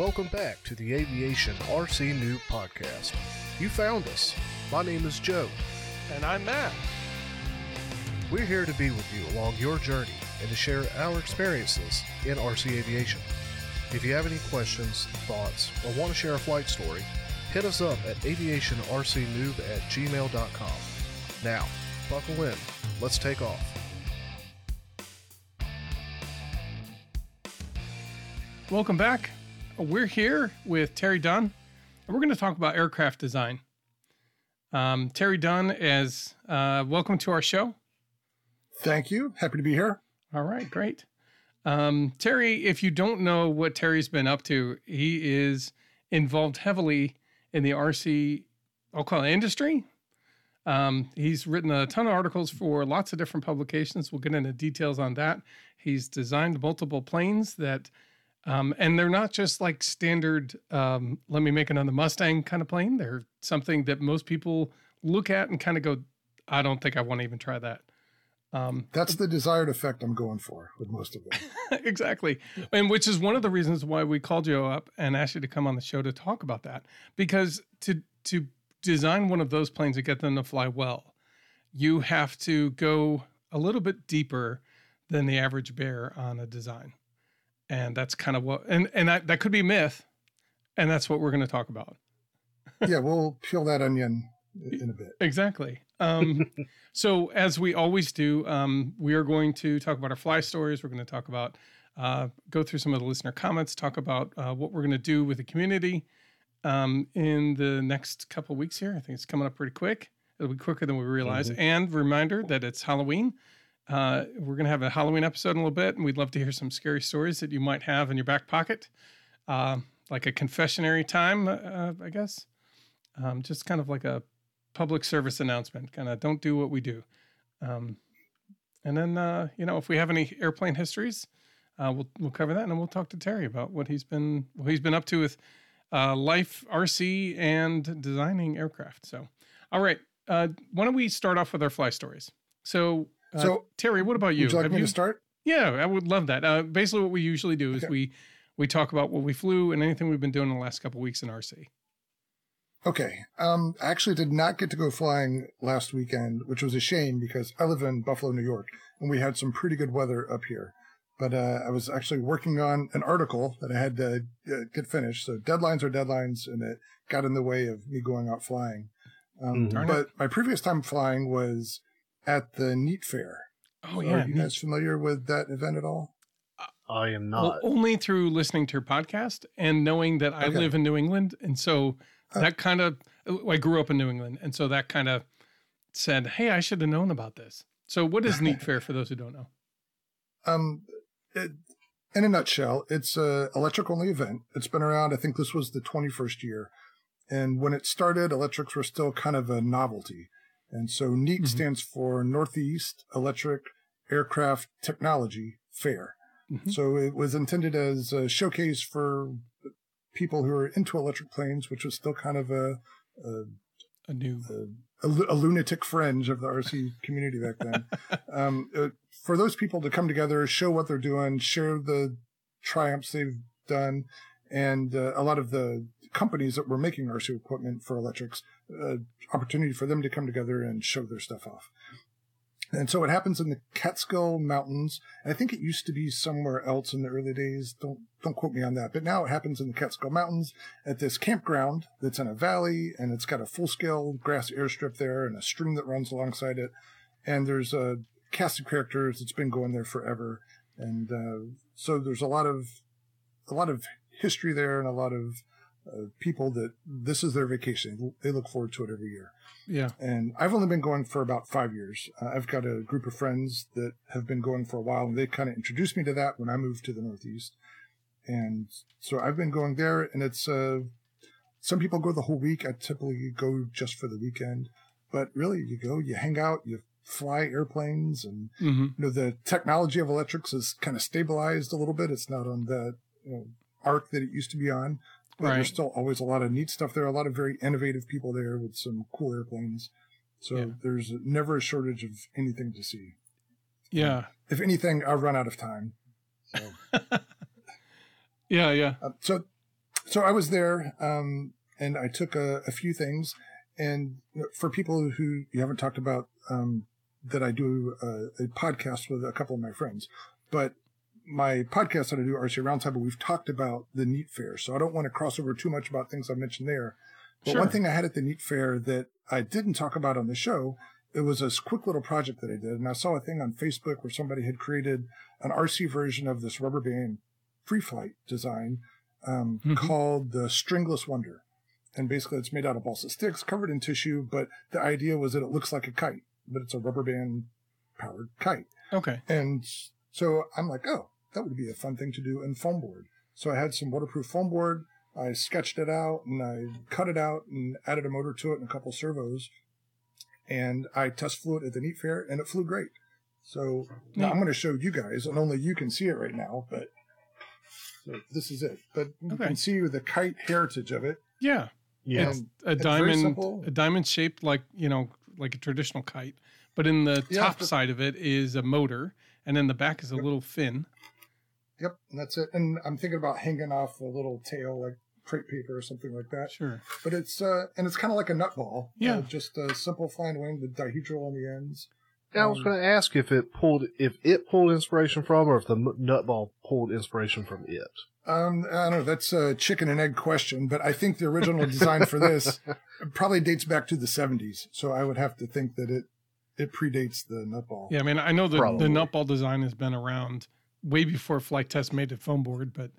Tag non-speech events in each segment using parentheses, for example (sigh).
Welcome back to the Aviation RC Noob Podcast. You found us. My name is Joe. And I'm Matt. We're here to be with you along your journey and to share our experiences in RC aviation. If you have any questions, thoughts, or want to share a flight story, hit us up at aviationrcnoob at gmail.com. Now, buckle in. Let's take off. Welcome back. We're here with Terry Dunn, and we're going to talk about aircraft design. Um, Terry Dunn, as uh, welcome to our show. Thank you. Happy to be here. All right, great. Um, Terry, if you don't know what Terry's been up to, he is involved heavily in the RC, I'll call it industry. Um, he's written a ton of articles for lots of different publications. We'll get into details on that. He's designed multiple planes that, um, and they're not just like standard, um, let me make another Mustang kind of plane. They're something that most people look at and kind of go, I don't think I want to even try that. Um, That's the desired effect I'm going for with most of them. (laughs) exactly. And which is one of the reasons why we called you up and asked you to come on the show to talk about that. Because to to design one of those planes and get them to fly well, you have to go a little bit deeper than the average bear on a design. And that's kind of what and and that, that could be myth. And that's what we're going to talk about. yeah, we'll peel that onion (laughs) in a bit. Exactly. Um, so, as we always do, um, we are going to talk about our fly stories. We're going to talk about, uh, go through some of the listener comments, talk about uh, what we're going to do with the community um, in the next couple weeks here. I think it's coming up pretty quick. It'll be quicker than we realize. Mm-hmm. And reminder that it's Halloween. Uh, we're going to have a Halloween episode in a little bit, and we'd love to hear some scary stories that you might have in your back pocket, uh, like a confessionary time, uh, I guess. Um, just kind of like a public service announcement. Kind of don't do what we do. Um, and then uh, you know if we have any airplane histories, uh, we'll we'll cover that, and then we'll talk to Terry about what he's been what he's been up to with uh, life, RC, and designing aircraft. So, all right, uh, why don't we start off with our fly stories? So, uh, so Terry, what about you? Would you like have me you, to start? Yeah, I would love that. Uh, basically, what we usually do is okay. we we talk about what we flew and anything we've been doing in the last couple weeks in RC. Okay. Um, I actually did not get to go flying last weekend, which was a shame because I live in Buffalo, New York, and we had some pretty good weather up here. But uh, I was actually working on an article that I had to uh, get finished. So deadlines are deadlines, and it got in the way of me going out flying. Um, mm, but my previous time flying was at the NEAT Fair. Oh yeah, are you guys familiar with that event at all? I am not. Well, only through listening to your podcast and knowing that I okay. live in New England, and so that kind of I grew up in New England, and so that kind of said, "Hey, I should have known about this." So, what is NEAT (laughs) Fair for those who don't know? Um, it, in a nutshell, it's a electric only event. It's been around. I think this was the twenty first year, and when it started, electrics were still kind of a novelty, and so NEAT mm-hmm. stands for Northeast Electric Aircraft Technology Fair. Mm-hmm. So it was intended as a showcase for people who are into electric planes, which was still kind of a a, a new a, a, lunatic fringe of the RC (laughs) community back then. um, uh, for those people to come together, show what they're doing, share the triumphs they've done, and uh, a lot of the companies that were making RC equipment for electrics, uh, opportunity for them to come together and show their stuff off. And so it happens in the Catskill Mountains. I think it used to be somewhere else in the early days. Don't don't quote me on that. But now it happens in the Catskill Mountains at this campground that's in a valley, and it's got a full scale grass airstrip there and a stream that runs alongside it. And there's a cast of characters that's been going there forever. And uh, so there's a lot of a lot of history there and a lot of uh, people that this is their vacation. They look forward to it every year. Yeah. And I've only been going for about five years. Uh, I've got a group of friends that have been going for a while, and they kind of introduced me to that when I moved to the Northeast. And so I've been going there, and it's uh, some people go the whole week. I typically go just for the weekend, but really, you go, you hang out, you fly airplanes, and mm-hmm. you know the technology of electrics is kind of stabilized a little bit. It's not on that you know, arc that it used to be on. But right. there's still always a lot of neat stuff there. A lot of very innovative people there with some cool airplanes. So yeah. there's never a shortage of anything to see. Yeah. If anything, I've run out of time. So. (laughs) yeah, yeah. Uh, so so I was there, um, and I took a, a few things. And for people who you haven't talked about, um, that I do a, a, podcast with a couple of my friends, but my podcast that I do, RC Roundtable, we've talked about the NEAT Fair. So I don't want to cross over too much about things I mentioned there. But sure. one thing I had at the NEAT Fair that I didn't talk about on the show, it was a quick little project that I did. And I saw a thing on Facebook where somebody had created an RC version of this rubber band free flight design um, mm-hmm. called the Stringless Wonder. And basically, it's made out of balsa sticks covered in tissue. But the idea was that it looks like a kite, but it's a rubber band powered kite. Okay. And so I'm like, oh, that would be a fun thing to do in foam board. So I had some waterproof foam board. I sketched it out and I cut it out and added a motor to it and a couple servos. And I test flew it at the NEAT Fair and it flew great. So now I'm going to show you guys, and only you can see it right now, but so this is it. But you okay. can see the kite heritage of it. Yeah. Yeah. It's a it's diamond a diamond shaped like, you know, like a traditional kite. But in the yeah, top side of it is a motor, and then the back is a yep. little fin. Yep, and that's it. And I'm thinking about hanging off a little tail like crepe paper or something like that. Sure. But it's uh and it's kind of like a nut ball. Yeah. Uh, just a simple flying wing with dihedral on the ends. Yeah, I was um, going to ask if it pulled if it pulled inspiration from, or if the nutball pulled inspiration from it. Um, I don't know. That's a chicken and egg question, but I think the original design for this (laughs) probably dates back to the '70s. So I would have to think that it it predates the nutball. Yeah, I mean, I know the the nutball design has been around way before Flite Test made it foam board, but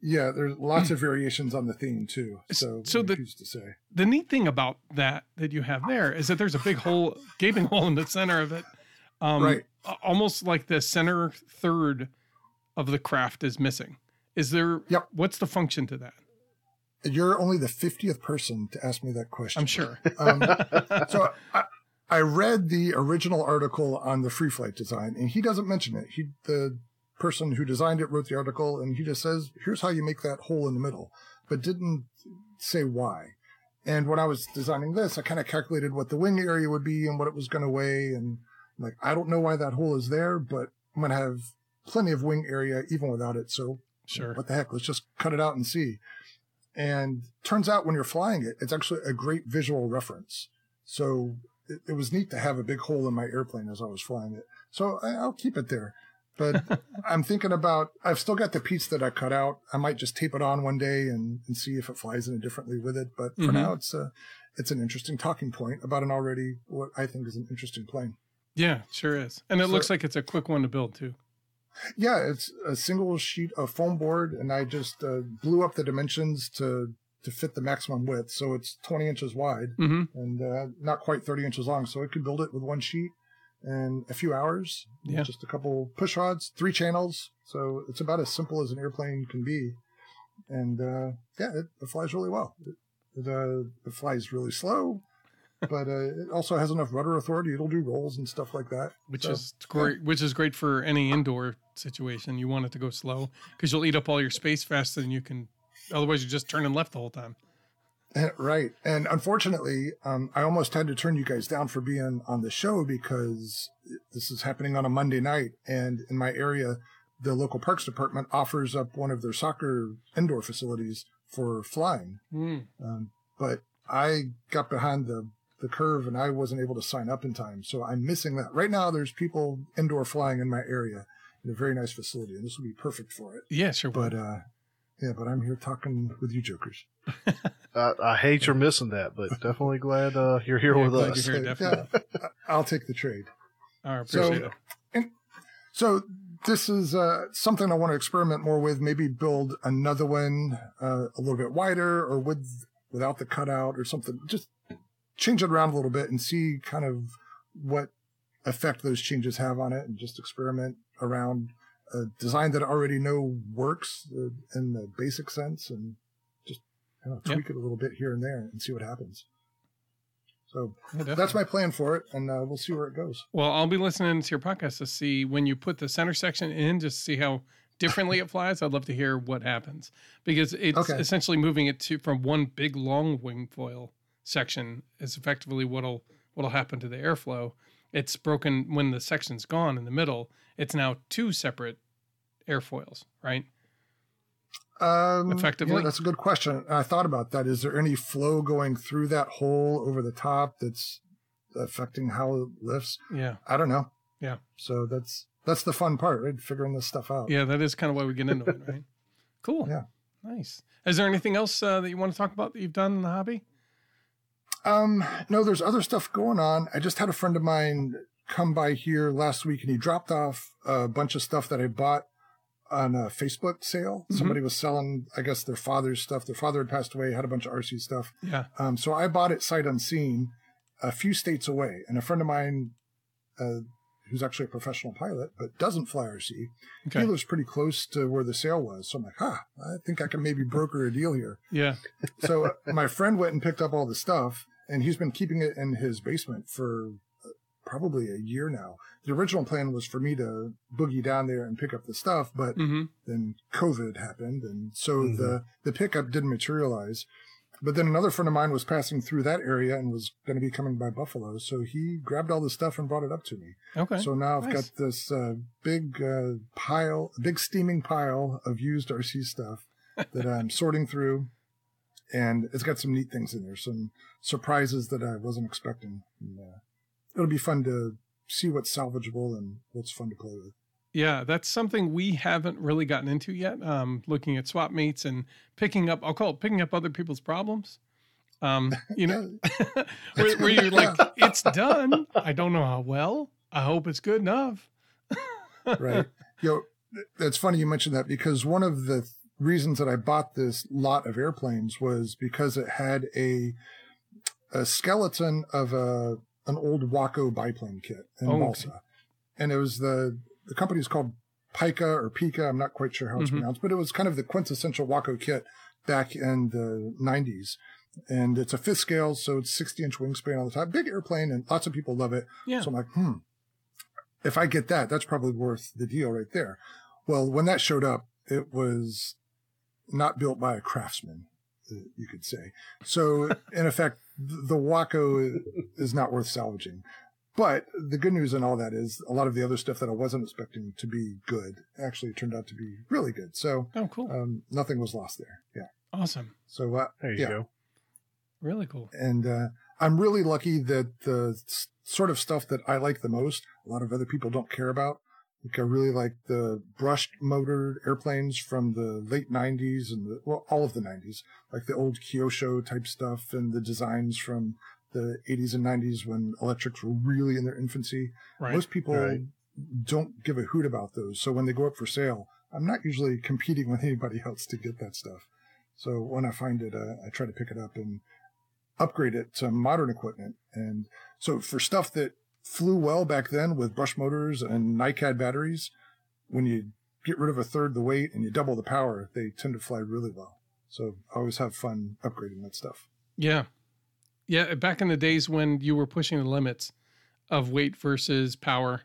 yeah, there's lots of (clears throat) variations on the theme too. So, so the, to say. the neat thing about that that you have there is that there's a big hole, gaping hole in the center of it. Um, right. Almost like the center third of the craft is missing. Is there? Yep. What's the function to that? You're only the 50th person to ask me that question. I'm sure. Um, (laughs) so I, I read the original article on the free flight design, and he doesn't mention it. He the person who designed it wrote the article and he just says, here's how you make that hole in the middle, but didn't say why. And when I was designing this, I kind of calculated what the wing area would be and what it was going to weigh. And like, I don't know why that hole is there, but I'm going to have plenty of wing area even without it. So sure. What the heck? Let's just cut it out and see. And turns out when you're flying it, it's actually a great visual reference. So it, it was neat to have a big hole in my airplane as I was flying it. So I, I'll keep it there. But (laughs) I'm thinking about, I've still got the piece that I cut out. I might just tape it on one day and, and see if it flies in it differently with it. But for mm-hmm. now, it's a, it's an interesting talking point about an already, what I think is an interesting plane. Yeah, sure is. And it so, looks like it's a quick one to build too. Yeah, it's a single sheet of foam board, and I just uh, blew up the dimensions to to fit the maximum width. So it's 20 inches wide mm-hmm. and uh, not quite 30 inches long. So I could build it with one sheet in a few hours. Yeah. Just a couple push rods, three channels. So it's about as simple as an airplane can be. And uh, yeah, it, it, flies really well. It, it, uh, it flies really slow, (laughs) but uh, it also has enough rudder authority. It'll do rolls and stuff like that. Which so, is great. Yeah. Which is great for any indoor situation. You want it to go slow because you'll eat up all your space faster than you can. Otherwise, you're just turning left the whole time. Right. And unfortunately, um, I almost had to turn you guys down for being on the show because this is happening on a Monday night. And in my area, the local parks department offers up one of their soccer indoor facilities for flying. Mm. Um, but I got behind the, the curve and I wasn't able to sign up in time. So I'm missing that. Right now, there's people indoor flying in my area in a very nice facility, and this will be perfect for it. Yeah, sure. But, uh, yeah, but I'm here talking with you jokers. (laughs) I, I, hate you're missing that, but definitely glad uh, you're here yeah, with us. Here, definitely. Yeah, (laughs) I'll take the trade. I appreciate so, it. And so this is uh, something I want to experiment more with. Maybe build another one uh, a little bit wider, or with without the cutout, or something. Just change it around a little bit and see kind of what effect those changes have on it, and just experiment around a design that I already know works uh, in the basic sense, and know, tweak it a little bit here and there and see what happens. So that's my plan for it, and uh, we'll see where it goes. Well, I'll be listening to your podcast to see when you put the center section in, just see how differently it flies. I'd love to hear what happens because it's okay. essentially moving it to from one big long wing foil section is effectively what'll what'll happen to the airflow. It's broken when the section's gone in the middle. It's now two separate airfoils, right? Um, Effectively? yeah, that's a good question. I thought about that. Is there any flow going through that hole over the top that's affecting how it lifts? Yeah. I don't know. Yeah. So that's that's the fun part, right? Figuring this stuff out. Yeah, that is kind of why we get into it, right? (laughs) Cool. Yeah. Nice. Is there anything else uh, that you want to talk about that you've done in the hobby? Um, no, there's other stuff going on. I just had a friend of mine come by here last week and he dropped off a bunch of stuff that I bought on a Facebook sale. Mhm. Somebody was selling, I guess, their father's stuff. Their father had passed away, had a bunch of RC stuff. Yeah. Um, so I bought it sight unseen a few states away. And a friend of mine, uh, who's actually a professional pilot, but doesn't fly RC, Okay. he lives pretty close to where the sale was. So I'm like, huh, I think I can maybe broker a deal here Yeah. so uh, my friend went and picked up all the stuff and he's been keeping it in his basement for probably a year now the original plan was for me to boogie down there and pick up the stuff but Mm-hmm. then covid happened and so Mhm. the the pickup didn't materialize but then another friend of mine was passing through that area and was going to be coming by buffalo so he grabbed all the stuff and brought it up to me Okay. so now i've Nice. got this uh, big uh, pile big steaming pile of used rc stuff (laughs) that i'm sorting through and it's got some neat things in there, some surprises that I wasn't expecting. And, uh, it'll be fun to see what's salvageable and what's fun to play with. Yeah, that's something we haven't really gotten into yet. Um, looking at swap meets and picking up, I'll call it picking up other people's problems. Um, (laughs) you know, (laughs) where, where you're like, (laughs) it's done. I don't know how well. I hope it's good enough. right? you know, that's funny you mentioned that because one of the th- reasons that I bought this lot of airplanes was because it had a a skeleton of a an old Waco biplane kit in Oh, okay. balsa, and it was the the company's called Pica or Pica. I'm not quite sure how it's Mhm. pronounced, but it was kind of the quintessential Waco kit back in the 90s. And it's a fifth scale, so it's 60 inch wingspan on the top. Big airplane, and lots of people love it. Yeah. So I'm like, hmm, if I get that, that's probably worth the deal right there. Well, when that showed up, it was not built by a craftsman, uh, you could say. So, in effect, the Waco is not worth salvaging. But the good news in all that is a lot of the other stuff that I wasn't expecting to be good actually turned out to be really good. So, Oh, cool. um, nothing was lost there. Yeah. awesome. So, uh, There you yeah. go. Really cool. and uh, I'm really lucky that the sort of stuff that I like the most, a lot of other people don't care about. Like I really like the brushed motored airplanes from the late '90s and the, well, all of the '90s, like the old Kyosho type stuff, and the designs from the '80s and '90s when electrics were really in their infancy. Right. Most people Right. don't give a hoot about those. So when they go up for sale, I'm not usually competing with anybody (laughs) else to get that stuff. So when I find it, uh, I try to pick it up and upgrade it to modern equipment. And so for stuff that flew well back then with brush motors and NiCad batteries, when you get rid of a third the weight and you double the power, they tend to fly really well. So I always have fun upgrading that stuff. Yeah. Yeah. Back in the days when you were pushing the limits of weight versus power,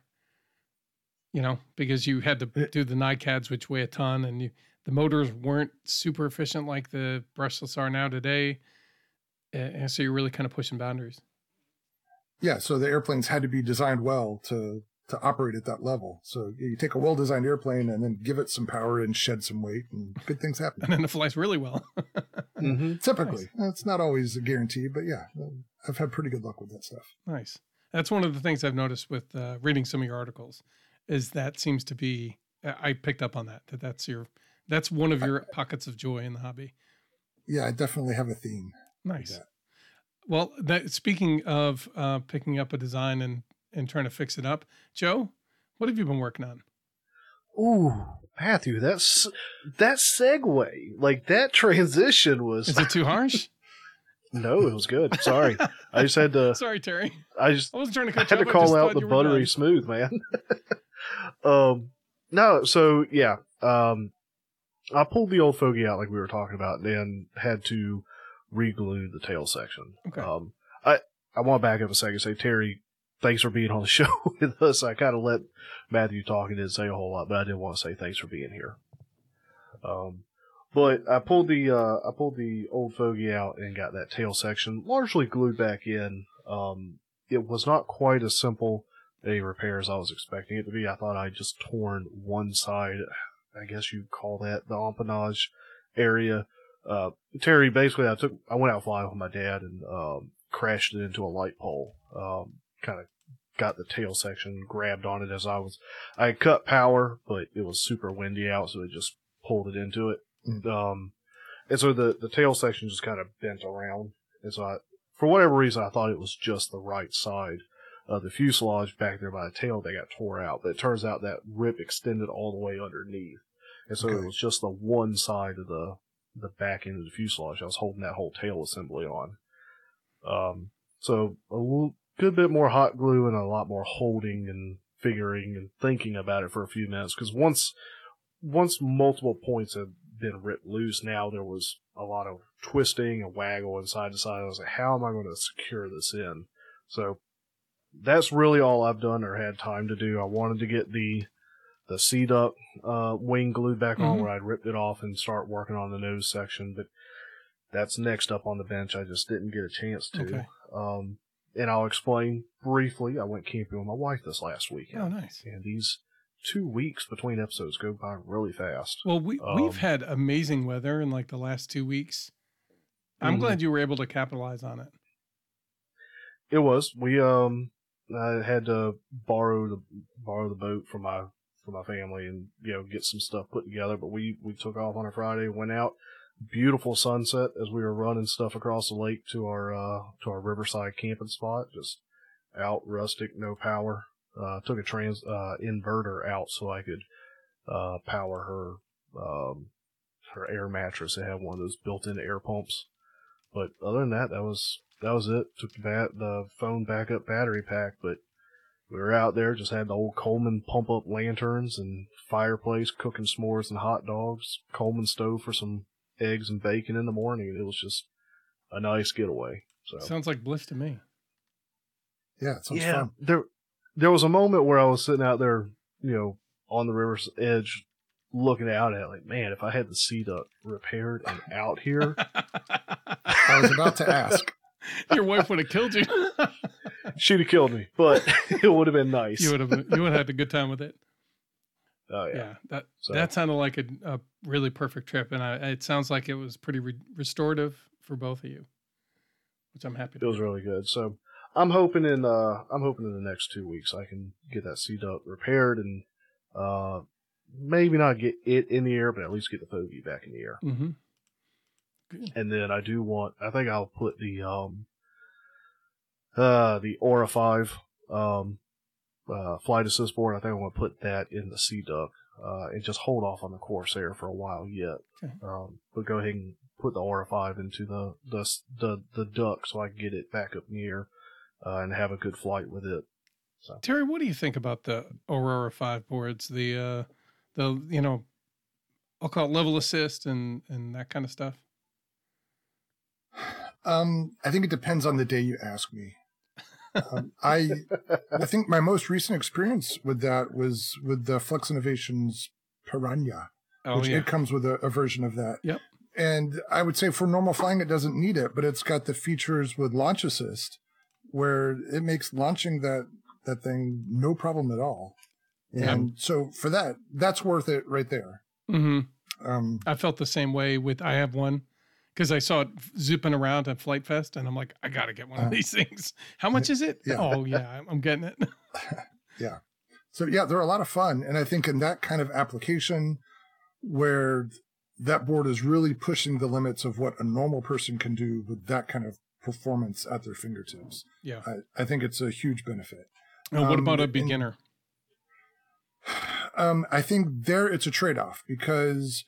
you know, because you had to do the NiCads, which weigh a ton, and you, the motors weren't super efficient like the brushless are now today. And so you're really kind of pushing boundaries. Yeah, so the airplanes had to be designed well to to operate at that level. So you take a well-designed airplane and then give it some power and shed some weight, and good things happen. And then it flies really well. (laughs) Mm-hmm. (laughs) Typically, it's not always a guarantee, but yeah, I've had pretty good luck with that stuff. nice. That's one of the things I've noticed with uh, reading some of your articles is that seems to be, I picked up on that, that that's your, that's one of your pockets of joy in the hobby. Yeah, I definitely have a theme. Nice. that. Well, that speaking of uh, picking up a design and and trying to fix it up, Joe, what have you been working on? Ooh, Matthew, that's that segue, like that transition was. Is it too (laughs) harsh? no, it was good. Sorry, I just had to. (laughs) Sorry, Terry. I just I wasn't trying to I cut had you to I call out the buttery smooth, man. (laughs) um, no, so yeah, um, I pulled the old fogey out like we were talking about, and had to re-glue the tail section. Okay. Um, I I want to back up a second. Say Terry, thanks for being on the (laughs) show with us. I kind of let Matthew talk and didn't say a whole lot, but I did want to say thanks for being here. Um, but I pulled the uh, I pulled the old fogey out and got that tail section largely glued back in. Um, it was not quite as simple a repair as I was expecting it to be. I thought I just torn one side. I guess you'd call that the empennage, area. Uh, Terry, basically, I took, I went out flying with my dad and, um, crashed it into a light pole. Um, kind of got the tail section, grabbed on it as I was, I had cut power, but it was super windy out, so it just pulled it into it. Mm. Um, and so the, the tail section just kind of bent around. And so I, for whatever reason, I thought it was just the right side of the fuselage back there by the tail that got tore out. But it turns out that rip extended all the way underneath. And so it was just the one side of the, the back end of the fuselage. I was holding that whole tail assembly on. Um, so a good bit more hot glue and a lot more holding and figuring and thinking about it for a few minutes. Cause once, once multiple points had been ripped loose, now there was a lot of twisting and waggle and side to side. I was like, how am I going to secure this in? So that's really all I've done or had time to do. I wanted to get the the Sea Duck uh, wing glued back on Mhm. where I'd ripped it off and start working on the nose section, but that's next up on the bench. I just didn't get a chance to. Okay. Um, and I'll explain briefly. I went camping with my wife this last weekend, Oh, nice. and these two weeks between episodes go by really fast. Well, we Um, we've had amazing weather in like the last two weeks. I'm Mhm. glad you were able to capitalize on it. It was. We um I had to borrow the borrow the boat from my from my family and you know get some stuff put together. But we we took off on a Friday, went out. Beautiful sunset as we were running stuff across the lake to our uh to our riverside camping spot. Just out rustic, no power. Uh, took a trans uh inverter out so I could uh power her um her air mattress. It had one of those built-in air pumps. But other than that, that was that was it. Took the bat the phone backup battery pack, but we were out there, just had the old Coleman pump up lanterns and fireplace cooking s'mores and hot dogs, Coleman stove for some eggs and bacon in the morning. It was just a nice getaway. So Sounds like bliss to me. Yeah, it sounds yeah, fun. there there was a moment where I was sitting out there, you know, on the river's edge, looking out at it, like, man, if I had the Sea Duck repaired and out here, (laughs) I was about to ask. Your wife would have killed you. (laughs) she'd have killed me, but (laughs) it would have been nice. you would have you would have had a good time with it. (laughs) oh yeah. Yeah, that So- that sounded like a, a really perfect trip, and I, it sounds like it was pretty re- restorative for both of you, which I'm happy. It To was really good. So I'm hoping in uh I'm hoping in the next two weeks I can get that Sea Duck repaired and uh maybe not get it in the air, but at least get the fogey back in the air. Mhm. And then I do want I think I'll put the um uh the Aura five um uh flight assist board, I think I'm going to put that in the sea Duck Uh, and just hold off on the Corsair for a while yet. Okay. Um, but go ahead and put the Aura 5 into the, the, the, the duck so I can get it back up in the air, uh, and have a good flight with it. So, Terry, what do you think about the Aurora Five boards? The uh, the you know, I'll call it level assist and and that kind of stuff. (sighs) (sighs) Um, I think it depends on the day you ask me. Um, I I think my most recent experience with that was with the Flex Innovations Piranha, Oh which yeah, it comes with a, a version of that. Yep. And I would say for normal flying, it doesn't need it, but it's got the features with Launch Assist, where it makes launching that that thing no problem at all. Yeah. And so for that, that's worth it right there. hmm Um, I felt the same way with. I have one because I saw it zipping around at Flite Fest, and I'm like, I got to get one of Uh, these things. How much is it? yeah. Oh yeah, I'm- getting it. (laughs) Yeah. So yeah, they're a lot of fun, and I think in that kind of application where that board is really pushing the limits of what a normal person can do with that kind of performance at their fingertips, yeah. I, I think it's a huge benefit. And what Um, about a and- beginner? (sighs) Um, I think there it's a trade off because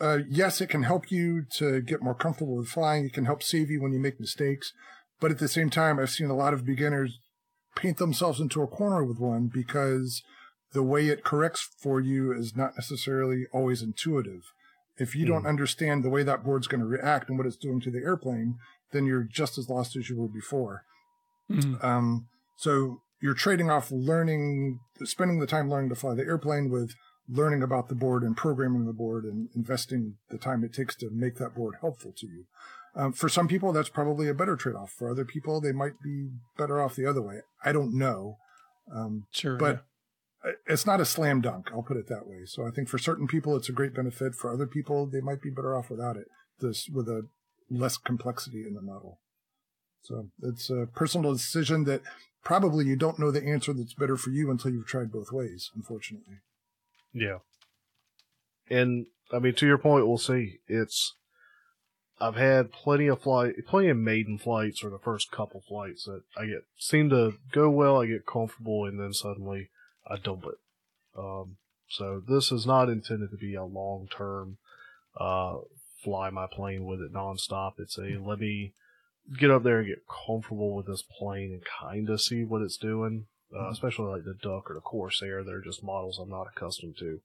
uh, yes, it can help you to get more comfortable with flying. It can help save you when you make mistakes, but at the same time, I've seen a lot of beginners paint themselves into a corner with one because the way it corrects for you is not necessarily always intuitive. If you don't understand the way that board's going to react and what it's doing to the airplane, then you're just as lost as you were before. Mhm. Um, so you're trading off learning, spending the time learning to fly the airplane with learning about the board and programming the board and investing the time it takes to make that board helpful to you. Um, for some people, that's probably a better trade off. For other people, they might be better off the other way. I don't know. Um, Sure. but it's not a slam dunk. I'll put it that way. So I think for certain people, it's a great benefit. For other people, they might be better off without it. This with a less complexity in the model. So it's a personal decision that probably you don't know the answer that's better for you until you've tried both ways. Unfortunately. Yeah. And I mean, to your point, we'll see. It's I've had plenty of flight, plenty of maiden flights or the first couple flights that I get seem to go well. I get comfortable, and then suddenly I dump it. Um, so this is not intended to be a long term uh, fly my plane with it nonstop. It's a let me get up there and get comfortable with this plane and kind of see what it's doing. Uh, mm-hmm. especially like the Duck or the Corsair, they're just models I'm not accustomed to,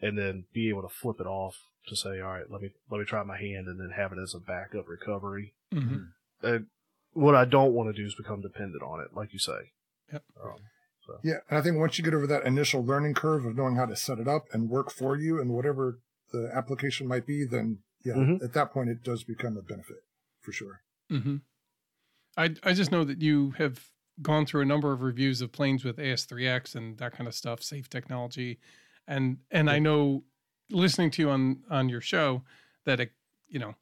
and then be able to flip it off to say, all right, let me let me try my hand, and then have it as a backup recovery. Mm-hmm. And what I don't want to do is become dependent on it, like you say. Yep. Um, so. Yeah, and I think once you get over that initial learning curve of knowing how to set it up and work for you and whatever the application might be, then yeah, mm-hmm. at that point it does become a benefit for sure. Mm-hmm. I I just know that you have gone through a number of reviews of planes with AS3X and that kind of stuff, safe technology, and and I know listening to you on on your show that it, you know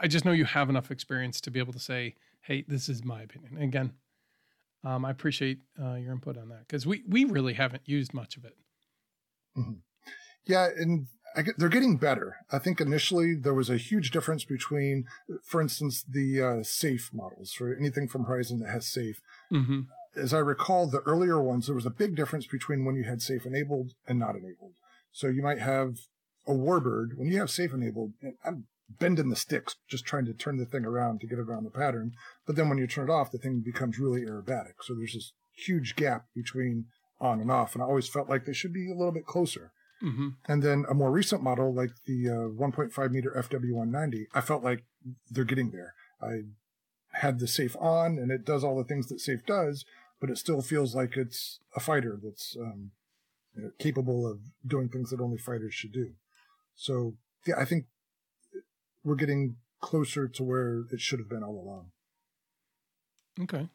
I just know you have enough experience to be able to say, hey, this is my opinion. And again, um, I appreciate uh, your input on that because we we really haven't used much of it. Mm-hmm. Yeah, and get, they're getting better. I think initially there was a huge difference between, for instance, the uh, safe models for anything from Horizon that has safe. Mm-hmm. As I recall, the earlier ones there was a big difference between when you had safe enabled and not enabled. So you might have a warbird when you have safe enabled. I'm bending the sticks just trying to turn the thing around to get it around the pattern. But then when you turn it off, the thing becomes really aerobatic. So there's this huge gap between on and off. And I always felt like they should be a little bit closer. Mm-hmm. And then a more recent model, like the uh, 1.5 meter FW190, I felt like they're getting there. I had the safe on and it does all the things that safe does, but it still feels like it's a fighter that's um, you know, capable of doing things that only fighters should do. So yeah, I think we're getting closer to where it should have been all along. Okay.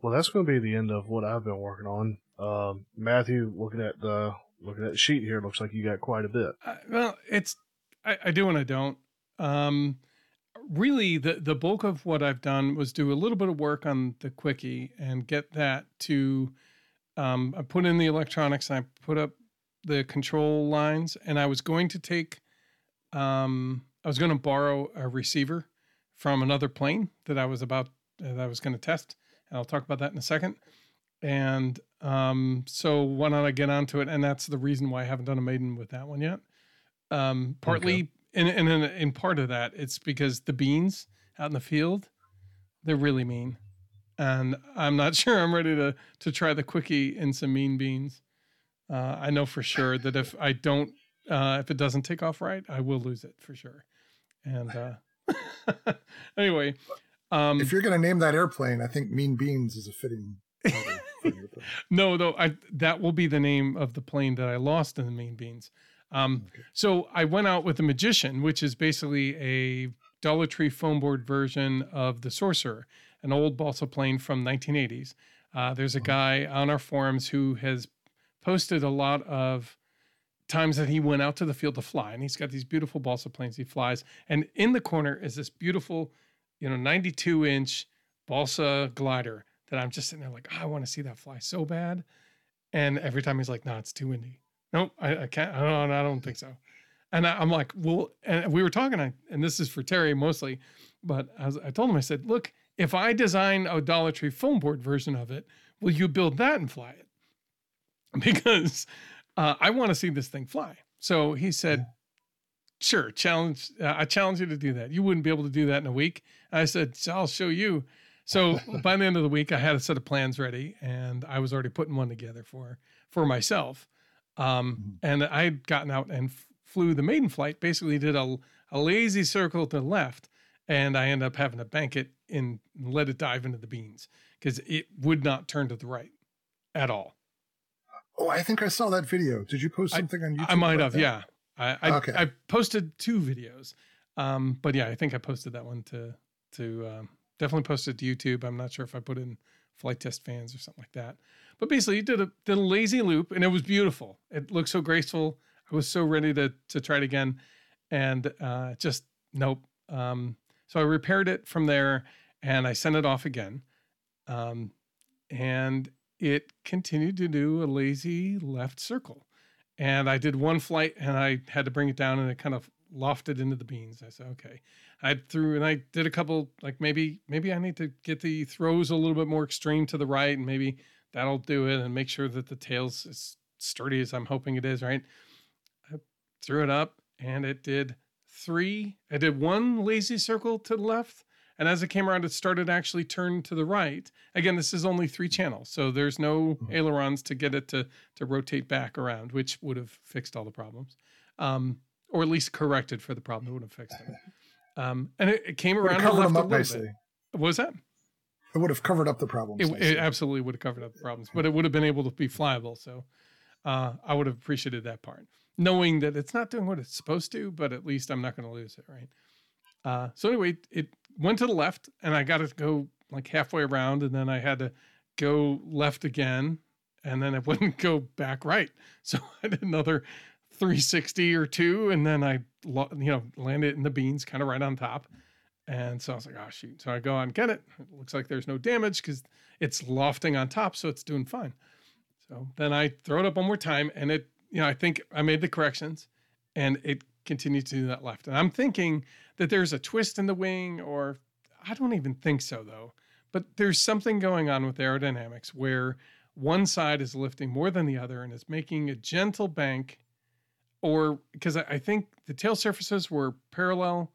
Well, that's going to be the end of what I've been working on. Um, Matthew, looking at the looking at the sheet here, looks like you got quite a bit. Uh, well, it's I, I, do and I don't. Um, really, the the bulk of what I've done was do a little bit of work on the quickie and get that to. Um, I put in the electronics. And I put up the control lines, and I was going to take. Um, I was going to borrow a receiver from another plane that I was about that I was going to test I'll talk about that in a second. And um, so why don't I get onto it? And that's the reason why I haven't done a maiden with that one yet. Um, partly, okay. and, and in, in part of that, it's because the beans out in the field, they're really mean. And I'm not (laughs) sure I'm ready to to try the quickie in some mean beans. Uh, I know for sure that if I don't, uh, if it doesn't take off right, I will lose it for sure. And uh, (laughs) anyway, um, if you're going to name that airplane, I think Mean Beans is a fitting. (laughs) no, though I that will be the name of the plane that I lost in the Mean Beans. Um, okay. So I went out with the Magician, which is basically a Dollar Tree foam board version of the Sorcerer, an old balsa plane from 1980s. Uh, there's a guy on our forums who has posted a lot of times that he went out to the field to fly, and he's got these beautiful balsa planes he flies. And in the corner is this beautiful you know, 92 inch balsa glider that I'm just sitting there like, oh, I want to see that fly so bad. And every time he's like, no, it's too windy. Nope, I, I can't. I don't, I don't think so. And I, am like, well, and we were talking, and this is for Terry mostly, but I, I told him, I said, look, if I design a Dollar Tree foam board version of it, will you build that and fly it? (laughs) Because uh, I want to see this thing fly. So he said, sure, challenge. Uh, I challenge you to do that. You wouldn't be able to do that in a week. I said, I'll show you. So (laughs) by the end of the week, I had a set of plans ready, and I was already putting one together for for myself. Um, mm-hmm. and I had gotten out and f- flew the maiden flight. Basically, did a a lazy circle to the left, and I ended up having to bank it and let it dive into the beans because it would not turn to the right at all. Oh, I think I saw that video. Did you post something I, on YouTube? I might have, that? yeah. I I, okay. I posted two videos, um, but yeah, I think I posted that one to to um, definitely posted to YouTube. I'm not sure if I put in Flite Test fans or something like that. But basically, you did a did a lazy loop, and it was beautiful. It looked so graceful. I was so ready to to try it again, and uh, just nope. Um, so I repaired it from there, and I sent it off again, um, and it continued to do a lazy left circle. And I did one flight, and I had to bring it down, and it kind of lofted into the beans. I said, okay. I threw and I did a couple like maybe maybe I need to get the throws a little bit more extreme to the right and maybe that'll do it and make sure that the tail's as sturdy as I'm hoping it is, right? I threw it up and it did three. I did one lazy circle to the left. And as it came around, it started actually turn to the right. Again, this is only three channels, so there's no mm-hmm. ailerons to get it to to rotate back around, which would have fixed all the problems, um, or at least corrected for the problem. It would have fixed it. Um, and it, it came around left a little nicely. What was that? It would have covered up the problems. It, it, absolutely would have covered up the problems, but it would have been able to be flyable. So uh, I would have appreciated that part, knowing that it's not doing what it's supposed to, but at least I'm not going to lose it, right? Uh, so anyway, it went to the left, and I got to go like halfway around, and then I had to go left again, and then it (laughs) wouldn't go back right. So (laughs) I did another 360 or two, and then I, you know, landed in the beans, kind of right on top. And so I was like, oh shoot. So I go and get it. It looks like there's no damage because it's lofting on top, so it's doing fine. So then I throw it up one more time, and it, you know, I think I made the corrections, and it continued to do that left. And I'm thinking that there's a twist in the wing, or I don't even think so though. But there's something going on with aerodynamics where one side is lifting more than the other and is making a gentle bank or because I think the tail surfaces were parallel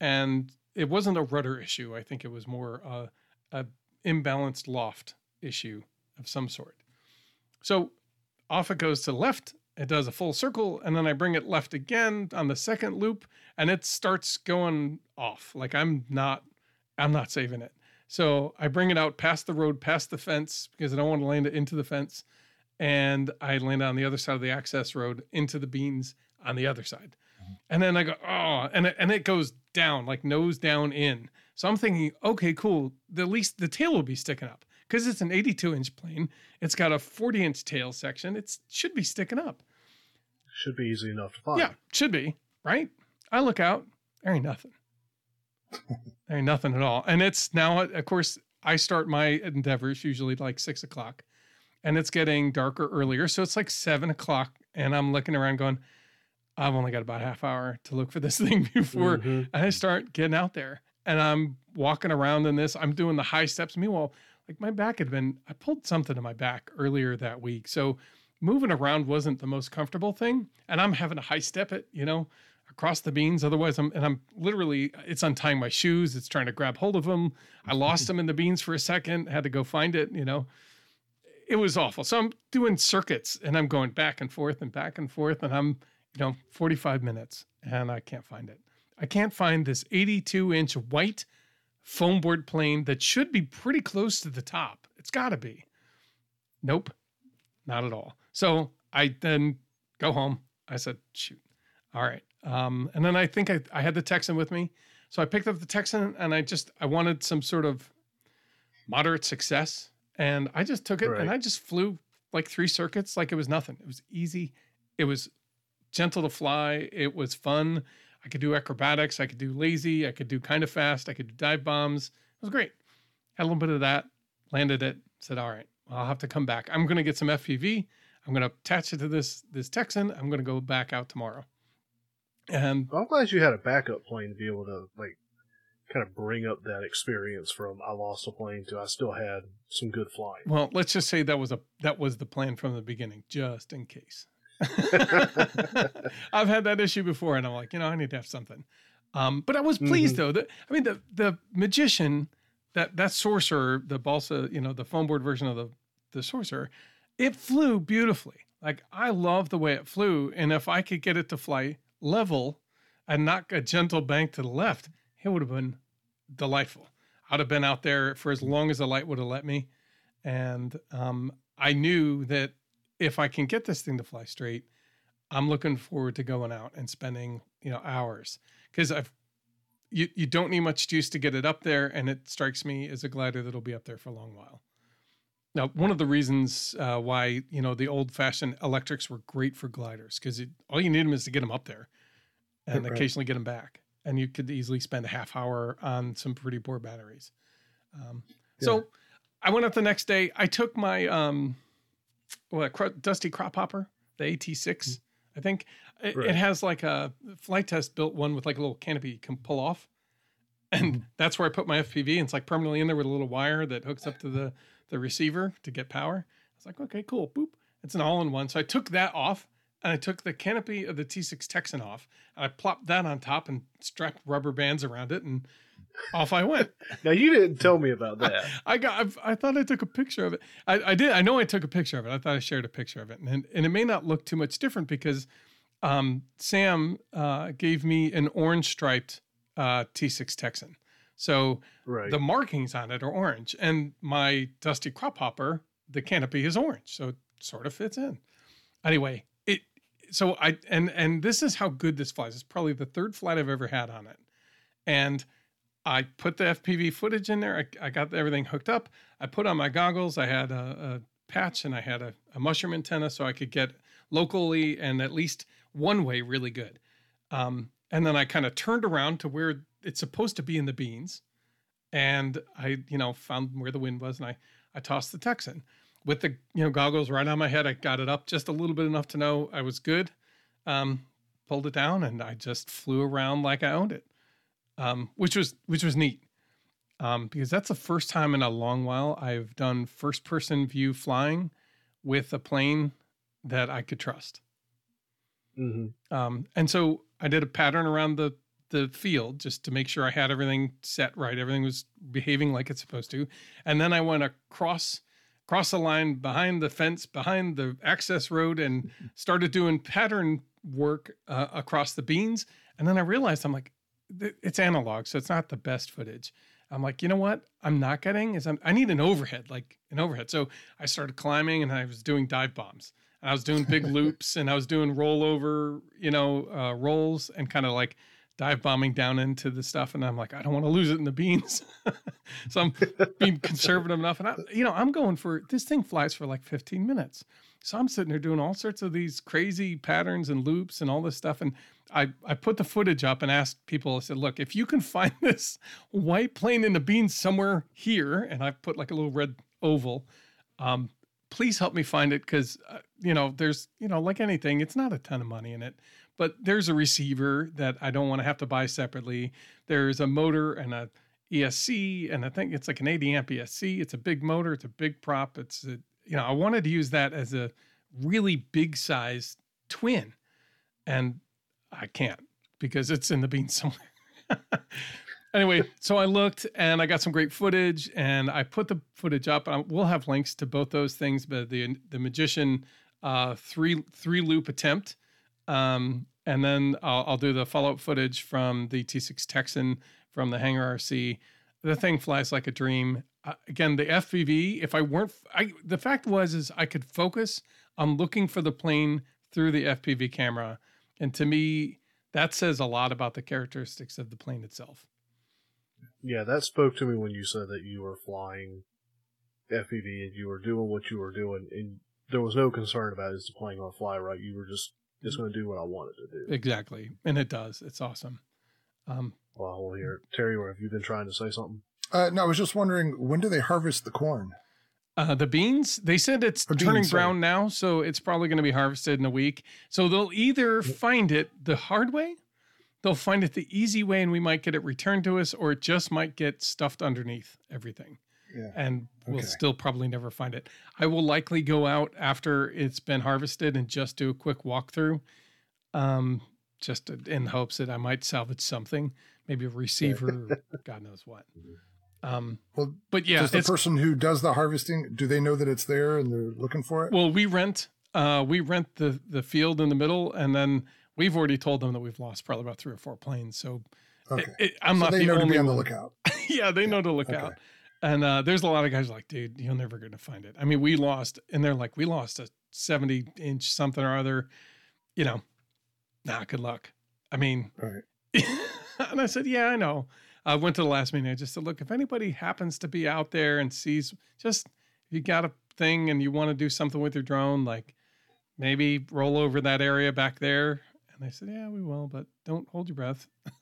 and it wasn't a rudder issue. I think it was more a, a imbalanced loft issue of some sort. So off it goes to left. It does a full circle, and then I bring it left again on the second loop, and it starts going off. Like I'm not, I'm not saving it. So I bring it out past the road, past the fence, because I don't want to land it into the fence and I land on the other side of the access road into the beans on the other side. Mm-hmm. And then I go, oh, and it, and it goes down, like nose down in. So I'm thinking, okay, cool. At least the tail will be sticking up because it's an 82 inch plane. It's got a 40 inch tail section. It should be sticking up. Should be easy enough to find. Yeah, should be, right? I look out, there ain't nothing. there ain't nothing at all. And it's now, of course, I start my endeavors usually like six o'clock and it's getting darker earlier. So it's like seven o'clock, and I'm looking around going, I've only got about half hour to look for this (laughs) thing before mm-hmm. I start getting out there. And I'm walking around in this. I'm doing the high steps. Meanwhile, like my back had been, I pulled something to my back earlier that week. So moving around wasn't the most comfortable thing. And I'm having to high step it, you know, across the beans. Otherwise, I'm, and I'm literally, it's untying my shoes. It's trying to grab hold of them. I lost (laughs) them in the beans for a second, had to go find it, you know it was awful. So I'm doing circuits and I'm going back and forth and back and forth and I'm, you know, 45 minutes and I can't find it. I can't find this 82 inch white foam board plane that should be pretty close to the top. It's got to be. Nope, not at all. So I then go home. I said, shoot. All right. Um, and then I think I, I had the Texan with me. So I picked up the Texan and I just, I wanted some sort of moderate success and I just took it right. and I just flew like three circuits like it was nothing. It was easy. It was gentle to fly. It was fun. I could do acrobatics. I could do lazy. I could do kind of fast. I could do dive bombs. It was great. Had a little bit of that. Landed it. Said, all right, I'll have to come back. I'm going to get some FPV. I'm going to attach it to this this Texan. I'm going to go back out tomorrow. And I'm glad you had a backup plane to be able to like kind of bring up that experience from I lost a plane to I still had some good flying. Well, let's just say that was a that was the plan from the beginning, just in case. (laughs) I've had that issue before, and I'm like, you know, I need to have something. Um, but I was pleased mm-hmm. though that I mean the the magician that that sorcerer, the balsa, you know, the foam board version of the the sorcerer, it flew beautifully. Like I love the way it flew, and if I could get it to fly level and not a gentle bank to the left, it would have been delightful. I'd have been out there for as long as the light would have let me. And um, I knew that if I can get this thing to fly straight, I'm looking forward to going out and spending, you know, hours because I've, you, you don't need much juice to get it up there. And it strikes me as a glider that'll be up there for a long while. Now, one of the reasons uh, why you know the old-fashioned electrics were great for gliders because all you need them is to get them up there, and Right. occasionally get them back, and you could easily spend a half hour on some pretty poor batteries. Um, So, I went up the next day. I took my um, what cro- Dusty Crop Hopper, the AT6, I think. It, Right. it has like a Flite Test built one with like a little canopy you can pull off. And that's where I put my FPV. And it's like permanently in there with a little wire that hooks up to the, the receiver to get power. I was like, okay, cool. Boop. It's an all in one. So I took that off and I took the canopy of the T6 Texan off and I plopped that on top and strapped rubber bands around it. And off I went. (laughs) Now you didn't tell me about that. I got. I've, I thought I took a picture of it. I, I did. I know I took a picture of it. I thought I shared a picture of it, and and it may not look too much different because um, Sam uh, gave me an orange striped uh, T6 Texan. So right. the markings on it are orange, and my Dusty Crop Hopper, the canopy is orange, so it sort of fits in. Anyway, it. So I and and this is how good this flies. It's probably the third flight I've ever had on it, and I put the FPV footage in there. I, I got everything hooked up. I put on my goggles. I had a, a patch and I had a, a mushroom antenna so I could get locally and at least one way really good. Um, and then I kind of turned around to where it's supposed to be in the beans. And I, you know, found where the wind was and I, I tossed the Texan with the, you know, goggles right on my head. I got it up just a little bit enough to know I was good. Um, pulled it down and I just flew around like I owned it um, which was which was neat um, because that's the first time in a long while I've done first person view flying with a plane that I could trust. hmm Um, and so I did a pattern around the the field just to make sure I had everything set right, everything was behaving like it's supposed to, and then I went across across the line behind the fence, behind the access road, and (laughs) started doing pattern work uh, across the beans. And then I realized I'm like, it's analog, so it's not the best footage. I'm like, you know what? I'm not getting is I'm, I need an overhead, like an overhead. So I started climbing and I was doing dive bombs. And I was doing big (laughs) loops and I was doing rollover, you know, uh, rolls and kind of like dive bombing down into the stuff. And I'm like, I don't want to lose it in the beans. (laughs) so I'm being conservative enough. And I, you know, I'm going for this thing flies for like 15 minutes. So I'm sitting there doing all sorts of these crazy patterns and loops and all this stuff. And I, I put the footage up and asked people, I said, look, if you can find (laughs) this white plane in the beans somewhere here, and I put like a little red oval, um, please help me find it because, uh, you know, there's, you know, like anything, it's not a ton of money in it, but there's a receiver that I don't want to have to buy separately. There's a motor and a ESC, and I think it's like an 80 amp ESC. It's a big motor, it's a big prop. It's, a, you know, I wanted to use that as a really big size twin. And I can't because it's in the beans somewhere. (laughs) anyway, so I looked and I got some great footage and I put the footage up. Um, We'll have links to both those things, but the the magician uh, three three loop attempt, um, and then I'll, I'll do the follow up footage from the T6 Texan from the Hangar RC. The thing flies like a dream. Uh, again, the FPV. If I weren't, I the fact was is I could focus on looking for the plane through the FPV camera, and to me, that says a lot about the characteristics of the plane itself. Yeah, that spoke to me when you said that you were flying FPV and you were doing what you were doing, and there was no concern about is the plane going to fly right. You were just just going to do what I wanted to do. Exactly, and it does. It's awesome. Um, Well, I will hear. Terry, or have you been trying to say something? Uh, no, I was just wondering when do they harvest the corn? Uh, the beans, they said it's Or turning beans, sorry. brown now, so it's probably going to be harvested in a week. So they'll either find it the hard way, they'll find it the easy way, and we might get it returned to us, or it just might get stuffed underneath everything. Yeah. And we'll Okay. still probably never find it. I will likely go out after it's been harvested and just do a quick walkthrough, um, just to- in hopes that I might salvage something, maybe a receiver, God knows what. (laughs) Um, Well, but yeah, does the person who does the harvesting do they know that it's there and they're looking for it? Well, we rent uh we rent the the field in the middle and then we've already told them that we've lost probably about three or four planes. So okay, it- it- I'm so not they the know to only be on the lookout. (laughs) yeah, they know to look okay. out. And uh there's a lot of guys like, dude, you're never gonna find it. I mean, we lost and they're like, we lost a 70 inch something or other, you know. Nah, good luck. I mean, Right. (laughs) and I said, Yeah, I know. I went to the last meeting. I just said, Look, if anybody happens to be out there and sees, just if you got a thing and you want to do something with your drone, like maybe roll over that area back there. And they said, yeah, we will, but don't hold your breath. (laughs)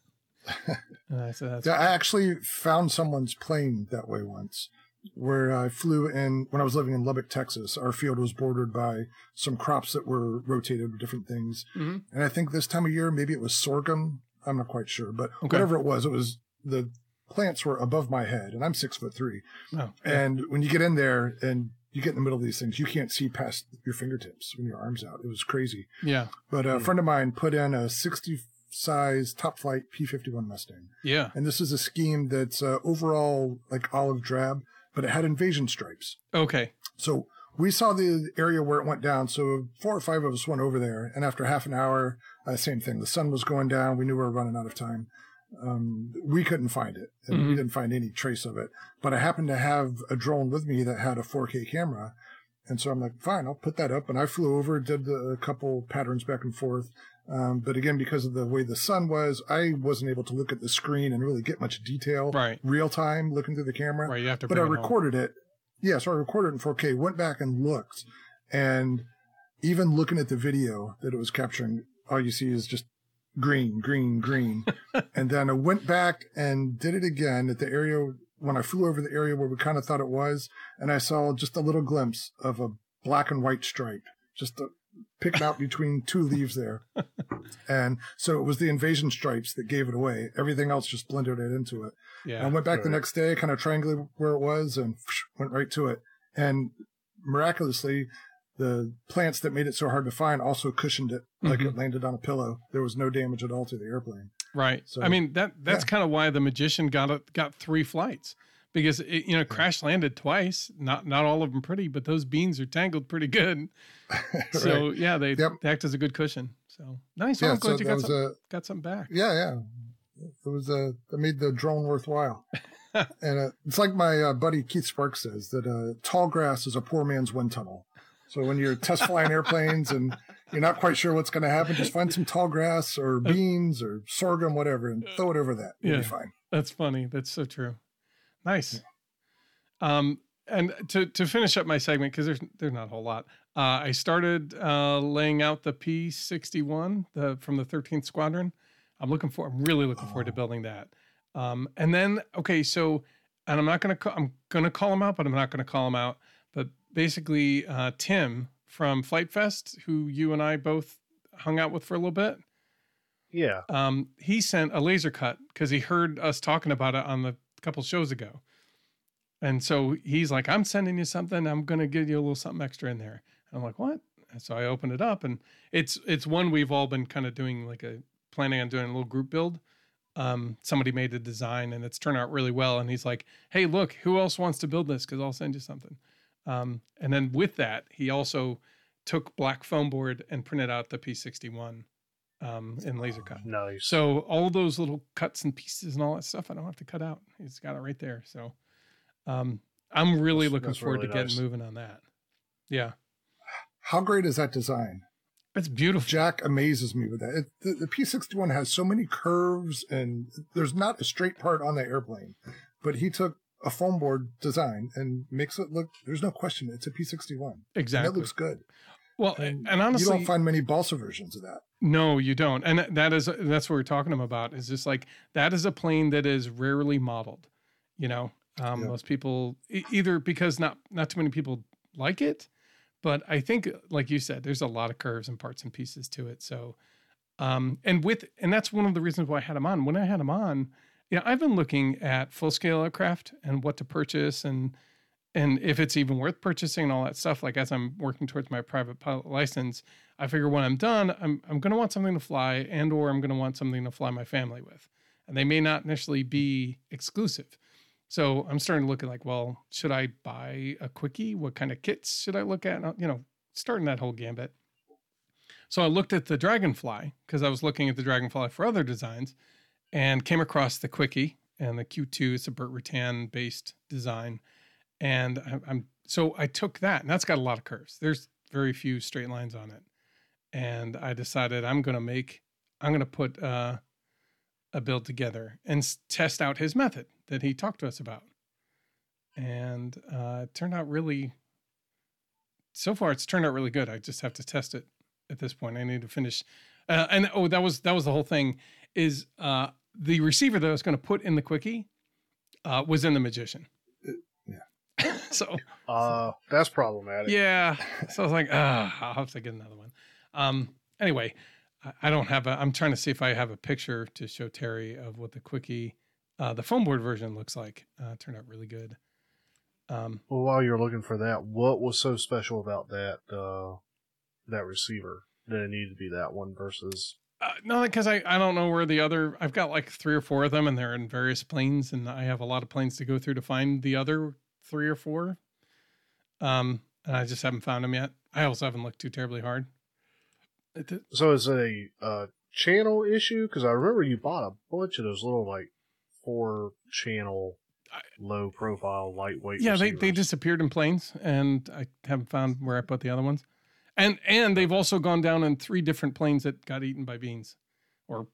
that's Yeah, I actually found someone's plane that way once, where I flew in when I was living in Lubbock, Texas. Our field was bordered by some crops that were rotated with different things, Mhm. and I think this time of year maybe it was sorghum. I'm not quite sure, but Okay. whatever it was, it was the plants were above my head, and I'm six foot three. oh, And when you get in there and you get in the middle of these things, you can't see past your fingertips when your arms out. It was crazy. yeah, But a Hmm. friend of mine put in a 60 size top flight P51 Mustang. yeah. And this is a scheme that's uh, overall like olive drab, but it had invasion stripes. Okay. So we saw the area where it went down. So four or five of us went over there. And after half an hour, uh, same thing. The sun was going down. We knew we were running out of time. Um, we couldn't find it. And Mhm. we didn't find any trace of it. But I happened to have a drone with me that had a 4K camera. And so I'm like, fine, I'll put that up. And I flew over, did the, a couple patterns back and forth. Um, but again, because of the way the sun was, I wasn't able to look at the screen and really get much detail Right. real time looking through the camera. Right. You have to But I bring it recorded it. Yeah, so I recorded it in 4K, went back and looked. And even looking at the video that it was capturing, all you see is just green, green, green. (laughs) and then I went back and did it again at the area when I flew over the area where we kind of thought it was. And I saw just a little glimpse of a black and white stripe, just a, picking out between two leaves there. (laughs) And so it was the invasion stripes that gave it away. Everything else just blended it into it. Yeah. And I went back the next day, kind of triangulated where it was, and went right to it. And miraculously, the plants that made it so hard to find also cushioned it, like Mhm. it landed on a pillow. There was no damage at all to the airplane. Right. So- I mean that that's yeah. kind of why the magician got it got three flights because it you know crash landed twice. Not not all of them pretty, but those beans are tangled pretty good. (laughs) So yeah, they, Yep. they act as a good cushion. So nice. Well, yeah, I'm glad so you got was some, a got something back. yeah, yeah. It was a that made the drone worthwhile. and uh, it's like my uh, buddy Keith Sparks says that uh, tall grass is a poor man's wind tunnel. So when you're test flying airplanes and you're not quite sure what's going to happen, just find some tall grass or beans or sorghum, whatever, and throw it over that. You'll Yeah. be fine. That's funny. That's so true. Nice. Um, and to to finish up my segment because there's there's not a whole lot. Uh, I started uh, laying out the P61 the from the 13th Squadron. I'm looking for. I'm really looking forward to Oh. building that. Um, and then okay, so and I'm not gonna ca- I'm gonna call him out, but I'm not gonna call him out. But basically, uh, Tim from Flite Fest, who you and I both hung out with for a little bit Yeah. um, he sent a laser cut because he heard us talking about it on the couple shows ago. And so he's like, I'm sending you something. I'm going to give you a little something extra in there. And I'm like, what? And so I open it up and it's, it's one we've all been kind of doing like a planning on doing a little group build. Um, somebody made a design and it's turned out really well. And he's like, Hey, look, who else wants to build this? Cause I'll send you something. Um, and then with that, he also took black foam board and printed out the P61 um, in laser cut. Nice. So all those little cuts and pieces and all that stuff, I don't have to cut out. He's got it right there. So um, I'm really That's- looking that's forward really to getting moving on that. Yeah, How great is that design? it's beautiful. Jack amazes me with that. It, the, the P61 has so many curves, and there's not a straight part on the airplane. But he took a foam board design and makes it look. There's no question, it's a P61, and Exactly. it looks good. Well, And, and, you don't find many balsa versions of that. no, you don't. And that is that's what we're talking about. Is just like that is a plane that is rarely modeled. You know, um, Yeah. most people either because not not too many people like it, but I think, like you said, there's a lot of curves and parts and pieces to it. So, um, and with and that's one of the reasons why I had him on. When I had him on, yeah, I've been looking at full scale aircraft and what to purchase and and if it's even worth purchasing and all that stuff. Like as I'm working towards my private pilot license, I figure when I'm done, I'm I'm gonna want something to fly and or I'm gonna want something to fly my family with, and they may not initially be exclusive. So I'm starting to look at like, well, should I buy a quickie? What kind of kits should I look at? And, You know, starting that whole gambit. So I looked at the Dragonfly because I was looking at the Dragonfly for other designs, and came across the quickie and the Q2. It's a Burt Rutan based design, and I'm, I'm so I took that, and that's got a lot of curves. There's very few straight lines on it, and I decided I'm to make, I'm to put uh, a build together and test out his method that he talked to us about. and uh, it turned out really. So far, it's turned out really good. I just have to test it at this point. I need to finish. Uh, and oh, that was that was the whole thing. Is uh, the receiver that I was going to put in the quickie uh, was in the magician. So Uh, that's problematic. yeah. So I was like, ah, I'll have to get another one. Um, anyway, I, I don't have a, I'm trying to see if I have a picture to show Terry of what the quickie, uh, the foam board version looks like. Uh, turned out really good. Um, Well, while you're looking for that, what was so special about that uh, that receiver that it needed to be that one versus? uh, no, because I, I don't know where the other, I've got like three or four of them and they're in various planes and I have a lot of planes to go through to find the other three or four. Um, and I just haven't found them yet. I also haven't looked too terribly hard. So is it a uh, channel issue? Because I remember you bought a bunch of those little like four channel, low profile, lightweight. yeah they, they disappeared in planes and i haven't found where i put the other ones and and they've also gone down in three different planes that got eaten by beans or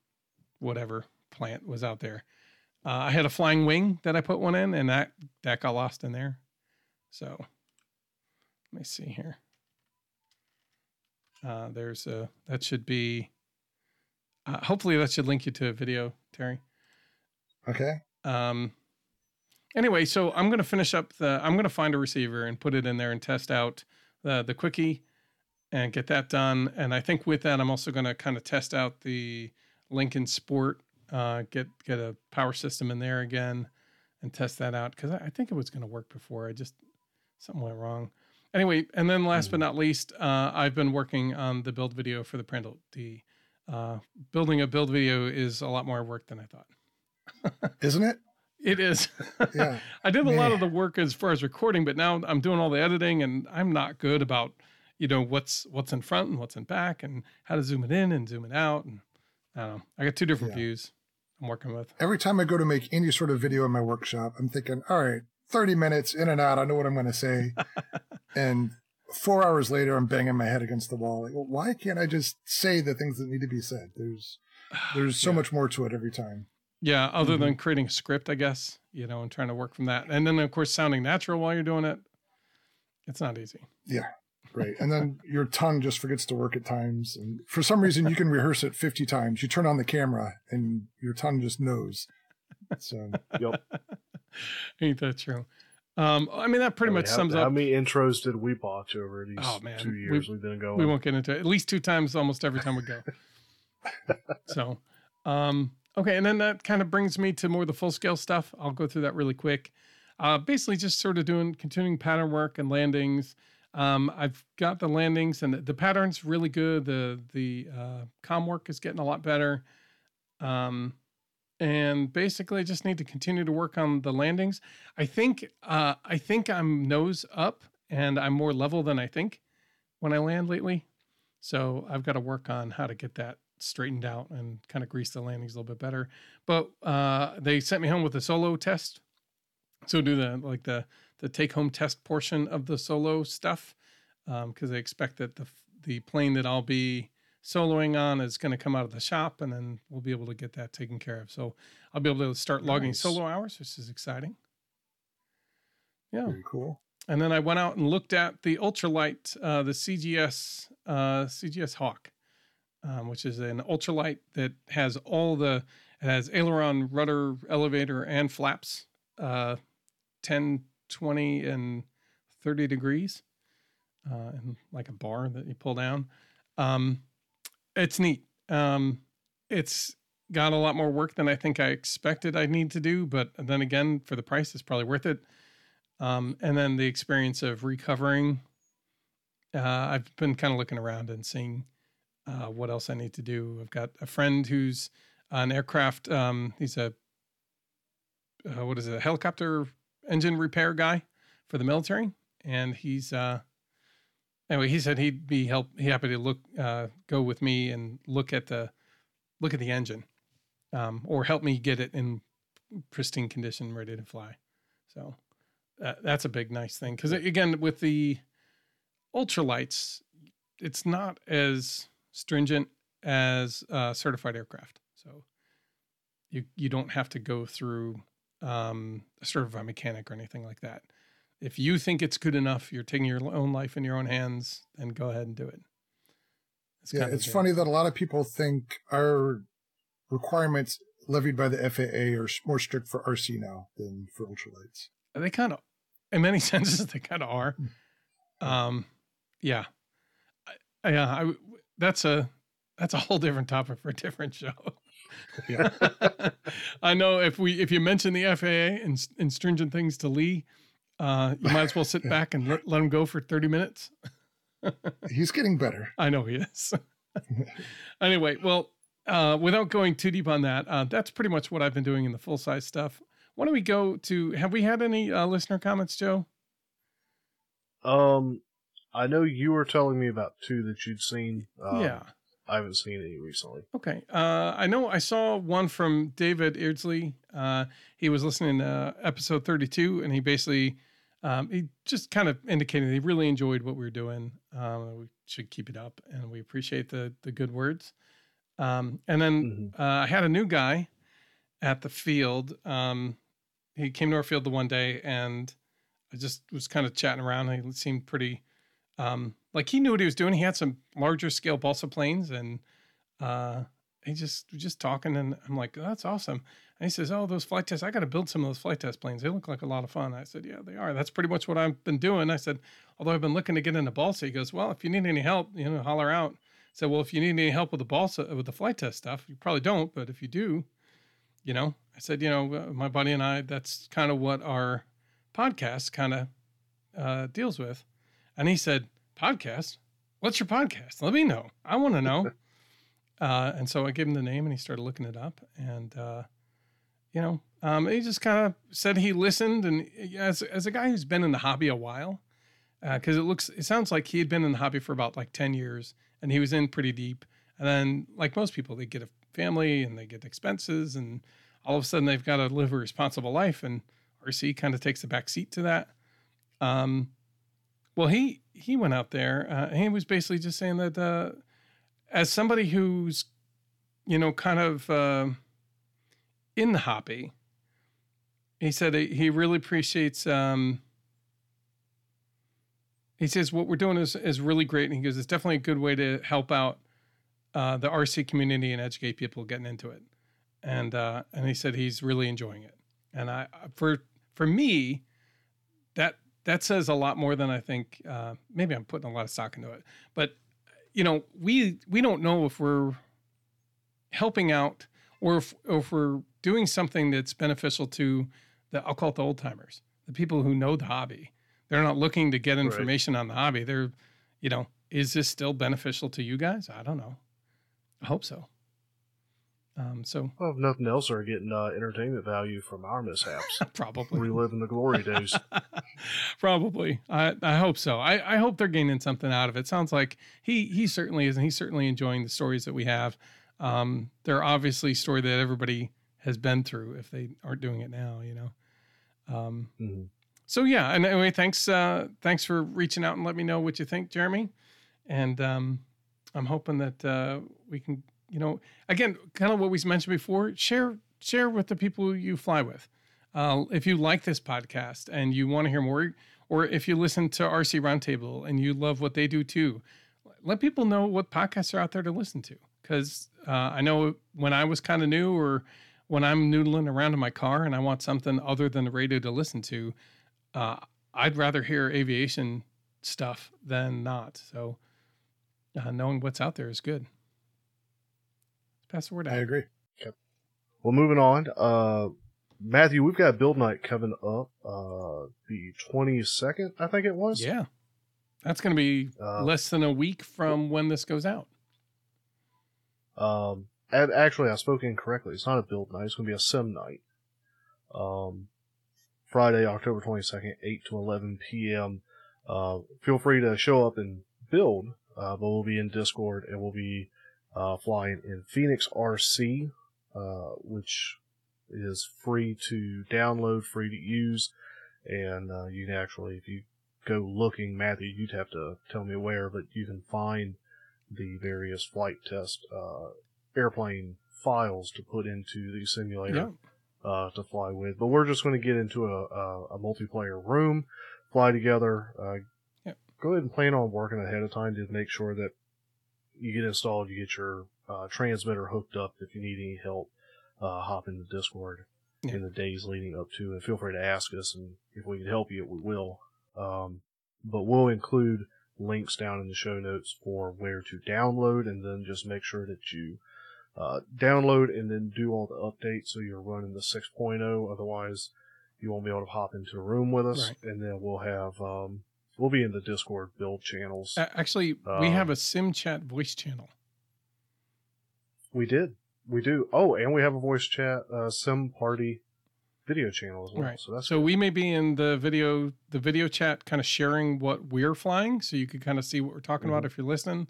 whatever plant was out there uh, i had a flying wing that i put one in and that that got lost in there so let me see here uh, there's a that should be uh, hopefully that should link you to a video terry Okay. um, anyway, so I'm going to finish up the. I'm going to find a receiver and put it in there and test out the the quickie and get that done. And I think with that, I'm also going to kind of test out the Lincoln Sport. Uh, get get a power system in there again and test that out because I, I think it was going to work before. I just something went wrong. Anyway, and then last but not least, uh, I've been working on the build video for the Prindle. The uh, building a build video is a lot more work than I thought. (laughs) Isn't it? It is. (laughs) Yeah. I did a lot of the work as far as recording, but now I'm doing all the editing and I'm not good about, you know, what's what's in front and what's in back and how to zoom it in and zoom it out. And I don't know. I got two different Yeah. views I'm working with. Every time I go to make any sort of video in my workshop, I'm thinking, all right, 30 minutes in and out. I know what I'm going to say. (laughs) and four hours later, I'm banging my head against the wall. Like, well, why can't I just say the things that need to be said? There's, (sighs) there's so Yeah. much more to it every time. Yeah, other Mm-hmm. than creating a script, I guess, you know, and trying to work from that. And then of course sounding natural while you're doing it. It's not easy. Yeah. Right. And then your tongue just forgets to work at times. And for some reason, you can rehearse it 50 times. You turn on the camera and your tongue just knows. So, Yep. Ain't that true? Um, I mean that pretty I mean, much how, sums how up. How many intros did we botch over these Oh, man. two years we, have been going? we won't get into it. At least two times almost every time we go. (laughs) so, um, okay, and then that kind of brings me to more the full scale stuff. I'll go through that really quick. Uh, basically, just sort of doing continuing pattern work and landings. Um, I've got the landings and the, the pattern's really good. The the uh, com work is getting a lot better. Um, and basically, I just need to continue to work on the landings. I think uh, I think I'm nose up and I'm more level than I think when I land lately. So I've got to work on how to get that straightened out and kind of grease the landings a little bit better. But uh, they sent me home with a solo test. So do the like the the take home test portion of the solo stuff because they expect that the the plane that I'll be soloing on is going to come out of the shop and then we'll be able to get that taken care of. So I'll be able to start logging Nice. solo hours, which is exciting. Yeah. very cool. And then I went out and looked at the ultralight, uh, the CGS uh, CGS Hawk, um, which is an ultralight that has all the it has aileron, rudder, elevator, and flaps, uh, 10, 20, and 30 degrees, uh, and like a bar that you pull down. Um, it's neat. Um, it's got a lot more work than I think I expected I need to do, but then again, for the price, it's probably worth it. Um, and then the experience of recovering. Uh, I've been kind of looking around and seeing uh, what else I need to do. I've got a friend who's an aircraft. Um, he's a uh, what is it? A helicopter engine repair guy for the military, and he's uh, anyway. He said he'd be help. He happy to look uh, go with me and look at the look at the engine, um, or help me get it in pristine condition, ready to fly. So uh, that's a big nice thing because again with the ultralights it's not as stringent as certified aircraft so you you don't have to go through um, a certified mechanic or anything like that. If you think it's good enough, you're taking your own life in your own hands, then go ahead and do it. It's yeah, it's funny that a lot of people think our requirements levied by the FAA are more strict for RC now than for ultralights. They kind of, in many (laughs) senses, they kind of are. Hmm. Um, yeah, yeah. I, that's a that's a whole different topic for a different show. Yeah. (laughs) I know if we if you mention the FAA and, and stringent things to Lee, uh, you might as well sit (laughs) back and let, let him go for 30 minutes. (laughs) He's getting better. I know he is. anyway, well, uh, without going too deep on that, uh, that's pretty much what I've been doing in the full size stuff. Why don't we go to? Have we had any uh, listener comments, Joe? Um, I know you were telling me about two that you'd seen. Um, yeah. I haven't seen any recently. Okay. Uh, I know I saw one from David Eardsley. Uh, he was listening to episode 32, and he basically um, he just kind of indicated he really enjoyed what we were doing. Um, we should keep it up, and we appreciate the the good words. Um, and then mm-hmm. uh, I had a new guy at the field. Um, he came to our field the one day, and I just was kind of chatting around. He seemed pretty um, like he knew what he was doing. He had some larger scale balsa planes, and uh, he just just talking, and I'm like, oh, that's awesome. And he says, oh, those Flite Tests, I got to build some of those Flite Test planes. They look like a lot of fun. I said, yeah, they are. That's pretty much what I've been doing. I said, although I've been looking to get into balsa. He goes, well, if you need any help, you know, holler out. I said, well, if you need any help with the balsa with the Flite Test stuff, you probably don't, but if you do, you know, I said, you know, uh, my buddy and I, that's kind of what our podcast kind of uh, deals with. And he said, podcast? What's your podcast? Let me know. I want to know. (laughs) uh, and so I gave him the name and he started looking it up. And, uh, you know, um, he just kind of said he listened. And as, as a guy who's been in the hobby a while, because uh, it looks, it sounds like he had been in the hobby for about like 10 years and he was in pretty deep. And then, like most people, they get a family and they get expenses and all of a sudden they've got to live a responsible life. And RC kind of takes a back seat to that. Um, well, he he went out there. Uh, he was basically just saying that uh, as somebody who's, you know, kind of uh, in the hobby, he said he really appreciates. Um, he says what we're doing is is really great, and he goes, it's definitely a good way to help out uh, the RC community and educate people getting into it. And uh, and he said he's really enjoying it. And I for for me, that that says a lot more than I think. Uh, maybe I'm putting a lot of stock into it, but you know, we we don't know if we're helping out or if, or if we're doing something that's beneficial to the I'll call it the old timers, the people who know the hobby. They're not looking to get information right. on the hobby. They're, you know, is this still beneficial to you guys? I don't know. I hope so. Um, so, well, if nothing else, they're getting uh, entertainment value from our mishaps. (laughs) Probably reliving the glory days. (laughs) Probably, I I hope so. I, I hope they're gaining something out of it. Sounds like he he certainly is, and he's certainly enjoying the stories that we have. Um, they're obviously story that everybody has been through if they aren't doing it now. You know. Um, mm-hmm. So yeah, and anyway, thanks uh, thanks for reaching out and let me know what you think, Jeremy. And um, I'm hoping that uh, we can you know, again, kind of what we mentioned before, share share with the people you fly with. Uh, if you like this podcast and you want to hear more, or if you listen to RC Roundtable and you love what they do too, let people know what podcasts are out there to listen to. Because uh, I know when I was kind of new, or when I'm noodling around in my car and I want something other than the radio to listen to, uh, I'd rather hear aviation stuff than not. So uh, knowing what's out there is good. Pass the word. I agree. Yep. Well, moving on. Uh, Matthew, we've got build night coming up uh, the 22nd, I think it was. Yeah. That's going to be uh, less than a week from when this goes out. Um, and actually, I spoke incorrectly. It's not a build night. It's going to be a sim night. Um, Friday, October 22nd, 8 to 11 p.m. Uh, feel free to show up and build, uh, but we'll be in Discord and we'll be uh, flying in Phoenix RC, uh, which is free to download, free to use, and uh, you can actually, if you go looking, Matthew, you'd have to tell me where, but you can find the various Flite Test uh, airplane files to put into the simulator. uh, to fly with. But we're just going to get into a, a, a multiplayer room, fly together. Uh, Yep. Go ahead and plan on working ahead of time to make sure that you get installed, you get your uh, transmitter hooked up. If you need any help, uh, hop into Discord Yeah. in the days leading up to it. Feel free to ask us, and if we can help you, we will. Um, but we'll include links down in the show notes for where to download, and then just make sure that you uh, download and then do all the updates so you're running the 6.0. Otherwise, you won't be able to hop into a room with us, Right. and then we'll have um, we'll be in the Discord build channels. A- Actually, we Um, have a sim chat voice channel. we did, we do. Oh, and we have a voice chat uh, sim party video channel as well. right. So that's so we may be in the video the video chat kind of sharing what we're flying so you could kind of see what we're talking about Mhm. if you're listening.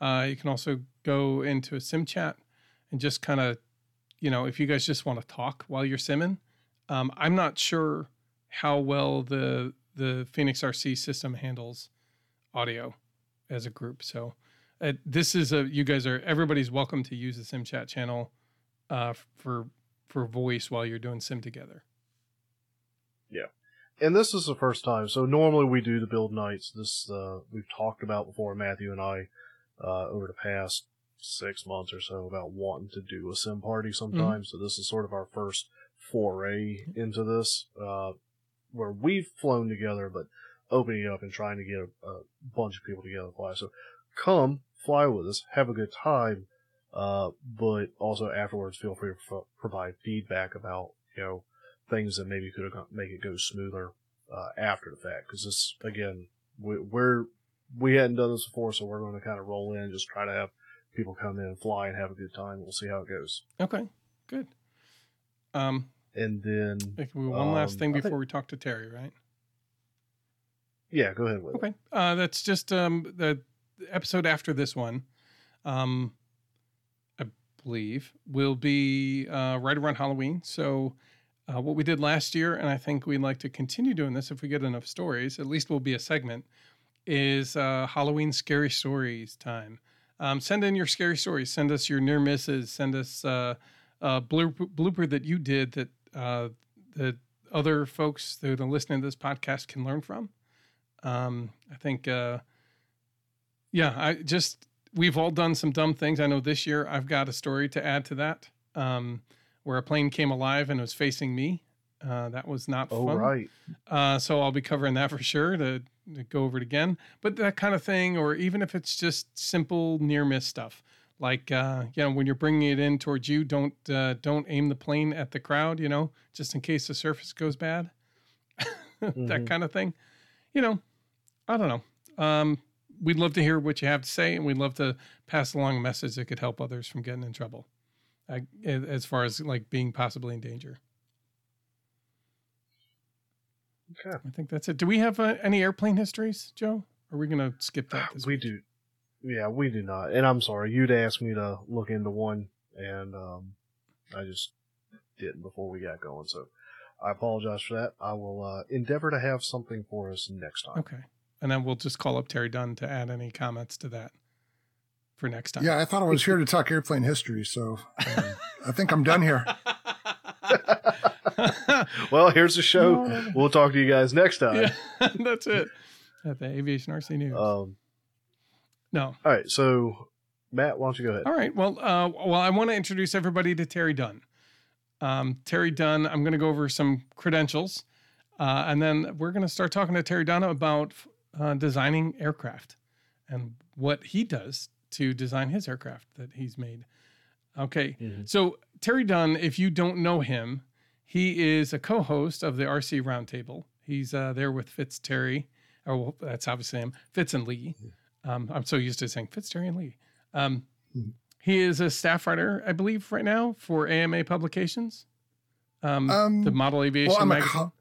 Uh, you can also go into a sim chat and just kind of, you know, if you guys just want to talk while you're simming. Um, I'm not sure how well the the Phoenix RC system handles audio as a group. So uh, this is a you guys are everybody's welcome to use the sim chat channel uh, for for voice while you're doing sim together. Yeah, and this is the first time. So normally we do the build nights. This uh, we've talked about before, Matthew and I, uh, over the past six months or so about wanting to do a sim party sometime. So this is sort of our first foray into this, uh, where we've flown together, but opening up and trying to get a, a bunch of people together to fly. So come fly with us, have a good time. Uh, but also afterwards, feel free to f- provide feedback about, you know, things that maybe could have make it go smoother uh, after the fact. Because this, again, we, we're we hadn't done this before, so we're going to kind of roll in, and just try to have people come in and fly and have a good time. We'll see how it goes. Okay, good. Um, And then, One last Um, thing I think- before we talk to Terry, right? yeah, go ahead with it. Okay. Uh, that's just um, the episode after this one. Um, I believe will be uh, right around Halloween. So, uh, what we did last year, and I think we'd like to continue doing this if we get enough stories. At least we'll be a segment. Is uh, Halloween scary stories time? Um, send in your scary stories. Send us your near misses. Send us uh, a blooper, blooper that you did that uh, that other folks that are listening to this podcast can learn from. Um, I think, uh, yeah, I just we've all done some dumb things. I know this year I've got a story to add to that, um, where a plane came alive and was facing me. Uh, that was not Oh, fun. right. Uh, so I'll be covering that for sure to, to go over it again. But that kind of thing, or even if it's just simple near miss stuff, like uh, you know, when you're bringing it in towards you, don't uh, don't aim the plane at the crowd. You know, just in case the surface goes bad. (laughs) that Mhm. kind of thing. You know, I don't know. Um, we'd love to hear what you have to say, and we'd love to pass along a message that could help others from getting in trouble, uh, as far as like being possibly in danger. Okay. I think that's it. Do we have uh, any airplane histories, Joe? Are we going to skip that? This we week? do. Yeah, we do not. And I'm sorry, you'd asked me to look into one, and um, I just didn't before we got going. So I apologize for that. I will uh, endeavor to have something for us next time. Okay. And then we'll just call up Terry Dunn to add any comments to that for next time. Yeah, I thought I was here to talk airplane history, so um, I think I'm done here. (laughs) well, here's the show. We'll talk to you guys next time. yeah, (laughs) that's it. At the Aviation RC Noob. Um, no. all right. So, Matt, why don't you go ahead? All right. Well, uh, well, I want to introduce everybody to Terry Dunn. Um, Terry Dunn, I'm going to go over some credentials, uh, and then we're going to start talking to Terry Dunn about uh, designing aircraft and what he does to design his aircraft that he's made. Okay. Mhm. So, Terry Dunn, if you don't know him, he is a co host of the RC Roundtable. He's uh, there with Fitz Terry. Oh, well, that's obviously him, Fitz and Lee. Um, I'm so used to saying Fitz, Terry, and Lee. Um, Mhm. he is a staff writer, I believe, right now for AMA Publications, um, Um, the Model Aviation well, I'm a magazine. co-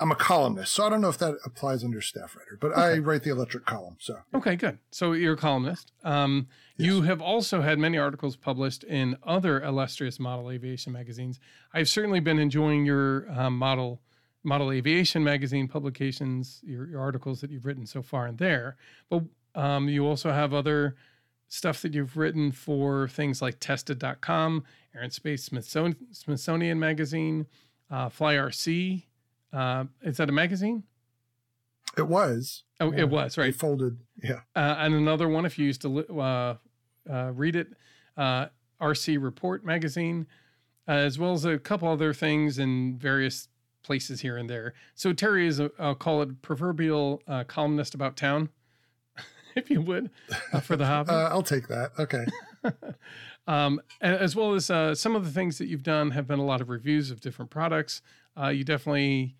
I'm a columnist, so I don't know if that applies under staff writer, but I write the electric column. So Okay, good. So you're a columnist. Um, You have also had many articles published in other illustrious model aviation magazines. I've certainly been enjoying your um, model model aviation magazine publications, your, your articles that you've written so far in there. But um, you also have other stuff that you've written for things like tested.com, Air and Space Smithsonian, Smithsonian Magazine, uh, Fly RC. Uh, is that a magazine? It was. Oh, Yeah. it was right. folded. Yeah. Uh, and another one, if you used to uh, uh, read it, uh, RC Report magazine, uh, as well as a couple other things in various places here and there. So Terry is, a, I'll call it proverbial uh, columnist about town, if you would, uh, for the hobby. Uh, I'll take that. Okay. (laughs) um, as well as uh, some of the things that you've done have been a lot of reviews of different products. Uh, you definitely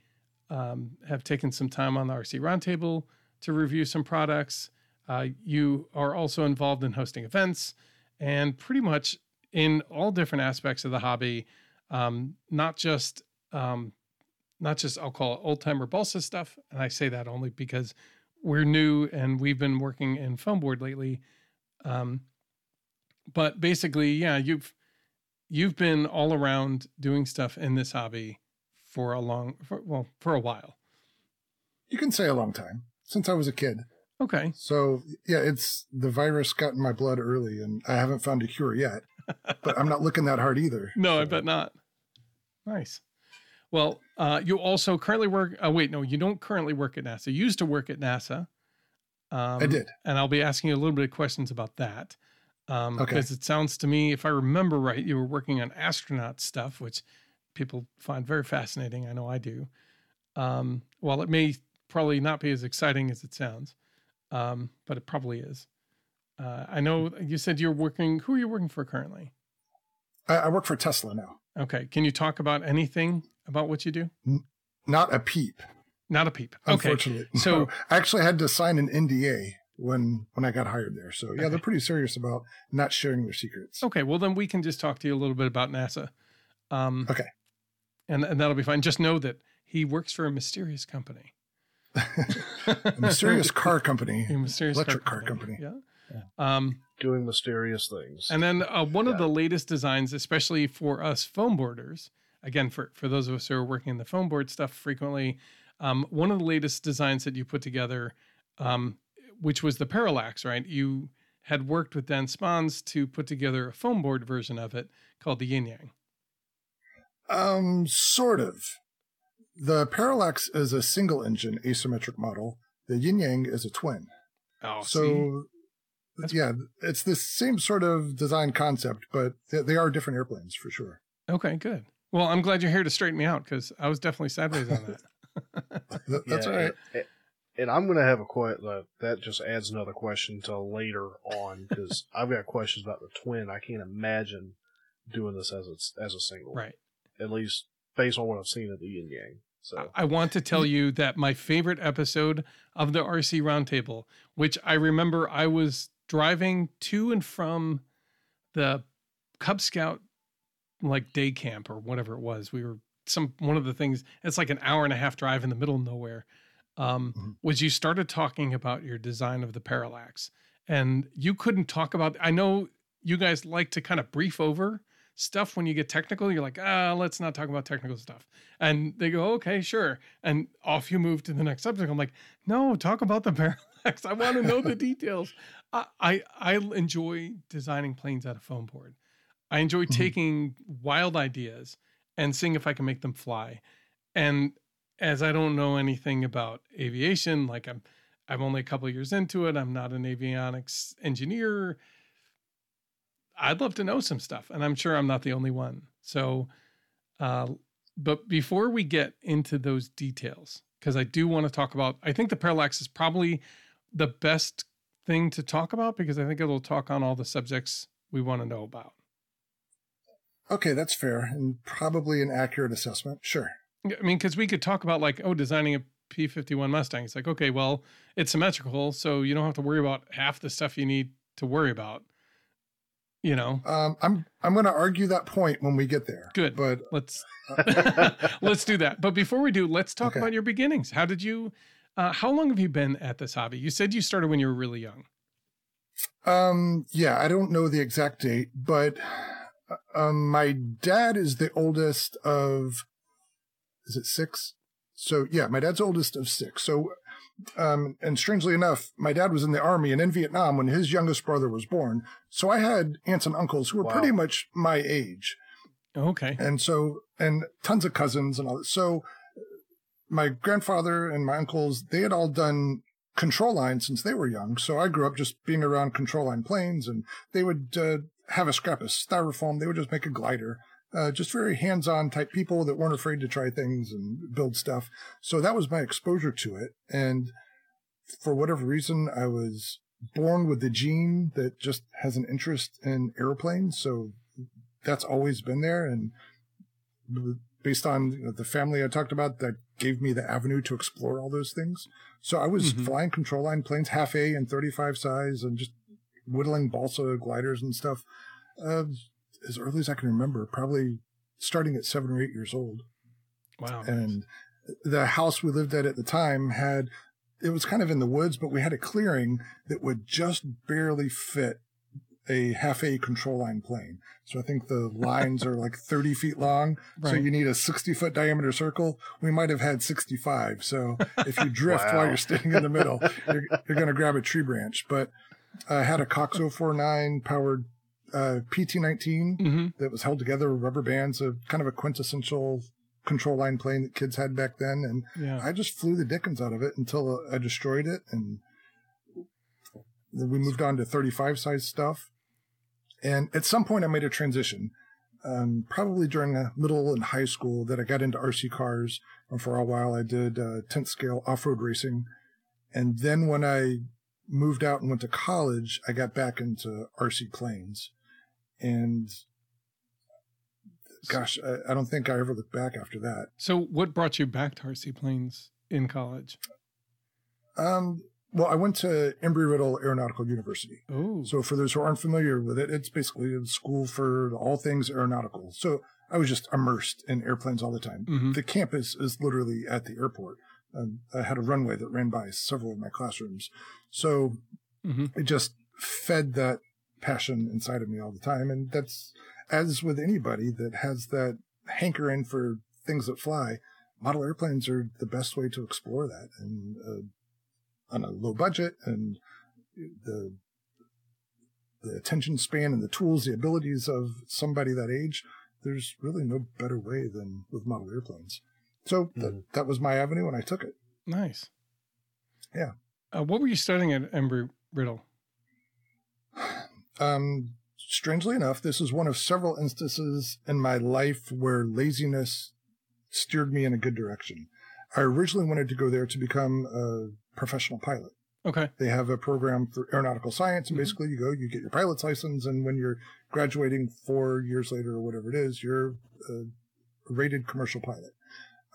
um, have taken some time on the RC Roundtable to review some products. Uh, you are also involved in hosting events and pretty much in all different aspects of the hobby, um, not just um, not just I'll call it old timer balsa stuff. And I say that only because we're new and we've been working in foam board lately. Um, but basically, yeah, you've you've been all around doing stuff in this hobby for a long, for, well, for a while. You can say a long time since I was a kid. Okay, So yeah, it's the virus got in my blood early, and I haven't found a cure yet. but I'm not looking that hard either. (laughs) no, I bet not. Nice. Well, uh, you also currently work. Uh, wait, no, you don't currently work at NASA. You used to work at NASA. Um, I did. and I'll be asking you a little bit of questions about that. Um, Okay. Because it sounds to me, if I remember right, you were working on astronaut stuff, which people find very fascinating. I know I do. Um, while it may probably not be as exciting as it sounds, um, but it probably is. Uh, I know you said you're working. Who are you working for currently? I, I work for Tesla now. Okay. Can you talk about anything about what you do? Not a peep, Not a peep. Okay. unfortunately. (laughs) So- No, I actually had to sign an NDA when when I got hired there. So yeah, Okay. they're pretty serious about not sharing their secrets. Okay, well then we can just talk to you a little bit about NASA. Um, Okay. and and that'll be fine. Just know that he works for a mysterious company. (laughs) A mysterious car company. (laughs) A mysterious Electric car company. Yeah. Um, Doing mysterious things. and then uh, one of the latest designs, especially for us foam boarders, again for for those of us who are working in the foam board stuff frequently, um, one of the latest designs that you put together, um, which was the Parallax, right? You had worked with Dan Spons to put together a foam board version of it called the Yin Yang. Um, sort of. The Parallax is a single engine asymmetric model. The Yin Yang is a twin. Oh, so yeah, it's the same sort of design concept, but they, they are different airplanes for sure. Okay, good. Well, I'm glad you're here to straighten me out because I was definitely sideways on that. (laughs) That's Yeah, all right. And, and I'm going to have a question. Uh, that just adds another question to later on because (laughs) I've got questions about the twin. I can't imagine doing this as a, as a single. right. At least based on what I've seen at the Yin Yang. So I want to tell you that my favorite episode of the RC Roundtable, which I remember I was driving to and from the Cub Scout like day camp or whatever it was. We were some one of the things. It's like an hour and a half drive in the middle of nowhere. Um, Mhm. Was you started talking about your design of the Parallax, and you couldn't talk about. I know you guys like to kind of brief over stuff when you get technical. You're like, ah, let's not talk about technical stuff. And they go, okay, sure. And off you move to the next subject. I'm like, no, talk about the (laughs) parallax. I want to know the (laughs) details. I, I I enjoy designing planes out of foam board. I enjoy Mhm. taking wild ideas and seeing if I can make them fly. And as I don't know anything about aviation, like I'm I'm only a couple of years into it. I'm not an avionics engineer. I'd love to know some stuff, and I'm sure I'm not the only one. So, uh, but before we get into those details, because I do want to talk about, I think the parallax is probably the best thing to talk about because I think it'll talk on all the subjects we want to know about. Okay, that's fair and probably an accurate assessment. Sure. I mean, because we could talk about like, oh, designing a P fifty one Mustang. It's like, okay, well, it's symmetrical, so you don't have to worry about half the stuff you need to worry about. You know, Um, I'm I'm going to argue that point when we get there. Good. but let's (laughs) (laughs) let's do that. But before we do, let's talk Okay. about your beginnings. How did you? Uh, how long have you been at this hobby? You said you started when you were really young. Um, yeah, I don't know the exact date, but um, my dad is the oldest of, is it six? So yeah, my dad's oldest of six. So, um, and strangely enough, my dad was in the army and in Vietnam when his youngest brother was born. So I had aunts and uncles who were Wow. pretty much my age. Okay. And so, and tons of cousins and all that. So my grandfather and my uncles, they had all done control line since they were young. So I grew up just being around control line planes and they would uh, have a scrap of styrofoam. They would just make a glider. Uh, just very hands-on type people that weren't afraid to try things and build stuff. So that was my exposure to it. And for whatever reason, I was born with the gene that just has an interest in airplanes. So that's always been there. And based on the family I talked about, that gave me the avenue to explore all those things. So I was Mhm. flying control line planes, half A and 35 size, and just whittling balsa gliders and stuff uh, as early as I can remember, probably starting at seven or eight years old. Wow. And the house we lived at at the time had, it was kind of in the woods, but we had a clearing that would just barely fit a half A control line plane. So I think the (laughs) lines are like 30 feet long. So you need a 60 foot diameter circle. We might have had 65. So if you (laughs) drift Wow. while you're standing in the middle, you're, you're going to grab a tree branch. But I had a Cox 049 powered uh, PT19 hmm that was held together with rubber bands, a kind of a quintessential control line plane that kids had back then. And Yeah. I just flew the dickens out of it until I destroyed it. And then we moved on to 35 size stuff. And at some point, I made a transition, um, probably during uh, middle and high school, that I got into RC cars. And for a while, I did uh, 10th scale off road racing. And then when I moved out and went to college, I got back into RC planes. And gosh, I, I don't think I ever looked back after that. So, what brought you back to RC planes in college? Um, well, I went to Embry-Riddle Aeronautical University. Oh, So for those who aren't familiar with it, it's basically a school for all things aeronautical. So I was just immersed in airplanes all the time. Mhm. The campus is literally at the airport. I had a runway that ran by several of my classrooms. So Mhm. it just fed that passion inside of me all the time. And that's as with anybody that has that hankering for things that fly, model airplanes are the best way to explore that. And uh, on a low budget and the the attention span and the tools, the abilities of somebody that age, there's really no better way than with model airplanes. So th- Mhm. that was my avenue, and I took it. nice. Yeah. Uh, what were you studying at Embry Riddle? Um, strangely enough, this is one of several instances in my life where laziness steered me in a good direction. I originally wanted to go there to become a professional pilot. Okay. They have a program for aeronautical science, and Mhm. basically you go, you get your pilot's license, and when you're graduating four years later or whatever it is, you're a rated commercial pilot.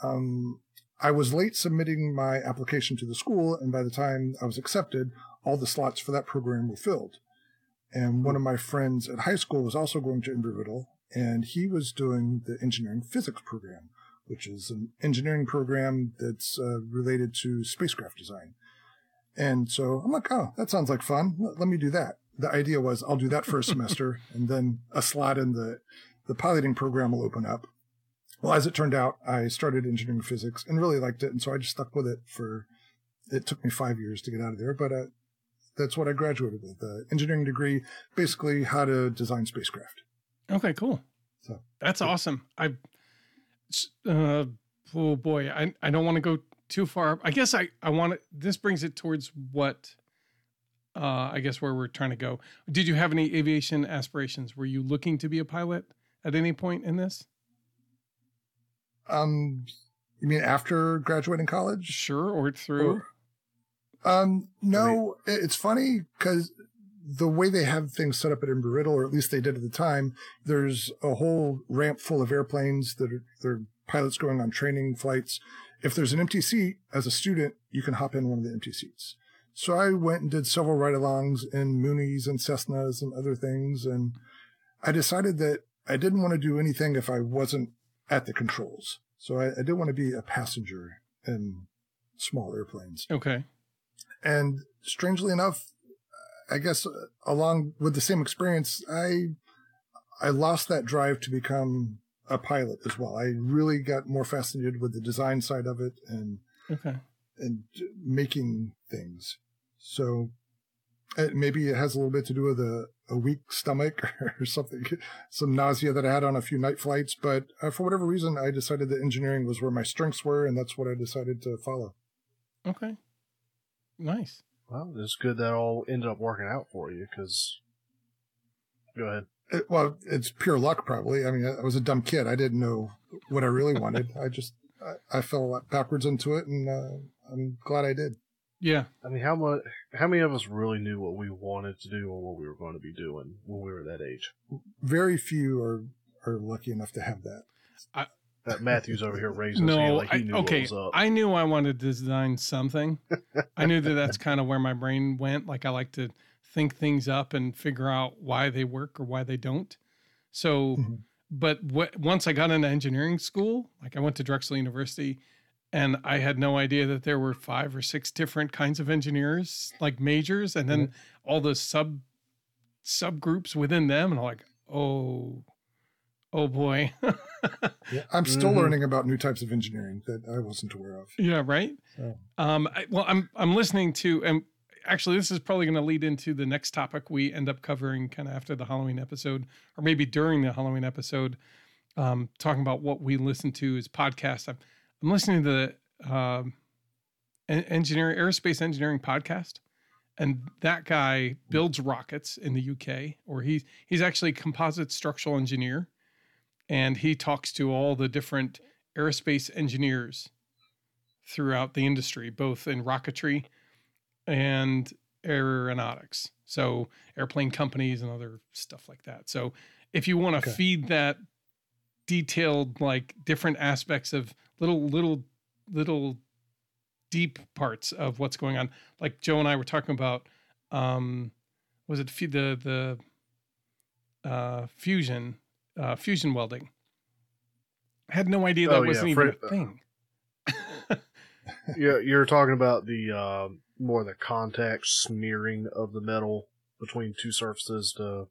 Um, I was late submitting my application to the school, and by the time I was accepted, all the slots for that program were filled. And one of my friends at high school was also going to Embry-Riddle, and he was doing the engineering physics program, which is an engineering program that's uh, related to spacecraft design. And so I'm like, oh, that sounds like fun. Let, let me do that. The idea was I'll do that for a semester, (laughs) and then a slot in the the piloting program will open up. Well, as it turned out, I started engineering physics and really liked it, and so I just stuck with it for. It took me five years to get out of there, but uh, that's what I graduated with: the engineering degree, basically how to design spacecraft. Okay, cool. So- That's awesome. I, uh, oh boy, I, I don't want to go too far. I guess I, I want to, this brings it towards what, uh, I guess where we're trying to go. Did you have any aviation aspirations? Were you looking to be a pilot at any point in this? Um, you mean after graduating college? Sure, or through? Um, no, it- it's funny because the way they have things set up at Embry-Riddle, or at least they did at the time, there's a whole ramp full of airplanes that are, they're pilots going on training flights. If there's an empty seat as a student, you can hop in one of the empty seats. So I went and did several ride-alongs in Mooneys and Cessnas and other things, and I decided that I didn't want to do anything if I wasn't at the controls. So I, I didn't want to be a passenger in small airplanes. Okay. And strangely enough, I guess uh, along with the same experience, I I lost that drive to become a pilot as well. I really got more fascinated with the design side of it and Okay. and making things. So uh, maybe it has a little bit to do with a, a weak stomach (laughs) or something, some nausea that I had on a few night flights. But uh, for whatever reason, I decided that engineering was where my strengths were, and that's what I decided to follow. Okay. Nice. Well, it's good that all ended up working out for you because. Go ahead. It, well, it's pure luck, probably. I mean, I was a dumb kid. I didn't know what I really wanted. I just I, I fell backwards into it, and uh, I'm glad I did. Yeah. I mean, how much? How many of us really knew what we wanted to do or what we were going to be doing when we were that age? Very few are are lucky enough to have that. I, that Matthew's over here raising no, his hand like he I, okay. what was up. I knew I wanted to design something. (laughs) I knew that that's kind of where my brain went. Like I like to think things up and figure out why they work or why they don't. So, Mm-hmm. but what, once I got into engineering school, like I went to Drexel University and I had no idea that there were five or six different kinds of engineers, like majors, and then all the sub subgroups within them. And I'm like, oh, oh boy. Yeah, (laughs) I'm still Mhm. learning about new types of engineering that I wasn't aware of. yeah, right. Um, I, well, I'm I'm listening to, and actually, this is probably going to lead into the next topic we end up covering, kind of after the Halloween episode, or maybe during the Halloween episode, um, talking about what we listen to as podcasts. I'm, I'm listening to the um, en- engineering aerospace engineering podcast, and that guy builds rockets in the UK, or he's he's actually a composite structural engineer, and he talks to all the different aerospace engineers throughout the industry, both in rocketry and aeronautics. So airplane companies and other stuff like that. So if you want to Okay. feed that detailed, like different aspects of little, little, little deep parts of what's going on, like Joe and I were talking about, um, was it the the uh, fusion uh, fusion welding? I had no idea that Oh, wasn't even fr- a thing. (laughs) yeah, you're talking about the um, more the contact smearing of the metal between two surfaces to,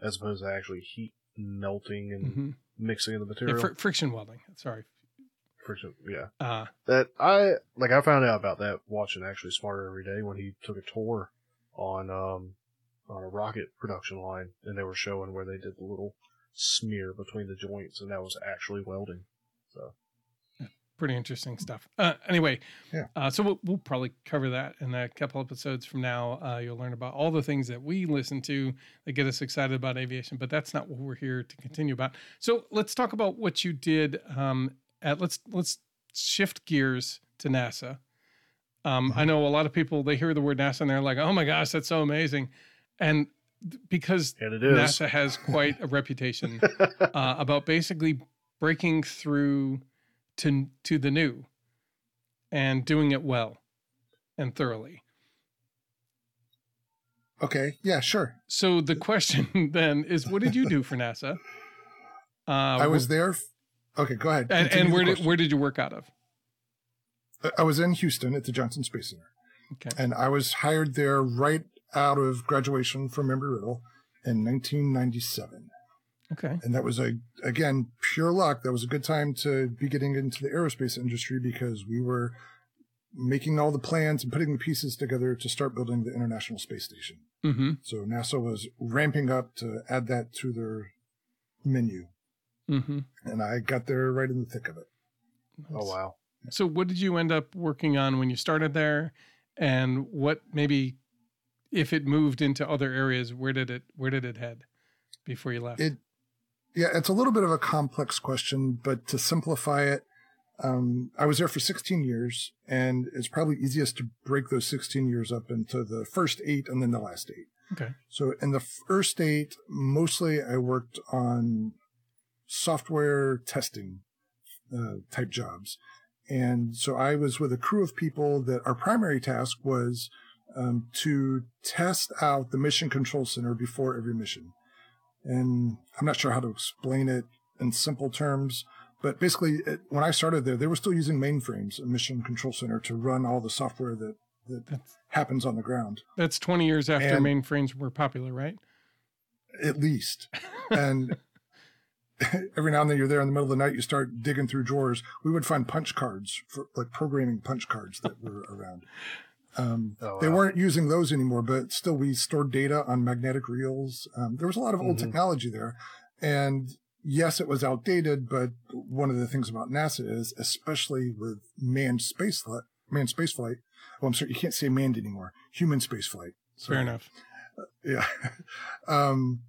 as opposed to actually heat melting and Mhm. Mixing of the Yeah, material. fr- friction welding. Sorry. Friction, yeah. Uh, That I like. I found out about that watching actually Smarter Every Day when he took a tour on um on a rocket production line, and they were showing where they did the little smear between the joints, and that was actually welding. So pretty interesting stuff. Uh, anyway, Yeah. Uh, so we'll, we'll probably cover that in a couple episodes from now. Uh, you'll learn about all the things that we listen to that get us excited about aviation, but that's not what we're here to continue about. So let's talk about what you did. Um, at let's let's shift gears to NASA. Um, I know a lot of people they hear the word NASA and they're like, "Oh my gosh, that's so amazing," and because and it is. NASA has quite a reputation (laughs) uh, about basically breaking through to to the new and doing it well and thoroughly. okay, yeah, sure. So the question (laughs) then is, what did you do for NASA? Uh, (laughs) I was there. f- Okay, go ahead. and, and where did where did you work out of? I was in Houston at the Johnson Space Center, Okay, and I was hired there right out of graduation from Embry-Riddle in 1997. Okay, and that was a again pure luck that was a good time to be getting into the aerospace industry because we were making all the plans and putting the pieces together to start building the international space station mm-hmm. so nasa was ramping up to add that to their menu Mm-hmm. and i got there right in the thick of it oh wow. So what did you end up working on when you started there, and what maybe if it moved into other areas, where did it where did it head before you left? It yeah it's a little bit of a complex question but to simplify it um, i was there for 16 years and it's probably easiest to break those 16 years up into the first eight and then the last eight okay, So in the first eight, mostly I worked on software testing uh, type jobs. And so I was with a crew of people that our primary task was um, to test out the mission control center before every mission. And I'm not sure how to explain it in simple terms, but basically, it, when I started there, they were still using mainframes, a mission control center, to run all the software that, that that's happens on the ground. that's twenty years after And- mainframes were popular, right? at least. (laughs) And (laughs) every now and then you're there in the middle of the night, you start digging through drawers. We would find punch cards for like programming punch cards that were around. Um, Oh, they weren't using those anymore, but still we stored data on magnetic reels. Um, there was a lot of old Mhm. technology there. And yes, it was outdated, but one of the things about NASA is, especially with manned space flight, manned space flight. Oh, I'm sorry, you can't say manned anymore. Human space flight. Fair enough. Yeah. (laughs) um,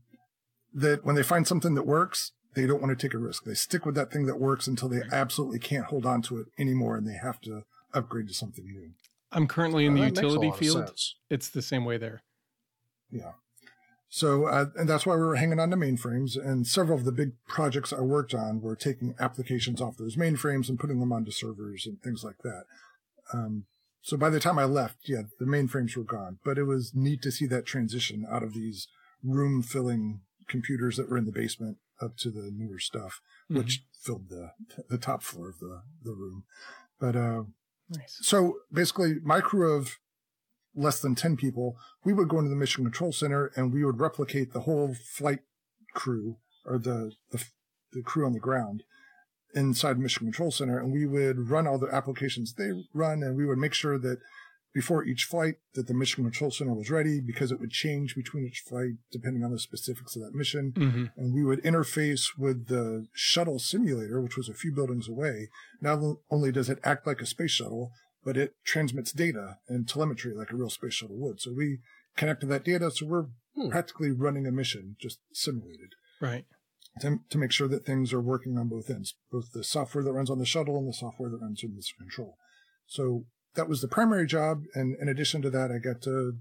that when they find something that works, they don't want to take a risk. They stick with that thing that works until they absolutely can't hold on to it anymore and they have to upgrade to something new. I'm currently in the utility field. It's the same way there. Yeah. So, uh, and that's why we were hanging on to mainframes. And several of the big projects I worked on were taking applications off those mainframes and putting them onto servers and things like that. Um, so by the time I left, yeah, the mainframes were gone, but it was neat to see that transition out of these room filling computers that were in the basement up to the newer stuff, Mhm. which filled the, the top floor of the, the room. But, uh, Nice. so basically, my crew of less than 10 people, we would go into the Mission Control Center and we would replicate the whole flight crew or the, the, the crew on the ground inside Mission Control Center. And we would run all the applications they run and we would make sure that before each flight that the Mission Control Center was ready because it would change between each flight depending on the specifics of that mission hmm and we would interface with the shuttle simulator, which was a few buildings away. Not only does it act like a space shuttle, but it transmits data and telemetry like a real space shuttle would. So we connect to that data, so we're Hmm. practically running a mission just simulated Right. to, to make sure that things are working on both ends, both the software that runs on the shuttle and the software that runs in this control. So that was the primary job. And in addition to that, I got to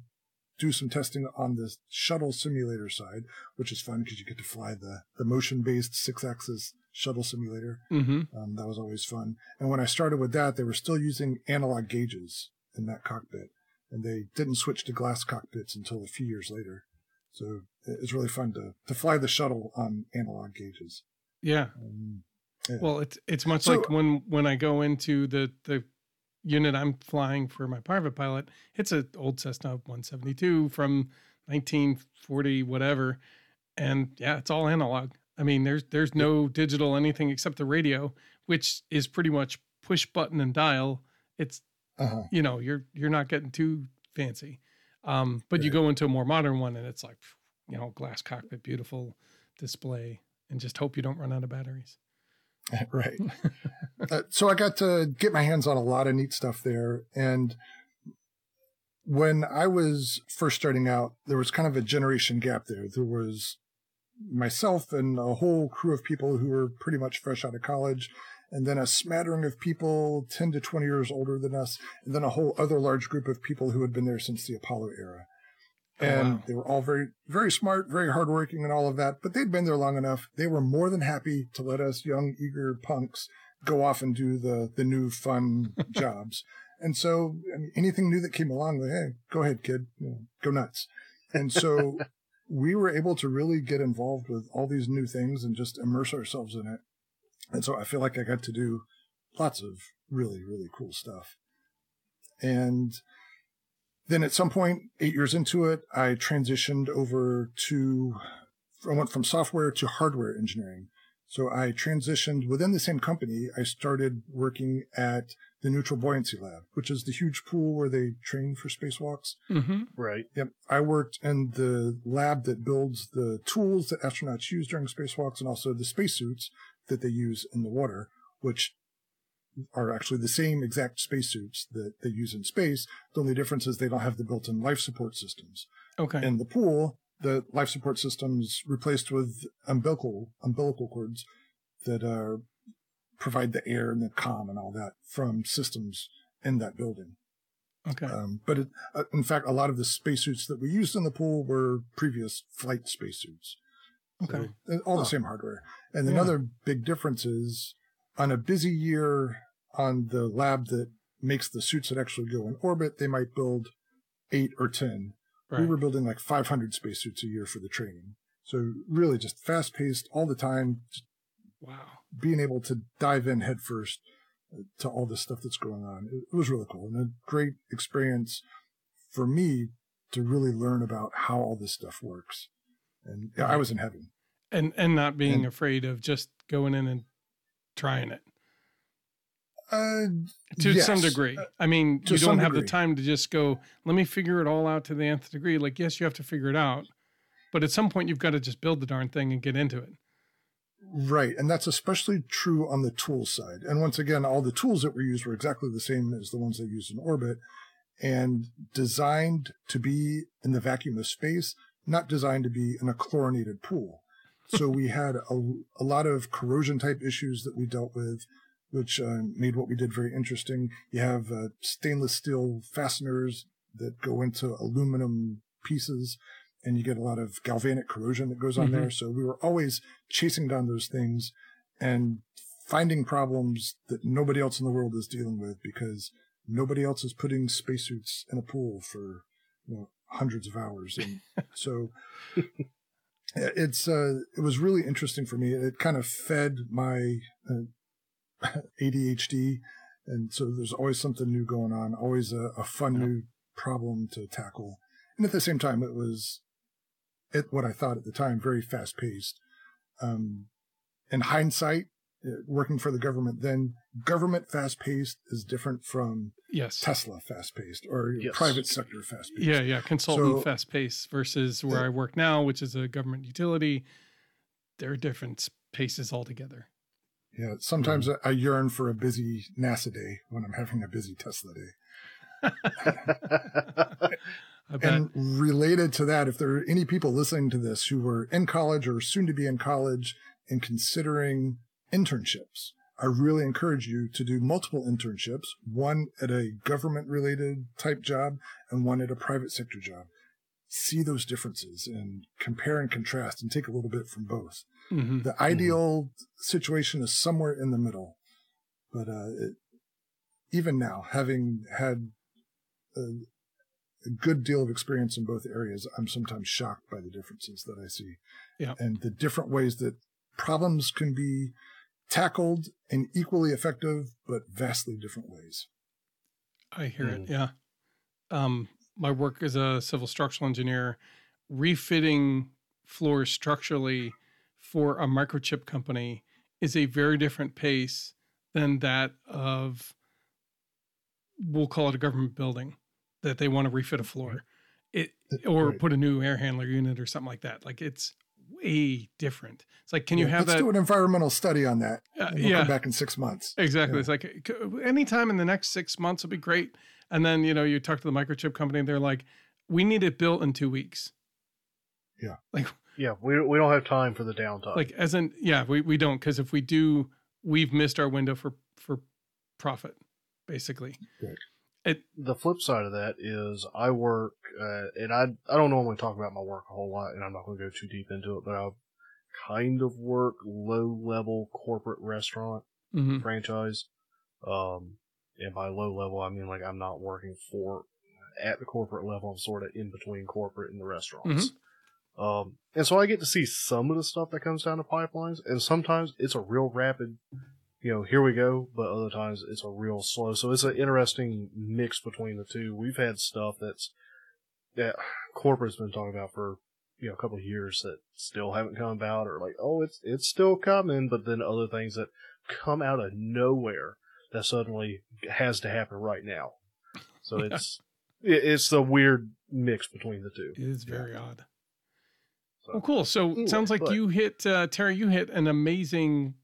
do some testing on the shuttle simulator side, which is fun because you get to fly the, the motion based six axis shuttle simulator. hmm Um, that was always fun. And when I started with that, they were still using analog gauges in that cockpit, and they didn't switch to glass cockpits until a few years later. So it was really fun to to fly the shuttle on analog gauges. Yeah. Um, yeah. Well, it's it's much So- like when when I go into the the unit I'm flying for my private pilot. It's an old Cessna 172 from 1940 whatever, and yeah, it's all analog. I mean, there's there's no digital anything except the radio, which is pretty much push button and dial. It's uh-huh. you know you're you're not getting too fancy, um, but you go into a more modern one and it's like you know glass cockpit, beautiful display, and just hope you don't run out of batteries. (laughs) right. (laughs) uh, so I got to get my hands on a lot of neat stuff there. And when I was first starting out, there was kind of a generation gap there. There was myself and a whole crew of people who were pretty much fresh out of college, and then a smattering of people 10 to 20 years older than us, and then a whole other large group of people who had been there since the Apollo era. Oh, And wow. they were all very, very smart, very hardworking, and all of that. But they'd been there long enough. They were more than happy to let us young, eager punks go off and do the the new fun (laughs) jobs. And so, I mean, anything new that came along, like, hey, go ahead, kid, you know, go nuts. And so, (laughs) we were able to really get involved with all these new things and just immerse ourselves in it. And so, I feel like I got to do lots of really, really cool stuff. And then at some point, eight years into it, I transitioned over to, I went from software to hardware engineering. So I transitioned within the same company. I started working at the Neutral Buoyancy Lab, which is the huge pool where they train for spacewalks. Mm-hmm. Right. Yep. I worked in the lab that builds the tools that astronauts use during spacewalks and also the spacesuits that they use in the water, which are actually the same exact spacesuits that they use in space. The only difference is they don't have the built in life support systems. Okay. In the pool, the life support systems replaced with umbilical umbilical cords that uh, provide the air and the comm and all that from systems in that building. okay. Um, but it, uh, in fact, a lot of the spacesuits that we used in the pool were previous flight spacesuits. Okay. So, uh, all the same hardware. And Yeah. another big difference is on a busy year on the lab that makes the suits that actually go in orbit, they might build eight or 10. Right. We were building like 500 spacesuits a year for the training. So really just fast paced all the time, wow. being able to dive in headfirst uh, to all the stuff that's going on. It, it was really cool and a great experience for me to really learn about how all this stuff works. And yeah, I was in heaven. And and not being And- afraid of just going in and trying it. Uh, to yes. some degree. Uh, I mean, to you don't have the time to just go, let me figure it all out to the nth degree. Like, yes, you have to figure it out. But at some point, you've got to just build the darn thing and get into it. Right. And that's especially true on the tool side. And once again, all the tools that were used were exactly the same as the ones they used in orbit and designed to be in the vacuum of space, not designed to be in a chlorinated pool. So we had a, a lot of corrosion type issues that we dealt with, which uh, made what we did very interesting. You have uh, stainless steel fasteners that go into aluminum pieces and you get a lot of galvanic corrosion that goes on Mhm. there. So we were always chasing down those things and finding problems that nobody else in the world is dealing with because nobody else is putting spacesuits in a pool for you know, hundreds of hours. And (laughs) so it's uh, it was really interesting for me. It kind of fed my uh, (laughs) ADHD, and so there's always something new going on, always a, a fun Yeah. new problem to tackle. And at the same time, it was at what I thought at the time very fast paced. Um, in hindsight, uh, working for the government then, government fast paced is different from Yes. Tesla fast paced or Yes. private sector fast paced. Yeah, yeah. Consultant So- fast pace versus where Yeah. I work now, which is a government utility. They're different s- paces altogether. Yeah, sometimes mm-hmm. I I yearn for a busy NASA day when I'm having a busy Tesla day. (laughs) And related to that, if there are any people listening to this who were in college or soon to be in college and considering internships, I really encourage you to do multiple internships, one at a government related type job and one at a private sector job. See those differences and compare and contrast and take a little bit from both. Mhm. The ideal situation is somewhere in the middle. But uh, it, even now, having had a, a good deal of experience in both areas, I'm sometimes shocked by the differences that I see. Yeah. And the different ways that problems can be tackled in equally effective, but vastly different ways. I hear it. Mm. Yeah. Um, my work as a civil structural engineer, refitting floors structurally for a microchip company is a very different pace than that of, we'll call it a government building that they want to refit a floor, it or Right. put a new air handler unit or something like that. Like it's way different. It's like, can you Yeah, have Let's that? do an environmental study on that. Uh, we'll yeah. come back in six months. Exactly. Yeah. It's like anytime in the next six months will be great. And then, you know, you talk to the microchip company and they're like, we need it built in two weeks. Yeah. Like, yeah, we we don't have time for the downtime. like as in, yeah, we, we don't. Cause if we do, we've missed our window for, for profit basically. It the flip side of that is I work, uh, and I I don't normally talk about my work a whole lot, and I'm not going to go too deep into it, but I kind of work low level corporate restaurant hmm franchise. Um, and by low level, I mean like I'm not working for at the corporate level. I'm sort of in between corporate and the restaurants. Um, and so I get to see some of the stuff that comes down the pipelines, and sometimes it's a real rapid, you know, here we go, but other times it's a real slow. So it's an interesting mix between the two. We've had stuff that's that corporate's been talking about for you know a couple of years that still haven't come about, or like oh it's it's still coming, but then other things that come out of nowhere that suddenly has to happen right now. So (laughs) it's it's a weird mix between the two. It is very odd. So. Well, cool. So Anyway, sounds like but- you hit, uh, Terry, you hit an amazing,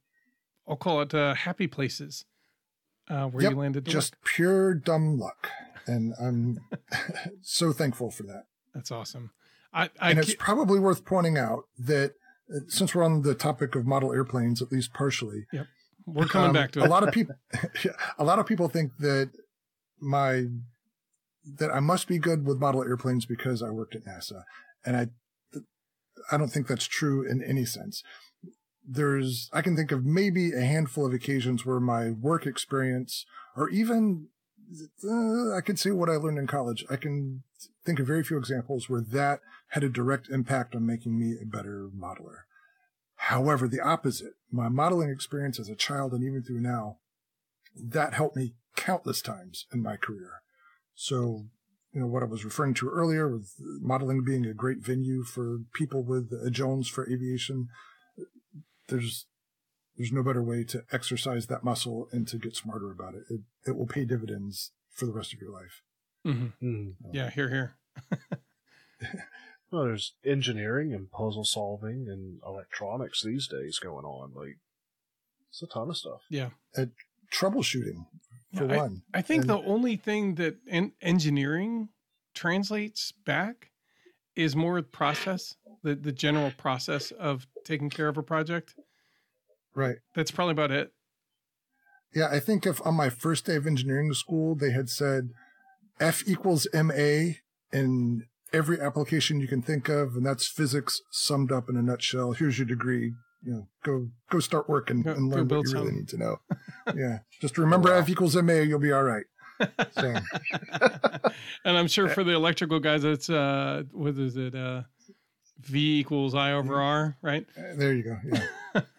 I'll call it uh, happy places uh, where Yep, you landed. Just pure dumb luck. And I'm (laughs) so thankful for that. That's awesome. I, I and it's probably worth pointing out that uh, since we're on the topic of model airplanes, at least partially, Yep. we're coming um, back to a lot of (laughs) people. (laughs) a lot of people think that my that I must be good with model airplanes because I worked at NASA, and I I don't think that's true in any sense. There's I can think of maybe a handful of occasions where my work experience, or even uh, I can say what I learned in college. I can think of very few examples where that had a direct impact on making me a better modeler. However, the opposite, my modeling experience as a child and even through now, that helped me countless times in my career. So, you know, what I was referring to earlier with modeling being a great venue for people with a Jones for aviation, there's there's no better way to exercise that muscle and to get smarter about it. It, it will pay dividends for the rest of your life. Mm-hmm. Mm. Yeah, here, here. (laughs) Well, there's engineering and puzzle solving and electronics these days going on. Like, it's a ton of stuff. Yeah. At troubleshooting, for Yeah, one. I think And- the only thing that en- engineering translates back is more process, the, the general process of taking care of a project. Right. That's probably about it. Yeah, I think if on my first day of engineering school they had said F equals MA in every application you can think of, and that's physics summed up in a nutshell. Here's your degree. You know, go go start working Go- and learn what you really need to know. (laughs) yeah, just remember Wow. F equals MA, you'll be all right. So (laughs) and I'm sure for the electrical guys, it's uh, what is it? Uh, v equals I over R, right? uh, there you go.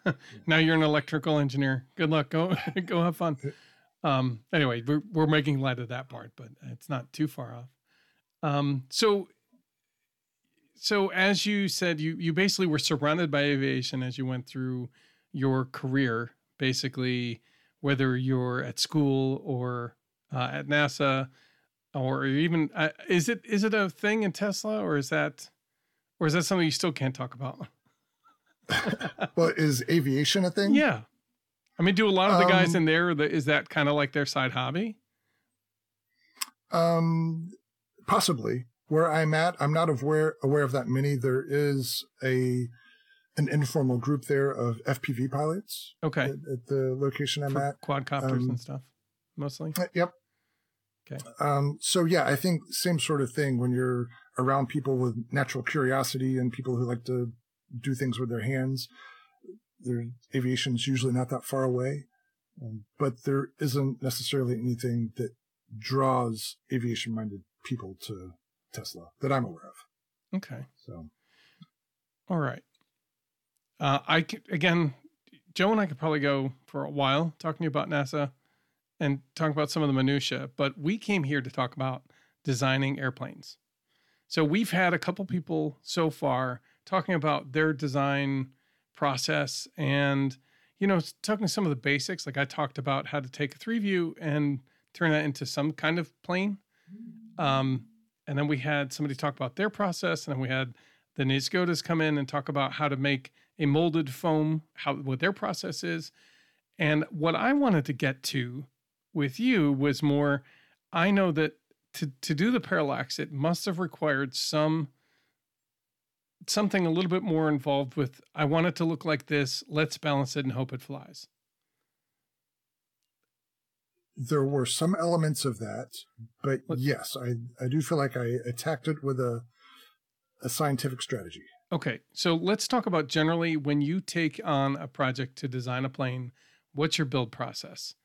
Yeah, (laughs) now you're an electrical engineer. Good luck. Go go have fun. Um, anyway, we're we're making light of that part, but it's not too far off. Um, so so as you said, you you basically were surrounded by aviation as you went through your career, basically, whether you're at school or uh, at NASA, or even uh, is it is it a thing in Tesla, or is that or is that something you still can't talk about? (laughs) well, is aviation a thing? Yeah. I mean, do a lot of the guys Um, in there, the, is that kind of like their side hobby? Um, possibly. Where I'm at, I'm not aware aware of that many. There is a an informal group there of FPV pilots Okay. at, at the location I'm For at. quadcopters um, and stuff, mostly. Uh, Yep. Okay. Um, so yeah, I think same sort of thing when you're around people with natural curiosity and people who like to do things with their hands. Their aviation's usually not that far away, um, but there isn't necessarily anything that draws aviation-minded people to Tesla that I'm aware of. Okay. So All right. Uh, I c- again, Joe and I could probably go for a while talking to you about NASA and talk about some of the minutia, but we came here to talk about designing airplanes. So we've had a couple people so far talking about their design process and you know talking some of the basics like i talked about how to take a three view and turn that into some kind of plane um, and then we had somebody talk about their process and then we had the Nisgodas come in and talk about how to make a molded foam, how what their process is. And what I wanted to get to with you was more I know that to to do the parallax, it must have required some something a little bit more involved with I want it to look like this, let's balance it and hope it flies. There were some elements of that, but yes, I I do feel like I attacked it with a a scientific strategy. Okay, so let's talk about generally when you take on a project to design a plane, what's your build process?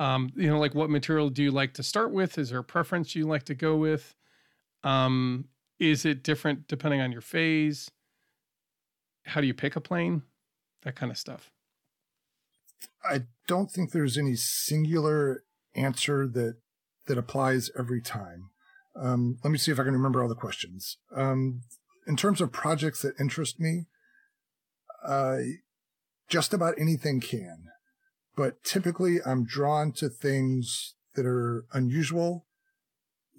Um, you know, like what material do you like to start with? Is there a preference you like to go with? Um, is it different depending on your phase? How do you pick a plane? That kind of stuff. I don't think there's any singular answer that that applies every time. Um, let me see if I can remember all the questions. Um, in terms of projects that interest me, uh, just about anything can, but typically I'm drawn to things that are unusual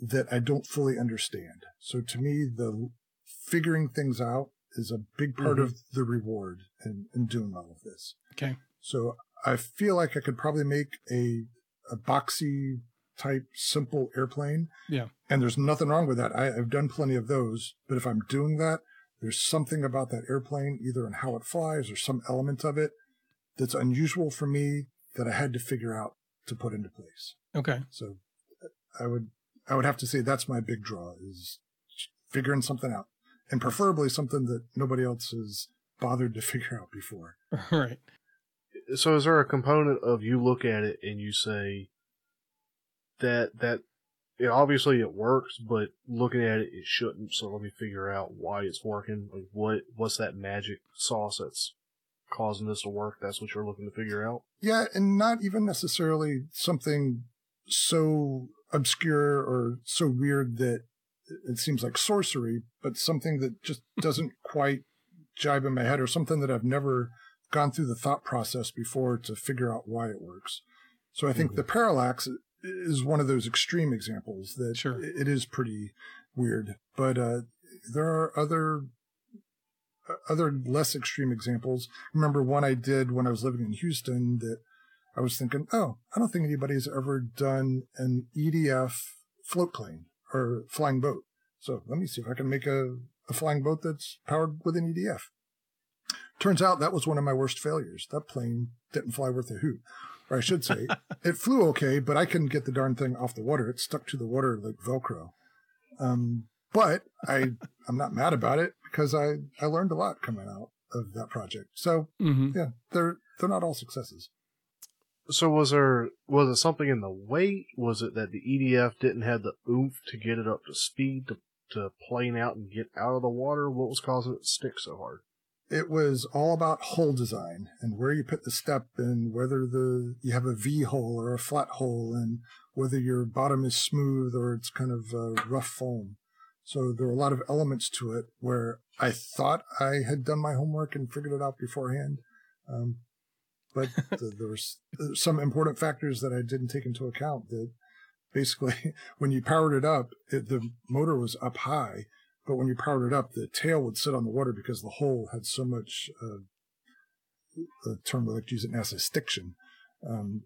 that I don't fully understand. So to me, the figuring things out is a big part Mhm. of the reward in, in doing all of this. Okay. So I feel like I could probably make a a boxy type simple airplane. Yeah. And there's nothing wrong with that. I, I've done plenty of those. But if I'm doing that, there's something about that airplane, either in how it flies or some element of it, that's unusual for me that I had to figure out to put into place. Okay. So I would I would have to say that's my big draw is figuring something out. And preferably something that nobody else has bothered to (laughs) figure out before. All (laughs) right. So is there a component of you look at it and you say that that yeah, obviously it works, but looking at it, it shouldn't. So let me figure out why it's working. Like what what's that magic sauce that's causing this to work? That's what you're looking to figure out. Yeah, and not even necessarily something so obscure or so weird that it seems like sorcery, but something that just doesn't quite jibe in my head or something that I've never gone through the thought process before to figure out why it works. So I think Mhm. the parallax is one of those extreme examples that Sure. it is pretty weird. But uh, there are other uh, other less extreme examples. Remember one I did when I was living in Houston that I was thinking, oh, I don't think anybody's ever done an EDF float plane or flying boat. So let me see if I can make a, a flying boat that's powered with an EDF. Turns out that was one of my worst failures. That plane didn't fly worth a hoot. Or I should say, (laughs) it flew okay, but I couldn't get the darn thing off the water. It stuck to the water like Velcro. Um, but I, I'm not mad about it because I, I learned a lot coming out of that project. So hmm yeah, they're, they're not all successes. So was there was it something in the weight? Was it that the EDF didn't have the oomph to get it up to speed to to plane out and get out of the water? What was causing it to stick so hard? It was all about hull design and where you put the step and whether the you have a V hull or a flat hull and whether your bottom is smooth or it's kind of uh, rough foam. So there were a lot of elements to it where I thought I had done my homework and figured it out beforehand. Um, but (laughs) the, there was some important factors that I didn't take into account that basically (laughs) when you powered it up, it, the motor was up high but when you powered it up, the tail would sit on the water because the hull had so much, uh, the term we like to use at NASA, stiction. Um,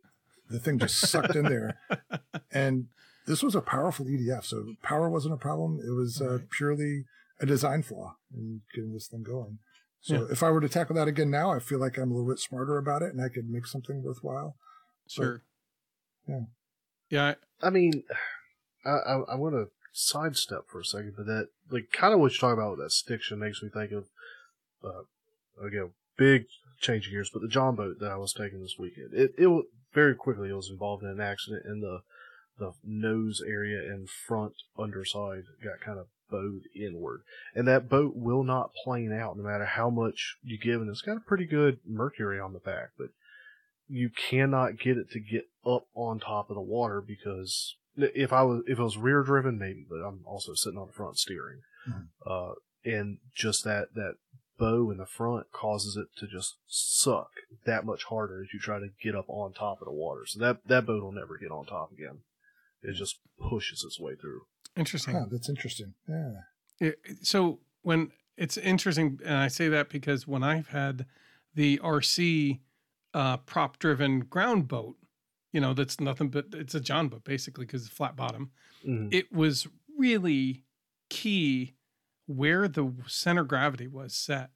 the thing just sucked in there. (laughs) And this was a powerful EDF, so power wasn't a problem. It was uh, Right. purely a design flaw in getting this thing going. So Yeah. if I were to tackle that again now, I feel like I'm a little bit smarter about it and I could make something worthwhile. Sure. yeah. Yeah. I mean, I I, I want to sidestep for a second, but that like kind of what you're talking about with that stiction makes me think of uh, again big change of gears, but the John boat that I was taking this weekend, it it very quickly it was involved in an accident in the the nose area and front underside got kind of bowed inward, and that boat will not plane out no matter how much you give, and it's got a pretty good mercury on the back, but you cannot get it to get up on top of the water because if I was if it was rear driven maybe, but I'm also sitting on the front steering, Mhm. uh, and just that that bow in the front causes it to just suck that much harder as you try to get up on top of the water. So that that boat will never get on top again. It just pushes its way through. Interesting. Huh, that's interesting. Yeah. It- so when it's interesting, and I say that because when I've had the RC uh, prop driven ground boat, you know, that's nothing but it's a John boat basically because it's flat bottom. Mhm. It was really key where the center gravity was set.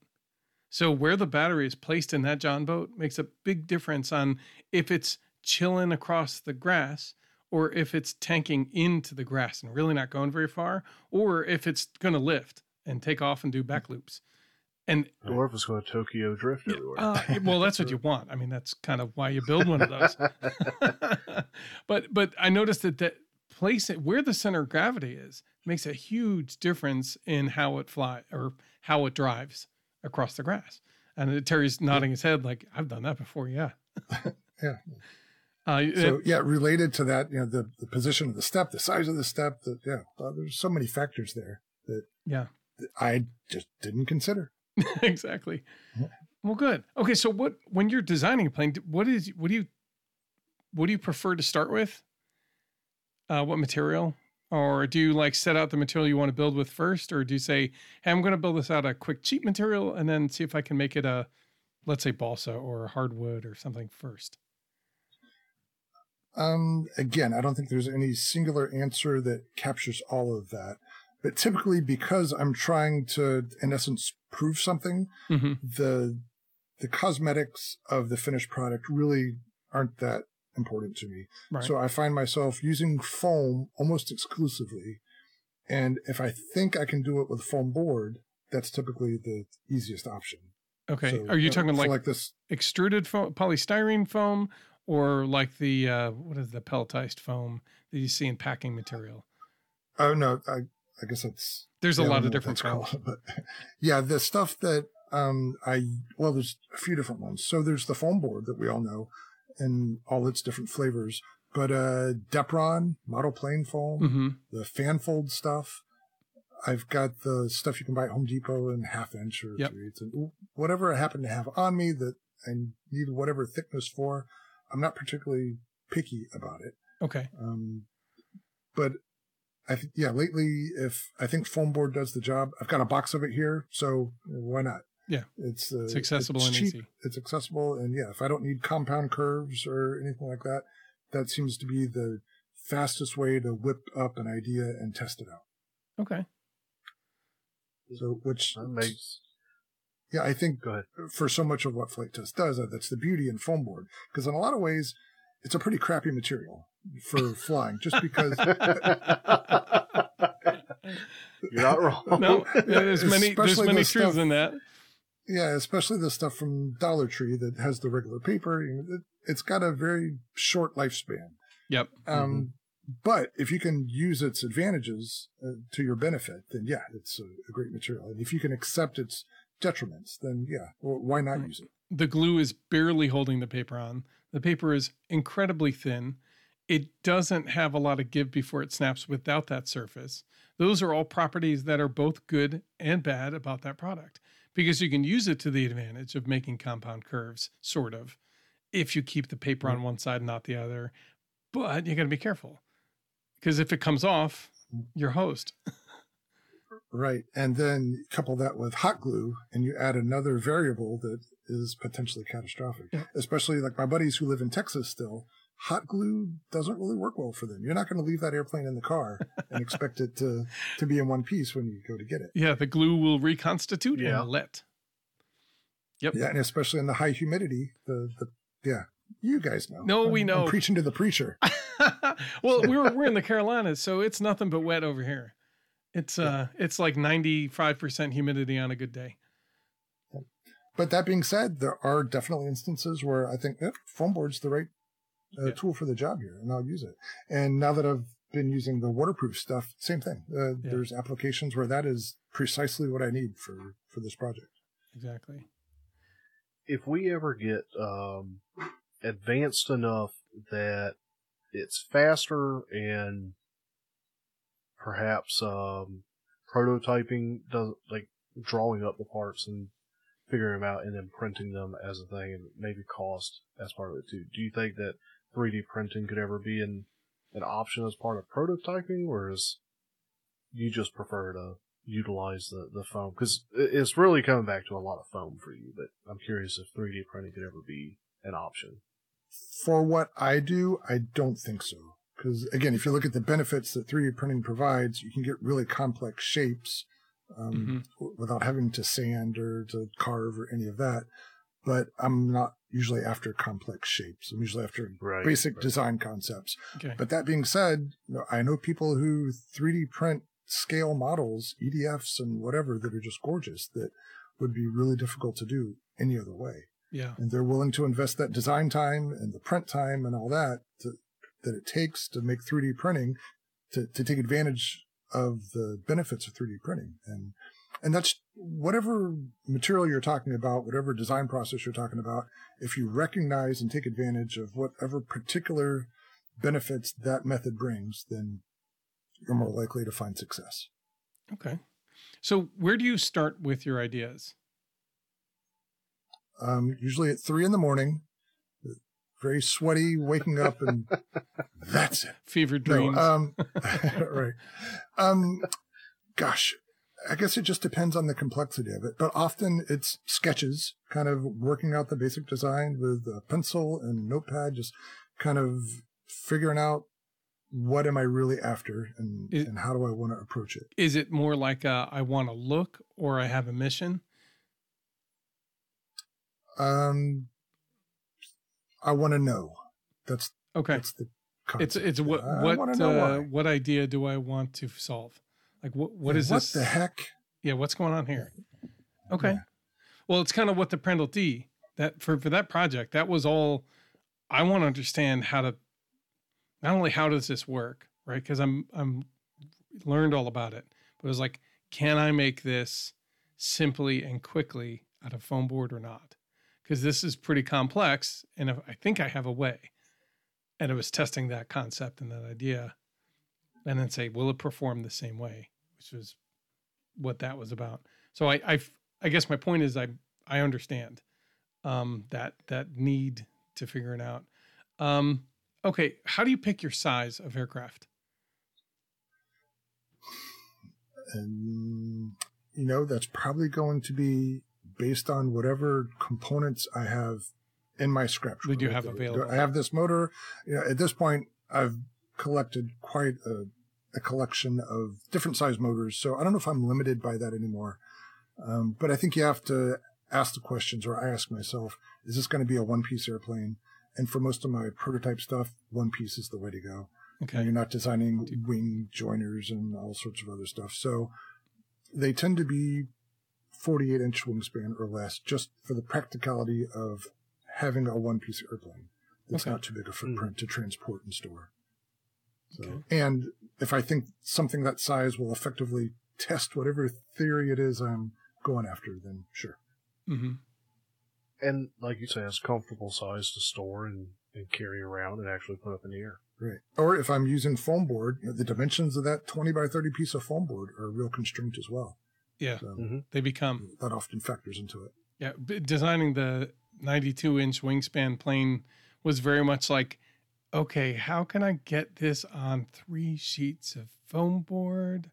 So where the battery is placed in that John boat makes a big difference on if it's chilling across the grass or if it's tanking into the grass and really not going very far, or if it's going to lift and take off and do back loops. And if it's going to Tokyo drift yeah, everywhere. uh, well, that's what you want. I mean, that's kind of why you build one of those. (laughs) but but I noticed that that place it where the center of gravity is makes a huge difference in how it fly or how it drives across the grass. And Terry's nodding his head like I've done that before. Yeah. (laughs) Yeah. (laughs) Uh, So yeah, related to that, you know, the, the position of the step, the size of the step, that yeah, well, there's so many factors there that yeah. that I just didn't consider. (laughs) exactly. Yeah. Well, good. Okay, so what when you're designing a plane, what is what do you what do you prefer to start with? Uh, what material, or do you like set out the material you want to build with first, or do you say, "Hey, I'm going to build this out of quick cheap material, and then see if I can make it a, let's say balsa or hardwood or something first? Um, again, I don't think there's any singular answer that captures all of that. But typically, because I'm trying to, in essence, prove something, hmm the the cosmetics of the finished product really aren't that important to me. Right. So I find myself using foam almost exclusively. And if I think I can do it with foam board, that's typically the easiest option. okay. So, Are you talking like, like this? extruded foam, polystyrene foam, or like the uh, what is the pelletized foam that you see in packing material? Oh no, I I guess that's There's a lot of different called, (laughs) but yeah, the stuff that um I well, there's a few different ones. So there's the foam board that we all know, and all its different flavors. But uh Depron model plane foam, hmm the fanfold stuff. I've got the stuff you can buy at Home Depot in half inch or Yep. three eighths, and whatever I happen to have on me that I need whatever thickness for. I'm not particularly picky about it. Okay. Um, but I think, yeah, lately, if I think foam board does the job, I've got a box of it here, so why not? Yeah. It's, uh, It's accessible it's and cheap, easy. It's accessible. And yeah, if I don't need compound curves or anything like that, that seems to be the fastest way to whip up an idea and test it out. Okay. So, which, makes. yeah, I think for so much of what Flite Test does, uh, that's the beauty in foam board. Because in a lot of ways, it's a pretty crappy material for flying, just because (laughs) You're not wrong. No, there's many there's many the truths stuff- in that. Yeah, especially the stuff from Dollar Tree that has the regular paper. It, it's got a very short lifespan. Yep. Um, But if you can use its advantages uh, to your benefit, then yeah, it's a, a great material. And if you can accept its detriments, then yeah, well, why not Right. use it? The glue is barely holding the paper on. The paper is incredibly thin. It doesn't have a lot of give before it snaps without that surface. Those are all properties that are both good and bad about that product because you can use it to the advantage of making compound curves, sort of, if you keep the paper mm-hmm. on one side and not the other. But you got to be careful because if it comes off, your host. Right. And then couple that with hot glue and you add another variable that is potentially catastrophic. Yeah. Especially like my buddies who live in Texas still, hot glue doesn't really work well for them. You're not going to leave that airplane in the car and expect it to, to be in one piece when you go to get it. Yeah, the glue will reconstitute Yeah. and let. Yep. Yeah. And especially in the high humidity, the, the, yeah, you guys know. No, we I'm- know. I'm preaching to the preacher. (laughs) well, we're we're in the Carolinas, so it's nothing but wet over here. It's uh it's like 95% humidity on a good day. But that being said, there are definitely instances where I think eh, foam board's the right uh, Yeah. tool for the job here, and I'll use it. And now that I've been using the waterproof stuff, same thing. Uh, Yeah. There's applications where that is precisely what I need for for this project. Exactly. if we ever get um, advanced enough that it's faster and perhaps um, prototyping does like drawing up the parts and figuring them out and then printing them as a thing and maybe cost as part of it too. Do you think that 3D printing could ever be an an option as part of prototyping, or is you just prefer to utilize the, the foam because it's really coming back to a lot of foam for you. But I'm curious if 3D printing could ever be an option. For what I do, I don't think so. Because again, if you look at the benefits that 3D printing provides, you can get really complex shapes um, Mhm. w- without having to sand or to carve or any of that. But I'm not usually after complex shapes. I'm usually after Right. basic right. design concepts. Okay. But that being said, you know, I know people who 3D print scale models, EDFs and whatever that are just gorgeous that would be really difficult to do any other way. Yeah. And they're willing to invest that design time and the print time and all that to, that it takes to make 3D printing to, to take advantage of the benefits of 3D printing. And and that's whatever material you're talking about, whatever design process you're talking about, if you recognize and take advantage of whatever particular benefits that method brings, then you're more likely to find success. Okay. So where do you start with your ideas? Um, usually at three in the morning, very sweaty, waking up, and (laughs) that's it. Fever dreams. No, um, (laughs) right. Um, gosh, I guess it just depends on the complexity of it, but often it's sketches, kind of working out the basic design with a pencil and notepad, just kind of figuring out what am I really after and, Is- and how do I want to approach it. Is it more like a, I want to look or I have a mission? Um, I want to know. That's Okay. that's the It's concept. it's what I what wanna uh, what idea do I want to solve? Like what what Yeah, is what this? the heck? Yeah, what's going on here? Okay. Yeah. Well, it's kind of what the Prandtl D that for for that project that was all. I want to understand how to not only how does this work, right? Because I'm I'm learned all about it, but it was like, can I make this simply and quickly out of foam board or not? Because this is pretty complex, and if, I think I have a way. And it was testing that concept and that idea, and then say, will it perform the same way? Which was what that was about. So I, I, I guess my point is I, I understand. um, that that need to figure it out. Um, okay, how do you pick your size of aircraft? And you know, that's probably going to be based on whatever components I have in my scrap. That you have available. I have this motor. You know, at this point, I've collected quite a, a collection of different size motors, so I don't know if I'm limited by that anymore. Um, but I think you have to ask the questions, or I ask myself, is this going to be a one-piece airplane? And for most of my prototype stuff, one piece is the way to go. And Okay, you're not designing wing joiners and all sorts of other stuff. So they tend to be 48 inch wingspan or less, just for the practicality of having a one piece airplane that's Okay. not too big a footprint to transport and store. So, Okay. and if I think something that size will effectively test whatever theory it is I'm going after, then sure. Mm-hmm. And like you say, it's a comfortable size to store and, and carry around and actually put up in the air. Right. Or if I'm using foam board, you know, the dimensions of that 20 by 30 piece of foam board are a real constraint as well. yeah, So Mhm. they become that often factors into it. Yeah, designing the 92 inch wingspan plane was very much like, okay, how can I get this on three sheets of foam board?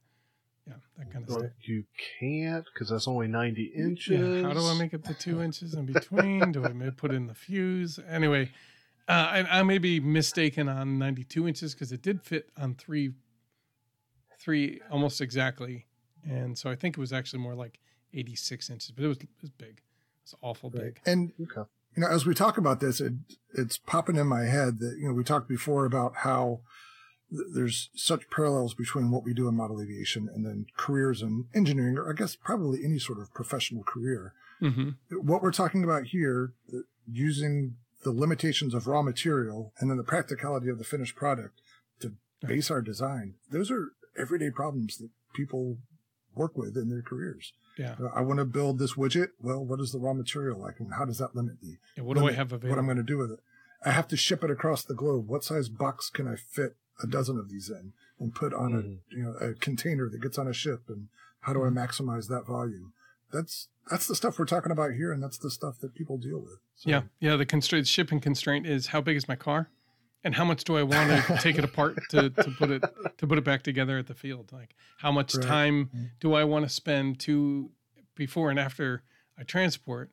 Yeah, that kind of stuff. You can't because that's only 90 inches. Yeah, how do I make up the two (laughs) inches in between? do I put in the fuse? Anyway, uh, I, I may be mistaken on 92 inches because it did fit on three, three almost exactly, and so I think it was actually more like 86 inches, but it was it was big. It's was awful big. And Okay. You know, as we talk about this, it, it's popping in my head that you know we talked before about how th- there's such parallels between what we do in model aviation and then careers in engineering, or I guess probably any sort of professional career. hmm What we're talking about here, using the limitations of raw material and then the practicality of the finished product to base our design, those are everyday problems that people work with in their careers. Yeah. I want to build this widget. Well, what is the raw material like, and how does that limit me? Yeah, what do I limit have What? I'm going to do with it? I have to ship it across the globe. What size box can I fit a dozen of these in and put on Mhm. a you know a container that gets on a ship? And how do I maximize that volume? That's that's the stuff we're talking about here, and that's the stuff that people deal with. So, Yeah, yeah. The constraint shipping constraint is how big is my car, and how much do I want to take it apart to, to put it to put it back together at the field? Like how much Right. time Mhm. do I want to spend to before and after I transport?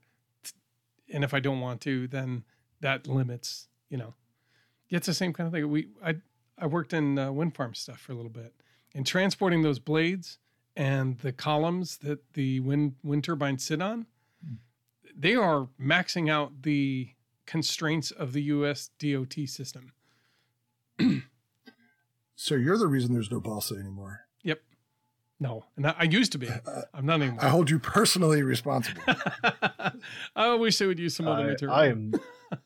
And if I don't want to, then that limits. You know, it's the same kind of thing. We I I worked in uh, wind farm stuff for a little bit, and transporting those blades and the columns that the wind wind turbines sit on they are maxing out the constraints of the US DOT system. So you're the reason there's no balsa anymore. Yep. No, and I, I used to be. I'm not anymore. I hold you personally responsible. (laughs) I wish they would use some other I, material. I am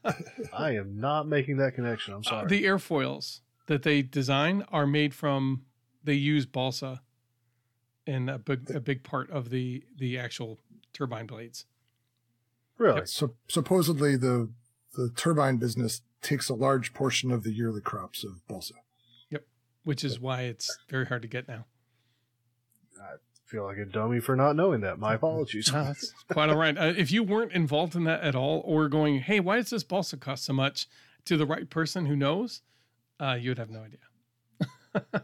(laughs) I am not making that connection. I'm Uh, sorry. the airfoils that they design are made from. They use balsa in a big a big part of the the actual turbine blades. really? so supposedly the the turbine business takes a large portion of the yearly crops of balsa. Which is why it's very hard to get now. I feel like a dummy for not knowing that. My apologies. No, (laughs) that's quite all right. Uh, if you weren't involved in that at all, or going, "Hey, why does this balsa cost so much?" to the right person who knows, uh, you would have no idea. (laughs)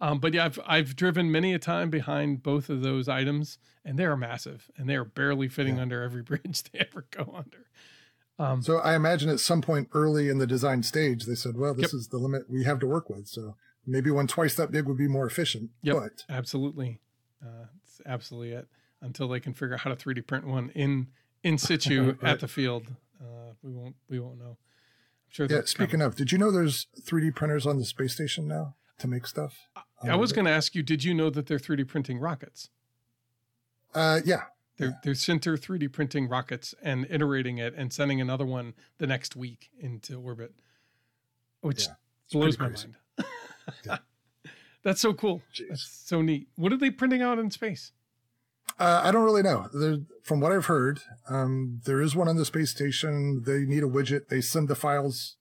um, but yeah, I've I've driven many a time behind both of those items, and they are massive, and they are barely fitting Yeah. under every (laughs) bridge they ever go under. Um, So I imagine at some point early in the design stage, they said, "Well, this Yep. is the limit we have to work with." So maybe one twice that big would be more efficient. Yep. But absolutely, uh, it's absolutely it. Until they can figure out how to 3D print one in in situ (laughs) Right. at the field, uh, we won't we won't know. I'm sure. yeah, that's coming. speaking of, did you know there's 3D printers on the space station now to make stuff? I was going to ask you, did you know that they're 3D printing rockets? Uh, yeah, They're they're center 3D printing rockets and iterating it and sending another one the next week into orbit, which Yeah, blows my crazy. mind. Yeah. (laughs) That's so cool. Jeez. That's so neat. What are they printing out in space? Uh, I don't really know. There, from what I've heard, um, there is one on the space station. They need a widget. They send the files.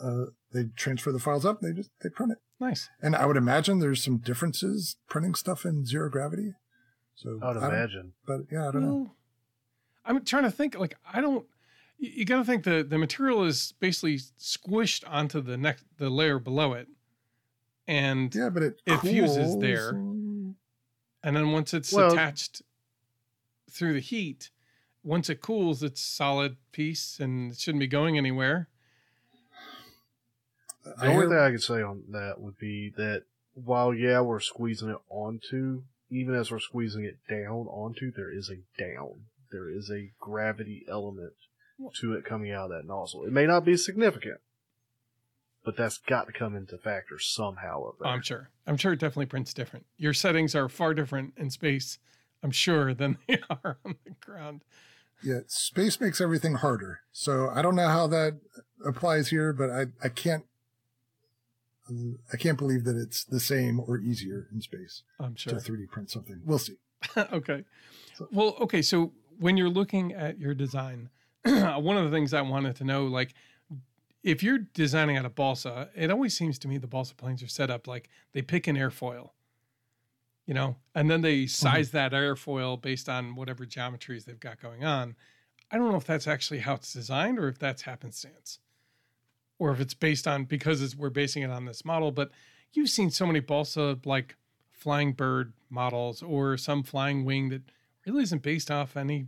Uh, they transfer the files up. They just they print it. Nice. And I would imagine there's some differences printing stuff in zero gravity. So I would I don't- imagine. but yeah, I don't know. I'm trying to think. Like I don't. You, you got to think the the material is basically squished onto the next the layer below it, and Yeah, but it It fuses there. and then once it's Well- attached through the heat, once it cools, it's solid piece and it shouldn't be going anywhere. The I only hear- thing I could say on that would be that while yeah we're squeezing it onto, even as we're squeezing it down onto, there is a down. There is a gravity element to it coming out of that nozzle. It may not be significant, but that's got to come into factor somehow. Up there. I'm sure. I'm sure it definitely prints different. Your settings are far different in space, I'm sure, than they (laughs) are on the ground. Yeah, space makes everything harder. So I don't know how that applies here, but I, I can't I can't believe that it's the same or easier in space I'm to 3D print something. We'll see. (laughs) okay. So- Well, okay. So when you're looking at your design, (clears throat) one of the things I wanted to know, like, if you're designing out of balsa, it always seems to me the balsa planes are set up like they pick an airfoil, you know, and then they mm-hmm. size that airfoil based on whatever geometries they've got going on. I don't know if that's actually how it's designed or if that's happenstance, or if it's based on because it's, we're basing it on this model. But you've seen so many balsa like flying bird models or some flying wing that really isn't based off any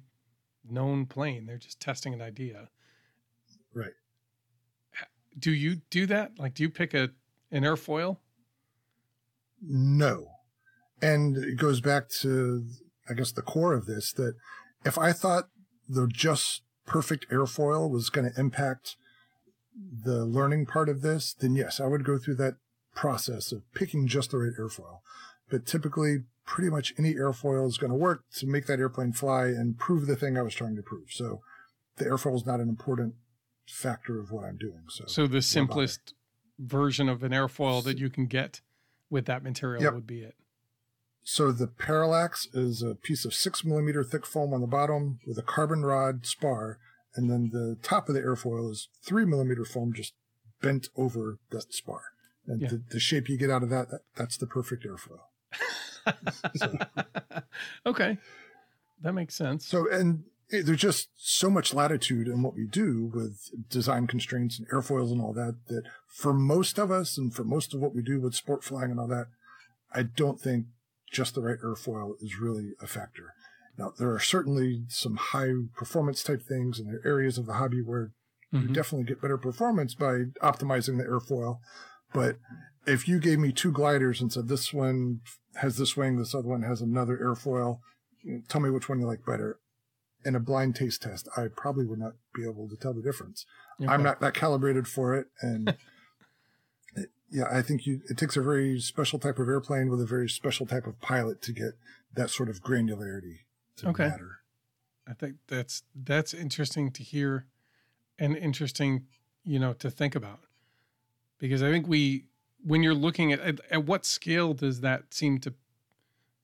known plane. They're just testing an idea. Right. Do you do that? Like, do you pick a an airfoil? No. And it goes back to, I guess, the core of this that if I thought the just perfect airfoil was going to impact the learning part of this, then yes, I would go through that process of picking just the right airfoil. But typically, pretty much any airfoil is going to work to make that airplane fly and prove the thing I was trying to prove. So the airfoil is not an important factor of what I'm doing. So, So the simplest version of an airfoil that you can get with that material Yep. would be it. So the parallax is a piece of six millimeter thick foam on the bottom with a carbon rod spar, and then the top of the airfoil is three millimeter foam just bent over that spar. And Yeah. the, the shape you get out of that, that, that's the perfect airfoil. (laughs) okay, that makes sense. So, and it, there's just so much latitude in what we do with design constraints and airfoils and all that, that for most of us and for most of what we do with sport flying and all that, I don't think just the right airfoil is really a factor. Now, there are certainly some high performance type things, and there are areas of the hobby where you Mhm. definitely get better performance by optimizing the airfoil. But if you gave me two gliders and said this one has this wing, this other one has another airfoil, tell me which one you like better. In a blind taste test, I probably would not be able to tell the difference. I'm not that calibrated for it, and (laughs) it- yeah, I think you it takes a very special type of airplane with a very special type of pilot to get that sort of granularity to Okay. matter. I think that's that's interesting to hear and interesting, you know, to think about. Because I think we when you're looking at at, at what scale does that seem to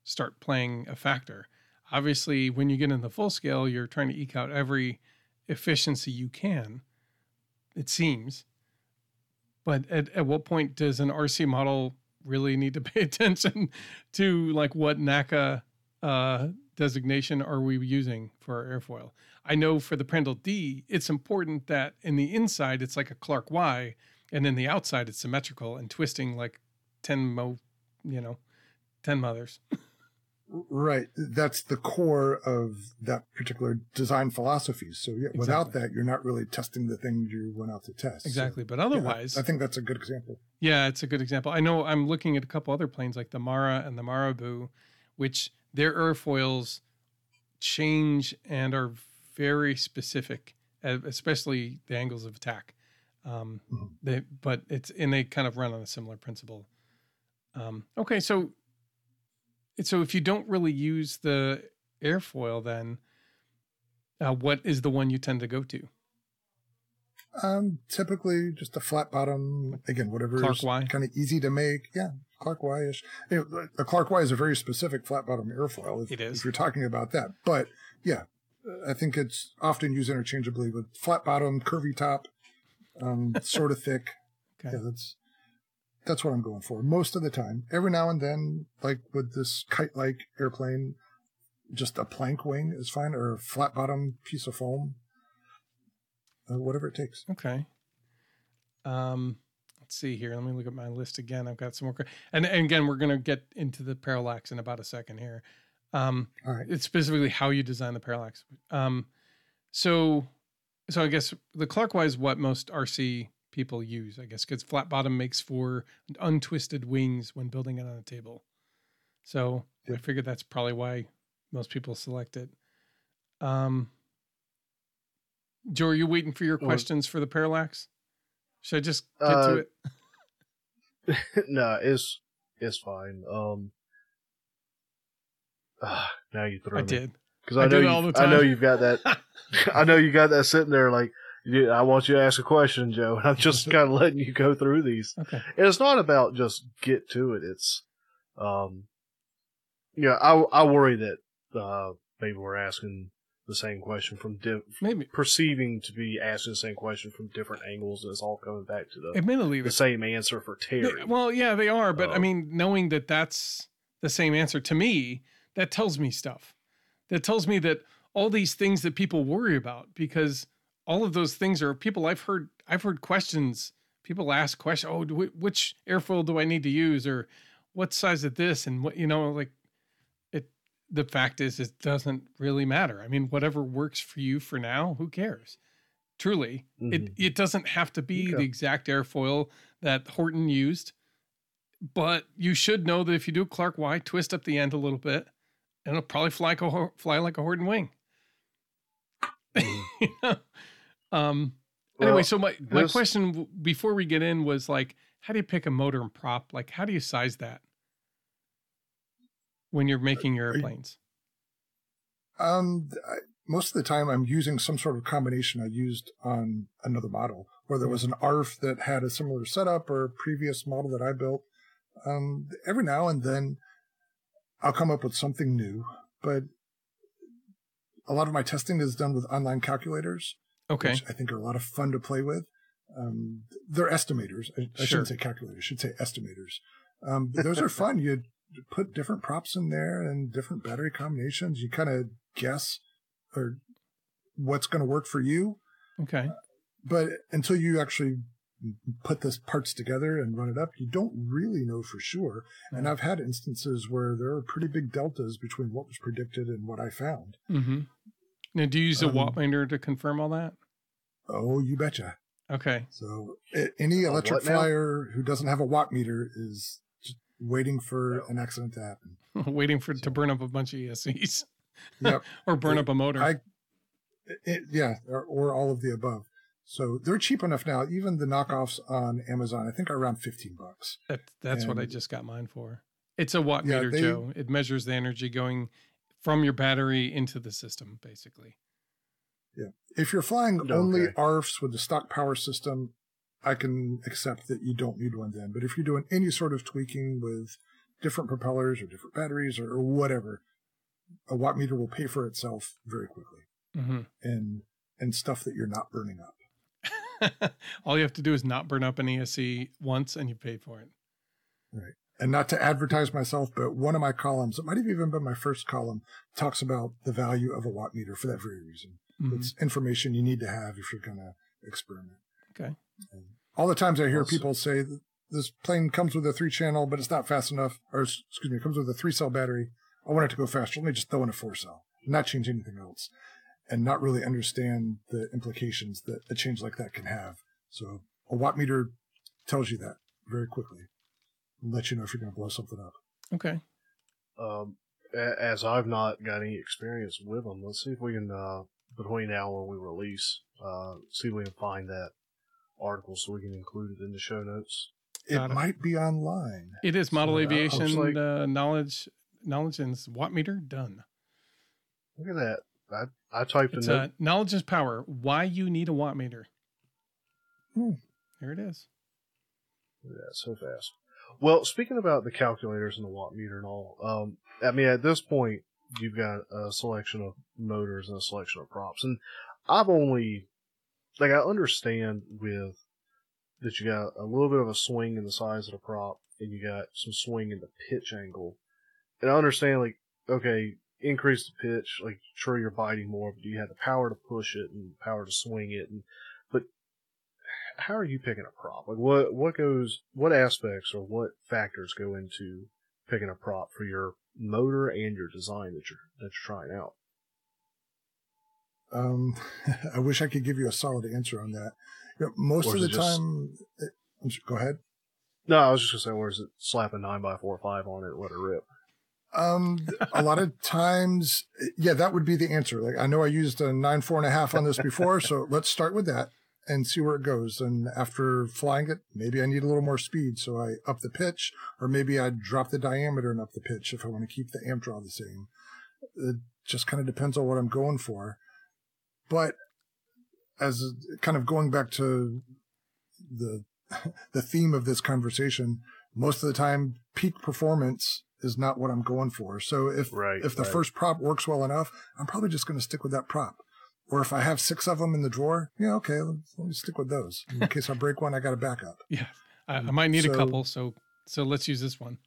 start playing a factor? Obviously, when you get in the full scale, you're trying to eke out every efficiency you can, it seems. But at, at what point does an RC model really need to (laughs) pay attention to like what NACA uh, designation are we using for our airfoil? I know for the Prandtl D, it's important that in the inside it's like a Clark Y, and in the outside it's symmetrical and twisting like ten mo, you know, ten mothers. (laughs) Right. That's the core of that particular design philosophy. So yeah, without that, you're not really testing the thing you went out to test. So, Exactly, but yeah, otherwise, I think that's a good example. Yeah, it's a good example. I know I'm looking at a couple other planes like the Mara and the Marabou, which their airfoils change and are very specific, especially the angles of attack. Um, Mhm. they, but it's and they kind of run on a similar principle. Um, okay, so so if you don't really use the airfoil, then uh, what is the one you tend to go to? Um, typically just a flat bottom. Again, whatever Clark Y? kind of easy to make. Yeah, Clark Y ish. You know, a Clark Y is a very specific flat bottom airfoil. If, It is. If you're talking about that, but yeah, I think it's often used interchangeably with flat bottom, curvy top, um, (laughs) sort of thick. Okay. Yeah, that's that's what I'm going for most of the time. Every now and then, like with this kite-like airplane, just a plank wing is fine, or a flat bottom piece of foam, uh, whatever it takes. Okay. Um, let's see here. Let me look at my list again. I've got some more, and, and again, we're going to get into the parallax in about a second here. Um, All right. it's specifically how you design the parallax. Um, so, so I guess the Clark Y's what most RC people use, I guess, because flat bottom makes for untwisted wings when building it on a table. So I figured that's probably why most people select it. Um, Joe, are you waiting for your questions for the parallax? Should I just get Uh, to it? (laughs) no, it's it's fine. Um, ah, now you throw I me. did. because I I, know you, all the I know you've got that. (laughs) I know you got that sitting there like. I want you to ask a question, Joe, and I'm (laughs) just kind of letting you go through these. Okay. And it's not about just get to it. It's, um, yeah, I I worry that uh maybe we're asking the same question from di- Maybe. perceiving to be asking the same question from different angles, and it's all coming back to the Admittedly, the same answer for They- Terry. well, yeah, they are, but I Um, mean, knowing that that's the same answer to me, that tells me stuff. That tells me that all these things that people worry about, because all of those things are people I've heard. I've heard questions. People ask questions. Oh, do, which airfoil do I need to use, or what size of this, and what you know, like. The fact is, it doesn't really matter. I mean, whatever works for you for now, who cares? Truly, it Mhm. it doesn't have to be the exact airfoil that Horton used, but you should know that if you do a Clark Y, twist up the end a little bit, and it'll probably fly like a fly like a Horton wing. Mhm. (laughs) You know? um. Anyway, so my my question before we get in was like, how do you pick a motor and prop? Like, how do you size that when you're making your airplanes? Um, I, most of the time, I'm using some sort of combination I used on another model, where there was an ARF that had a similar setup or a previous model that I built. Um, every now and then, I'll come up with something new, but a lot of my testing is done with online calculators, Okay. which I think are a lot of fun to play with. Um, they're estimators. I, I Sure. shouldn't say calculators. I should say estimators. Um, those are (laughs) fun. You put different props in there and different battery combinations. You kind of guess or what's going to work for you. Okay. But until you actually put the parts together and run it up, you don't really know for sure. And I've had instances where there are pretty big deltas between what was predicted and what I found. Mm-hmm. Now, do you use a Um, wattmeter to confirm all that? Oh, you betcha. Okay. So any electric flyer who doesn't have a watt meter is just waiting for an accident to happen. (laughs) Waiting for to burn up a bunch of ESCs (laughs) Yep. (laughs) or burn The- up a motor. I, it, yeah, or, or all of the above. So they're cheap enough now. Even the knockoffs on Amazon, I think, are around fifteen bucks. That, that's what I just got mine for. It's a watt Yeah, meter, they- Joe. It measures the energy going from your battery into the system, basically. Yeah. If you're flying only Okay. ARFs with the stock power system, I can accept that you don't need one then. But if you're doing any sort of tweaking with different propellers or different batteries or, or whatever, a watt meter will pay for itself very quickly hmm and and stuff that you're not burning up. (laughs) All you have to do is not burn up an ESC once, and you pay for it. Right. And not to advertise myself, but one of my columns, it might have even been my first column, talks about the value of a watt meter for that very reason. Mhm. It's information you need to have if you're going to experiment. Okay. And all the times I hear Also- people say this plane comes with a three channel, but it's not fast enough, or excuse me, it comes with a three cell battery. I want it to go faster. Let me just throw in a four cell, not change anything else, and not really understand the implications that a change like that can have. So a watt meter tells you that very quickly, and let you know if you're going to blow something up. Okay. um, as I've not got any experience with them, let's see if we can, uh, between now and when we release, uh, see if we can find that article so we can include it in the show notes. It Got it. might be online. It is model So, uh, aviation like- uh, knowledge, knowledge and watt meter Dunn. Look at that. I, I typed It's a uh, knowledge is power. Why you need a watt meter? Hmm. There it is. Look at that, so fast. Well, speaking about the calculators and the watt meter and all, um, I mean, at this point, you've got a selection of motors and a selection of props. And I've only, like, I understand with that you got a little bit of a swing in the size of the prop and you got some swing in the pitch angle. And I understand, like, okay, increase the pitch, like sure you're biting more, but do you have the power to push it and power to swing it? And but how are you picking a prop? Like what what goes what aspects or what factors go into picking a prop for your motor and your design that you're that you're trying out? Um, (laughs) I wish I could give you a solid answer on that. You know, most of the it just- time, it- go ahead. No, I was just gonna say, where's it slap a nine by four five on it, let it rip? Um, a lot of times, yeah, that would be the answer. Like I know I used a nine four and a half on this before, so (laughs) let's start with that and see where it goes. And after flying it, maybe I need a little more speed, so I up the pitch, or maybe I drop the diameter and up the pitch if I want to keep the amp draw the same. It just kind of depends on what I'm going for. But as kind of going back to the (laughs) the theme of this conversation, most of the time, peak performance is not what I'm going for. So if Right, if the right. first prop works well enough, I'm probably just going to stick with that prop. Or if I have six of them in the drawer, yeah, okay, let let me stick with those. In (laughs) case I break one, I got a backup. Yeah, I, I might need a couple, so so let's use this one.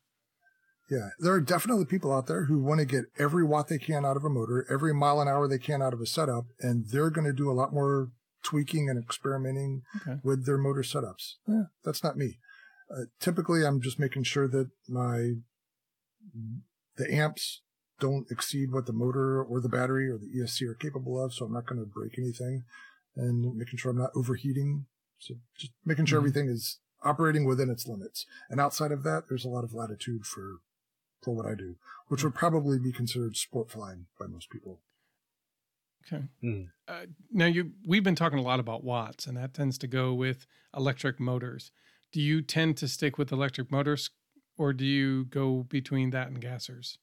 Yeah, there are definitely people out there who want to get every watt they can out of a motor, every mile an hour they can out of a setup, and they're going to do a lot more tweaking and experimenting Okay. with their motor setups. Eh, that's not me. Uh, typically, I'm just making sure that my the amps don't exceed what the motor or the battery or the ESC are capable of, so I'm not going to break anything, and making sure I'm not overheating. So just making sure Mhm. everything is operating within its limits. And outside of that, there's a lot of latitude for for what I do, which would probably be considered sport flying by most people. Okay. Mhm. Uh, now you we've been talking a lot about watts, and that tends to go with electric motors. Do you tend to stick with electric motors, or do you go between that and gassers?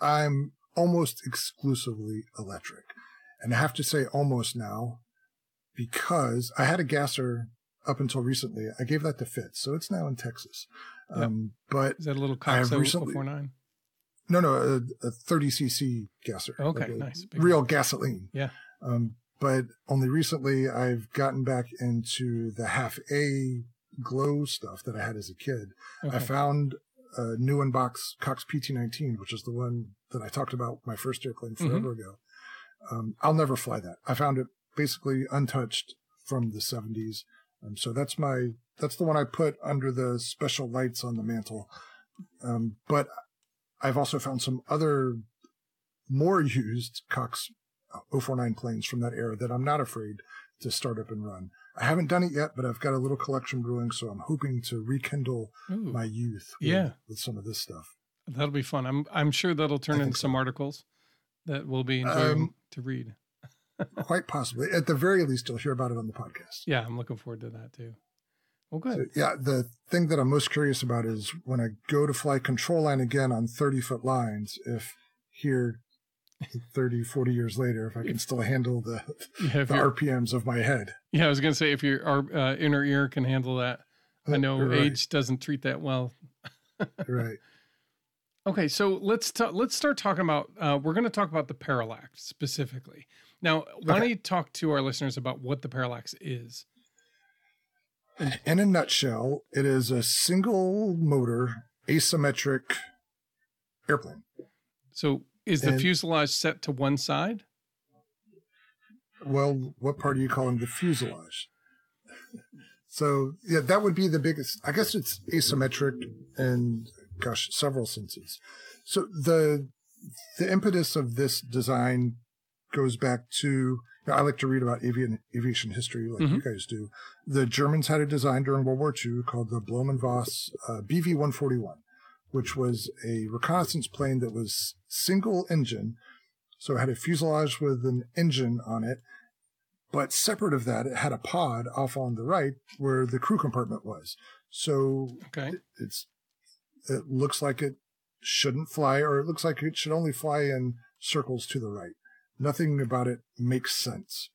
I'm almost exclusively electric. And I have to say almost now because I had a gasser up until recently. I gave that to Fitz, so it's now in Texas. Yep. Um, but Is that a little Cox recently- 049? no, no, a, a 30cc gasser. Okay, like nice. Big Real gasoline. Yeah. Um, but only recently I've gotten back into the half A glow stuff that I had as a kid. I found a new in box Cox PT19, which is the one that I talked about my first airplane Mm-hmm. forever ago. Um, I'll never fly that. I found it basically untouched from the 70s. Um, so that's my that's the one I put under the special lights on the mantle. Um, but I've also found some other more used Cox 049 planes from that era that I'm not afraid to start up and run. I haven't done it yet, but I've got a little collection brewing, so I'm hoping to rekindle Ooh, my youth with, Yeah. with some of this stuff. that'll be fun. I'm I'm sure that'll turn into so. some articles that we'll be enjoying Um, to read. (laughs) Quite possibly. At the very least, you'll hear about it on the podcast. Yeah, I'm looking forward to that too. Well, good. So, yeah, the thing that I'm most curious about is when I go to fly control line again on 30 foot lines, if here (laughs) 30, 40 years later, if I can still handle the, (laughs) Yeah, the RPMs of my head. yeah, I was gonna say if your our, uh, inner ear can handle that. I know Right, age doesn't treat that well. (laughs) Right. Okay, so let's ta- let's start talking about. Uh, we're going to talk about the parallax specifically. Now, why don't you talk to our listeners about what the parallax is? In a nutshell, it is a single motor asymmetric airplane. So, is the And- fuselage set to one side? Well, what part are you calling the fuselage? So yeah, that would be the biggest. I guess it's asymmetric in gosh, several senses. So the the impetus of this design goes back to. I like to read about avian, aviation history, like you guys do. The Germans had a design during World War II called the Blohm Voss uh, BV 141, which was a reconnaissance plane that was single engine, so it had a fuselage with an engine on it, but separate of that, it had a pod off on the right where the crew compartment was. So Okay. it's it looks like it shouldn't fly, or it looks like it should only fly in circles to the right. Nothing about it makes sense.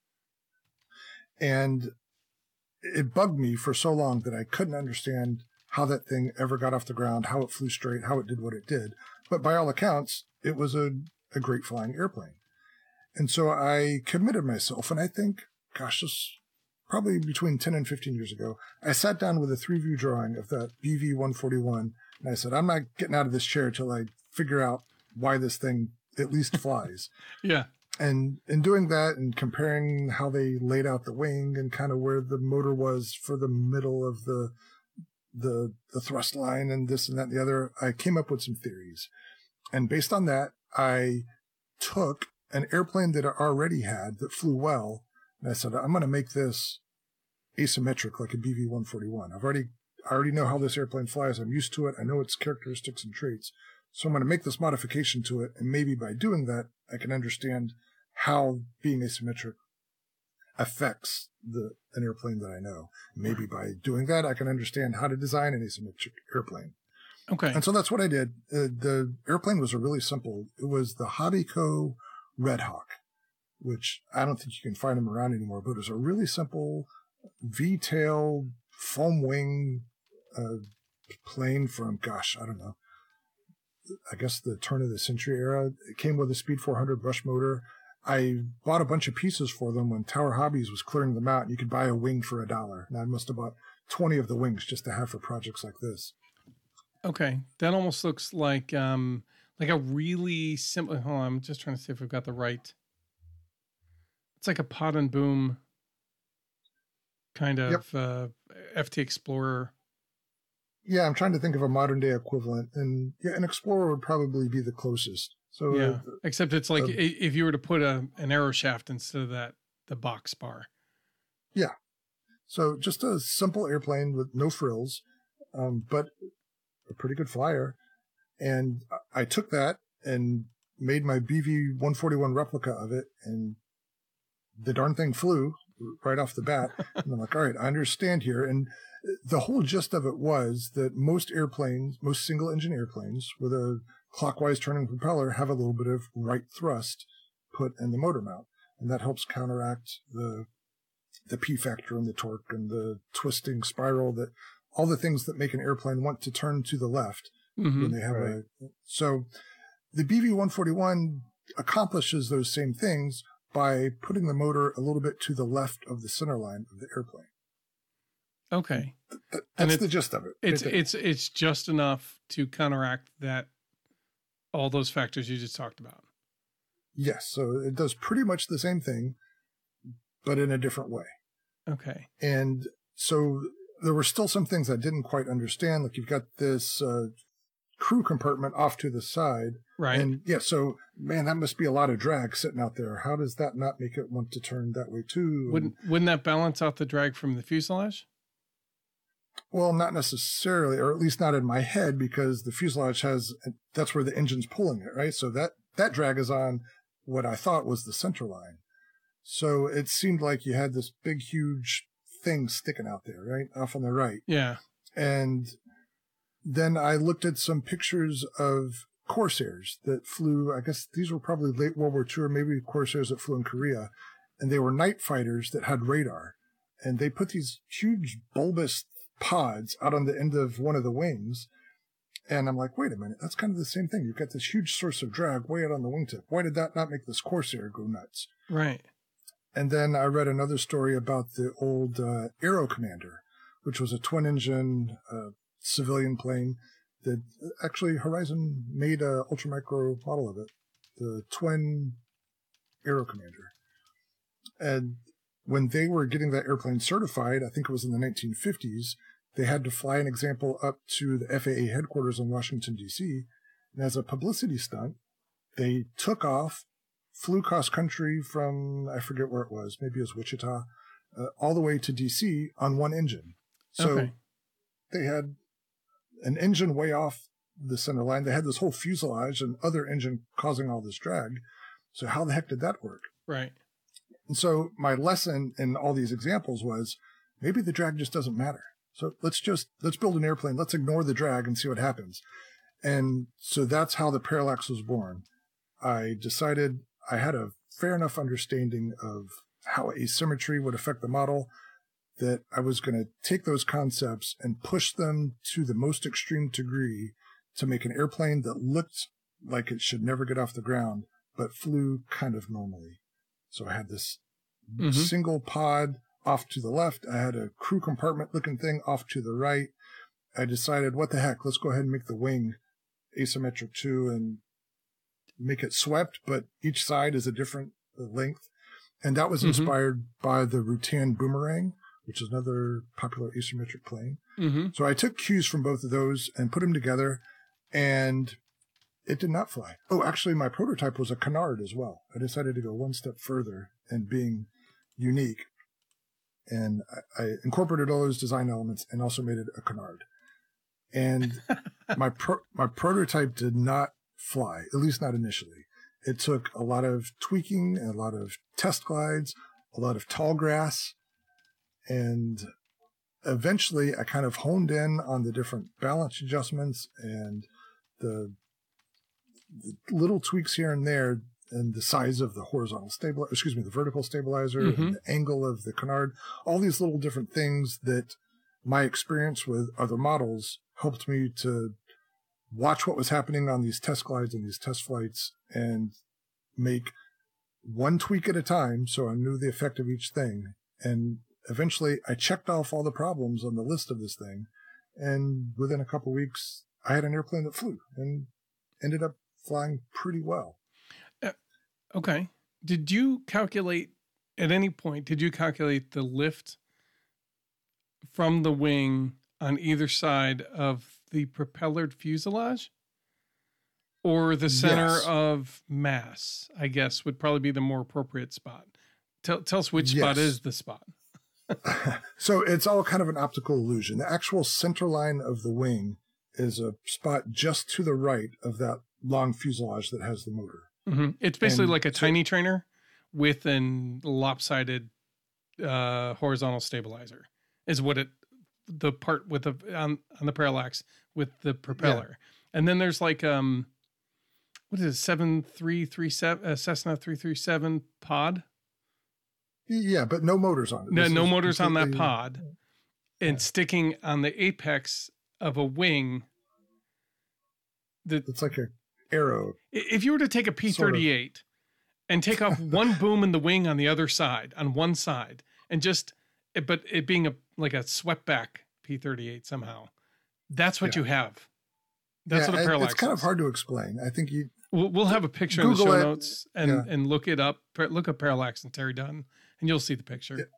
And it bugged me for so long that I couldn't understand how that thing ever got off the ground, how it flew straight, how it did what it did. But by all accounts, it was a, a great flying airplane. And so I committed myself, and I think, gosh, this probably between 10 and 15 years ago, I sat down with a three view drawing of that BV 141, and I said, I'm not getting out of this chair till I figure out why this thing at least (laughs) flies. Yeah. And in doing that and comparing how they laid out the wing and kind of where the motor was for the middle of the the the thrust line and this and that and the other, I came up with some theories. And based on that, I took an airplane that I already had that flew well, and I said, I'm going to make this asymmetric like a BV 141. I've already I already know how this airplane flies. I'm used to it. I know its characteristics and traits. So I'm going to make this modification to it. And maybe by doing that, I can understand how being asymmetric affects the an airplane that I know. Maybe by doing that, I can understand how to design an asymmetric airplane. Okay. And so that's what I did. Uh, the airplane was a really simple. It was the Hobbico Red Hawk, which I don't think you can find them around anymore, but it was a really simple V-tail foam wing uh, plane from, gosh, I don't know. I guess the turn of the century era. It came with a Speed 400 brush motor. I bought a bunch of pieces for them when Tower Hobbies was clearing them out. And you could buy a wing for a dollar. And I must have bought 20 of the wings just to have for projects like this. Okay. That almost looks like um like a really simple hold on, I'm just trying to see if we've got the right. It's like a pot and boom kind of Yep. uh FT Explorer. Yeah, I'm trying to think of a modern day equivalent, and yeah, an Explorer would probably be the closest. So Yeah. uh, Except it's like i if you were to put a an arrow shaft instead of that the box bar. Yeah, so just a simple airplane with no frills, um, but a pretty good flyer. And I- I took that and made my BV 141 replica of it, and the darn thing flew right off the bat. (laughs) and I'm like, all right, I understand here. And the whole gist of it was that most airplanes, most single engine airplanes with a clockwise turning propeller have a little bit of right thrust put in the motor mount. And that helps counteract the the P factor and the torque and the twisting spiral that all the things that make an airplane want to turn to the left Mhm. when they have Right. a so the BV 141 accomplishes those same things by putting the motor a little bit to the left of the center line of the airplane. Okay. That, And that's it's- the gist of it. It's It- it's it's just enough to counteract that all those factors you just talked about. yes, so it does pretty much the same thing, but in a different way. Okay. And so there were still some things I didn't quite understand. Like you've got this uh, crew compartment off to the side. Right. And yeah, so man, that must be a lot of drag sitting out there. How does that not make it want to turn that way too? Wouldn't wouldn't that balance out the drag from the fuselage? Well, not necessarily, or at least not in my head, because the fuselage has that's where the engine's pulling it, right? So that that drag is on what I thought was the center line. So it seemed like you had this big, huge thing sticking out there, right, off on the right. Yeah. And then I looked at some pictures of Corsairs that flew. I guess these were probably late World War II, or maybe Corsairs that flew in Korea, and they were night fighters that had radar, and they put these huge bulbous pods out on the end of one of the wings. And I'm like, wait a minute, that's kind of the same thing. You've got this huge source of drag way out on the wingtip. Why did that not make this Corsair go nuts? Right. And then I read another story about the old uh, Aero Commander, which was a twin engine uh, civilian plane that actually Horizon made a ultramicro model of it, the twin Aero Commander. And when they were getting that airplane certified, I think it was in the 1950s, they had to fly an example up to the FAA headquarters in Washington, D.C. And as a publicity stunt, they took off, flew cross country from, I forget where it was, maybe it was Wichita, uh, all the way to D.C. on one engine. So Okay. they had an engine way off the center line. They had this whole fuselage and other engine causing all this drag. So how the heck did that work? Right. And so my lesson in all these examples was maybe the drag just doesn't matter. So let's just let's build an airplane. Let's ignore the drag and see what happens. And so that's how the parallax was born. I decided I had a fair enough understanding of how asymmetry would affect the model that I was going to take those concepts and push them to the most extreme degree to make an airplane that looked like it should never get off the ground, but flew kind of normally. So I had this Mhm. single pod off to the left. I had a crew compartment looking thing off to the right. I decided, what the heck, let's go ahead and make the wing asymmetric too. And make it swept, but each side is a different length. And that was Mhm. inspired by the Rutan Boomerang, which is another popular asymmetric plane. Mm-hmm. So I took cues from both of those and put them together, and it did not fly. Oh, actually, my prototype was a canard as well. I decided to go one step further and being unique, and I, I incorporated all those design elements and also made it a canard. And (laughs) my pro- my prototype did not fly, at least not initially. It took a lot of tweaking, a lot of test glides, a lot of tall grass, and eventually I kind of honed in on the different balance adjustments and the, the little tweaks here and there and the size of the horizontal stabilizer, excuse me the vertical stabilizer Mhm. and the angle of the canard all these little different things that my experience with other models helped me to watch what was happening on these test glides and these test flights and make one tweak at a time so I knew the effect of each thing and eventually I checked off all the problems on the list of this thing, and within a couple weeks, I had an airplane that flew and ended up flying pretty well. Okay. Did you calculate at any point? Did you calculate the lift from the wing on either side of the propellered fuselage? Or the center Yes. of mass, I guess, would probably be the more appropriate spot. Tell, tell us which spot is the spot. (laughs) so it's all kind of an optical illusion. The actual center line of the wing is a spot just to the right of that long fuselage that has the motor. Hmm It's basically And like a so- tiny trainer with an lopsided uh, horizontal stabilizer. Is what it the part with the on on the parallax with the propeller, and then there's like um, what is it seven three three seven uh, Cessna three three seven pod? Yeah, but no motors on it. No, This no motors on that pod, and sticking on the apex of a wing. The It's like a arrow. If you were to take a P thirty eight and take off (laughs) one boom in the wing on the other side, on one side, and just, it- but it being a like a swept back P thirty eight somehow, that's what Yeah. you have. That's Yeah, what a parallax. It's kind of hard to explain. I think you We'll, we'll have a picture in the show it. notes and Yeah. and look it up. Look up parallax and Terry Dunn, and you'll see the picture.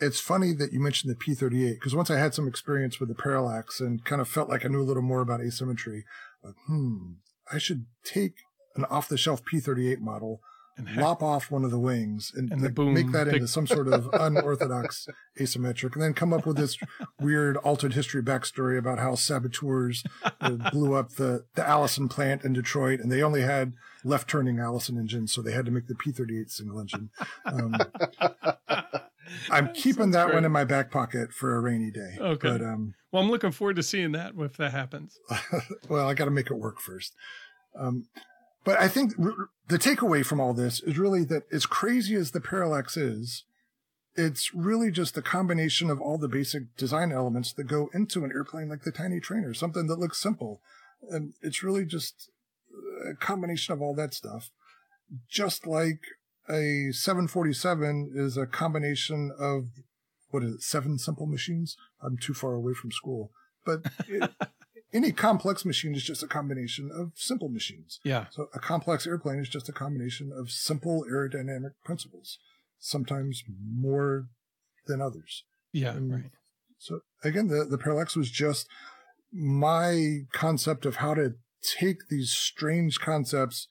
It's funny that you mentioned the P38 because once I had some experience with the parallax and kind of felt like I knew a little more about asymmetry, like, hmm, I should take an off the shelf P38 model, And lop off one of the wings, and, And the make that into some sort of unorthodox asymmetric, and then come up with this weird altered history backstory about how saboteurs uh, (laughs) blew up the, the Allison plant in Detroit, and they only had left turning Allison engines, so they had to make the P38 single engine. Um, (laughs) I'm keeping that one in my back pocket for a rainy day. Okay. But um, well, I'm looking forward to seeing that if that happens. (laughs) well, I got to make it work first. Um, but I think the takeaway from all this is really that as crazy as the parallax is, it's really just a combination of all the basic design elements that go into an airplane like the Tiny Trainer, something that looks simple. And it's really just a combination of all that stuff. Just like a 747 is a combination of what is it, seven simple machines? I'm too far away from school. But (laughs) any complex machine is just a combination of simple machines. Yeah. So a complex airplane is just a combination of simple aerodynamic principles, sometimes more than others. Yeah. Mm. Right. So again, the, the parallax was just my concept of how to take these strange concepts,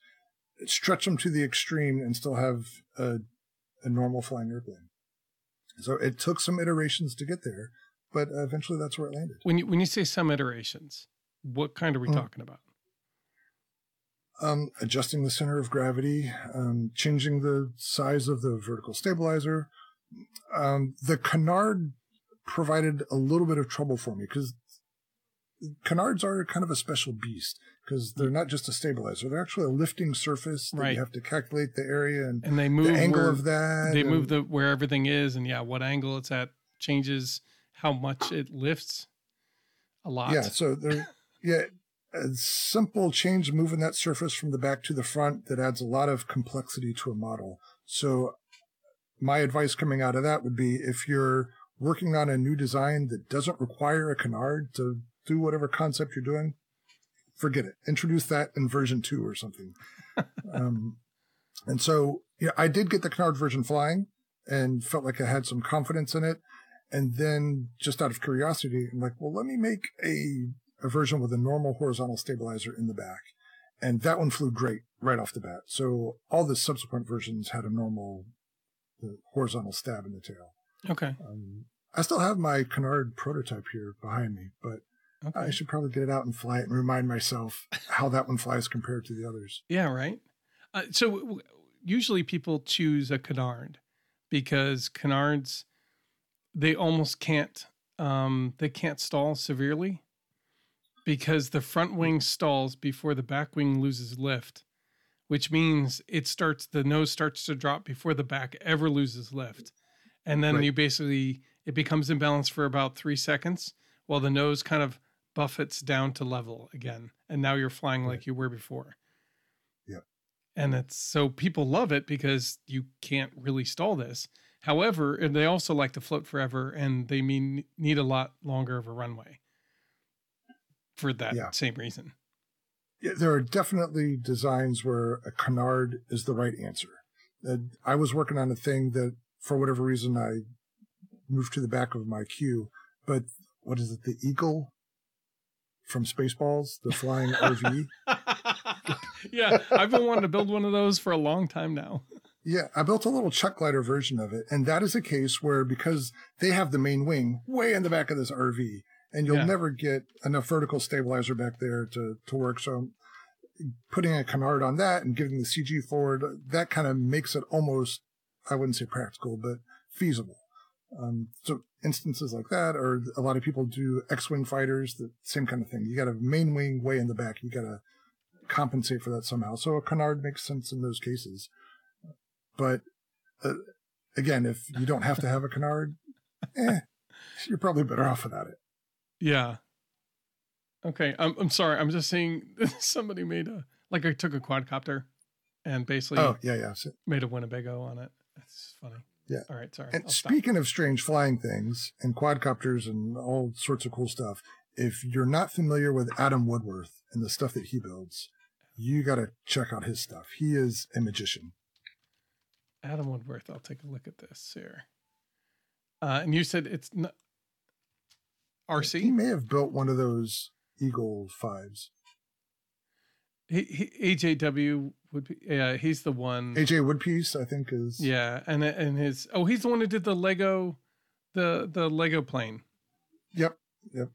stretch them to the extreme, and still have a, a normal flying airplane. So it took some iterations to get there, but eventually that's where it landed. When you when you say some iterations, what kind are we Mm. talking about? um, adjusting the center of gravity, um, changing the size of the vertical stabilizer. Um, the canard provided a little bit of trouble for me because canards are kind of a special beast because they're not just a stabilizer; they're actually a lifting surface that Right. you have to calculate the area and And they the move angle where of that. they and- move the where everything is, and yeah, what angle it's at changes how much it lifts. A lot. Yeah, so there, yeah, a simple change moving that surface from the back to the front that adds a lot of complexity to a model. So, my advice coming out of that would be if you're working on a new design that doesn't require a canard to do whatever concept you're doing, forget it. Introduce that in version two or something. (laughs) um, and so, yeah, I did get the Canard version flying and felt like I had some confidence in it. And then just out of curiosity, I'm like, well, let me make a, a version with a normal horizontal stabilizer in the back. And that one flew great right off the bat. So all the subsequent versions had a normal horizontal stab in the tail. Okay. Um, I still have my Canard prototype here behind me, but okay. I should probably get it out and fly it and remind myself how that one flies compared to the others. Yeah, right. Uh, so w- usually people choose a Canard because Canards they almost can't um, they can't stall severely because the front wing stalls before the back wing loses lift, which means it starts the nose starts to drop before the back ever loses lift, and then right. you basically it becomes imbalanced for about three seconds while the nose kind of buffets down to level again, and now you're flying right. like you were before. Yeah, and it's so people love it because you can't really stall this. However, they also like to float forever, and they mean need a lot longer of a runway for that yeah. same reason. Yeah, there are definitely designs where a canard is the right answer. Uh, I was working on a thing that, for whatever reason, I moved to the back of my queue. But what is it? The eagle from Spaceballs, the flying (laughs) RV. (laughs) yeah, I've been wanting to build one of those for a long time now. Yeah, I built a little chuck glider version of it, and that is a case where because they have the main wing way in the back of this RV, and you'll yeah. never get enough vertical stabilizer back there to, to work. So putting a canard on that and giving the CG forward, that kind of makes it almost, I wouldn't say practical, but feasible. Um, so instances like that, or a lot of people do X-wing fighters, the same kind of thing. You got a main wing way in the back. You got to compensate for that somehow. So a canard makes sense in those cases. But uh, again, if you don't have to have a canard, (laughs) eh, you're probably better off without it. Yeah. Okay. I'm I'm sorry. I'm just saying (laughs) somebody made a like I took a quadcopter and basically oh yeah yeah made a Winnebago on it. That's funny. Yeah. All right. Sorry. And I'll speaking stop. of strange flying things and quadcopters and all sorts of cool stuff, if you're not familiar with Adam Woodworth and the stuff that he builds, you got to check out his stuff. He is a magician. Adam Woodworth. I'll take a look at this here. Uh, and you said it's not RC. He may have built one of those Eagle fives. He, he AJW would be yeah he's the one AJ Woodpiece I think is yeah and and his oh he's the one who did the Lego the the Lego plane. Yep yep.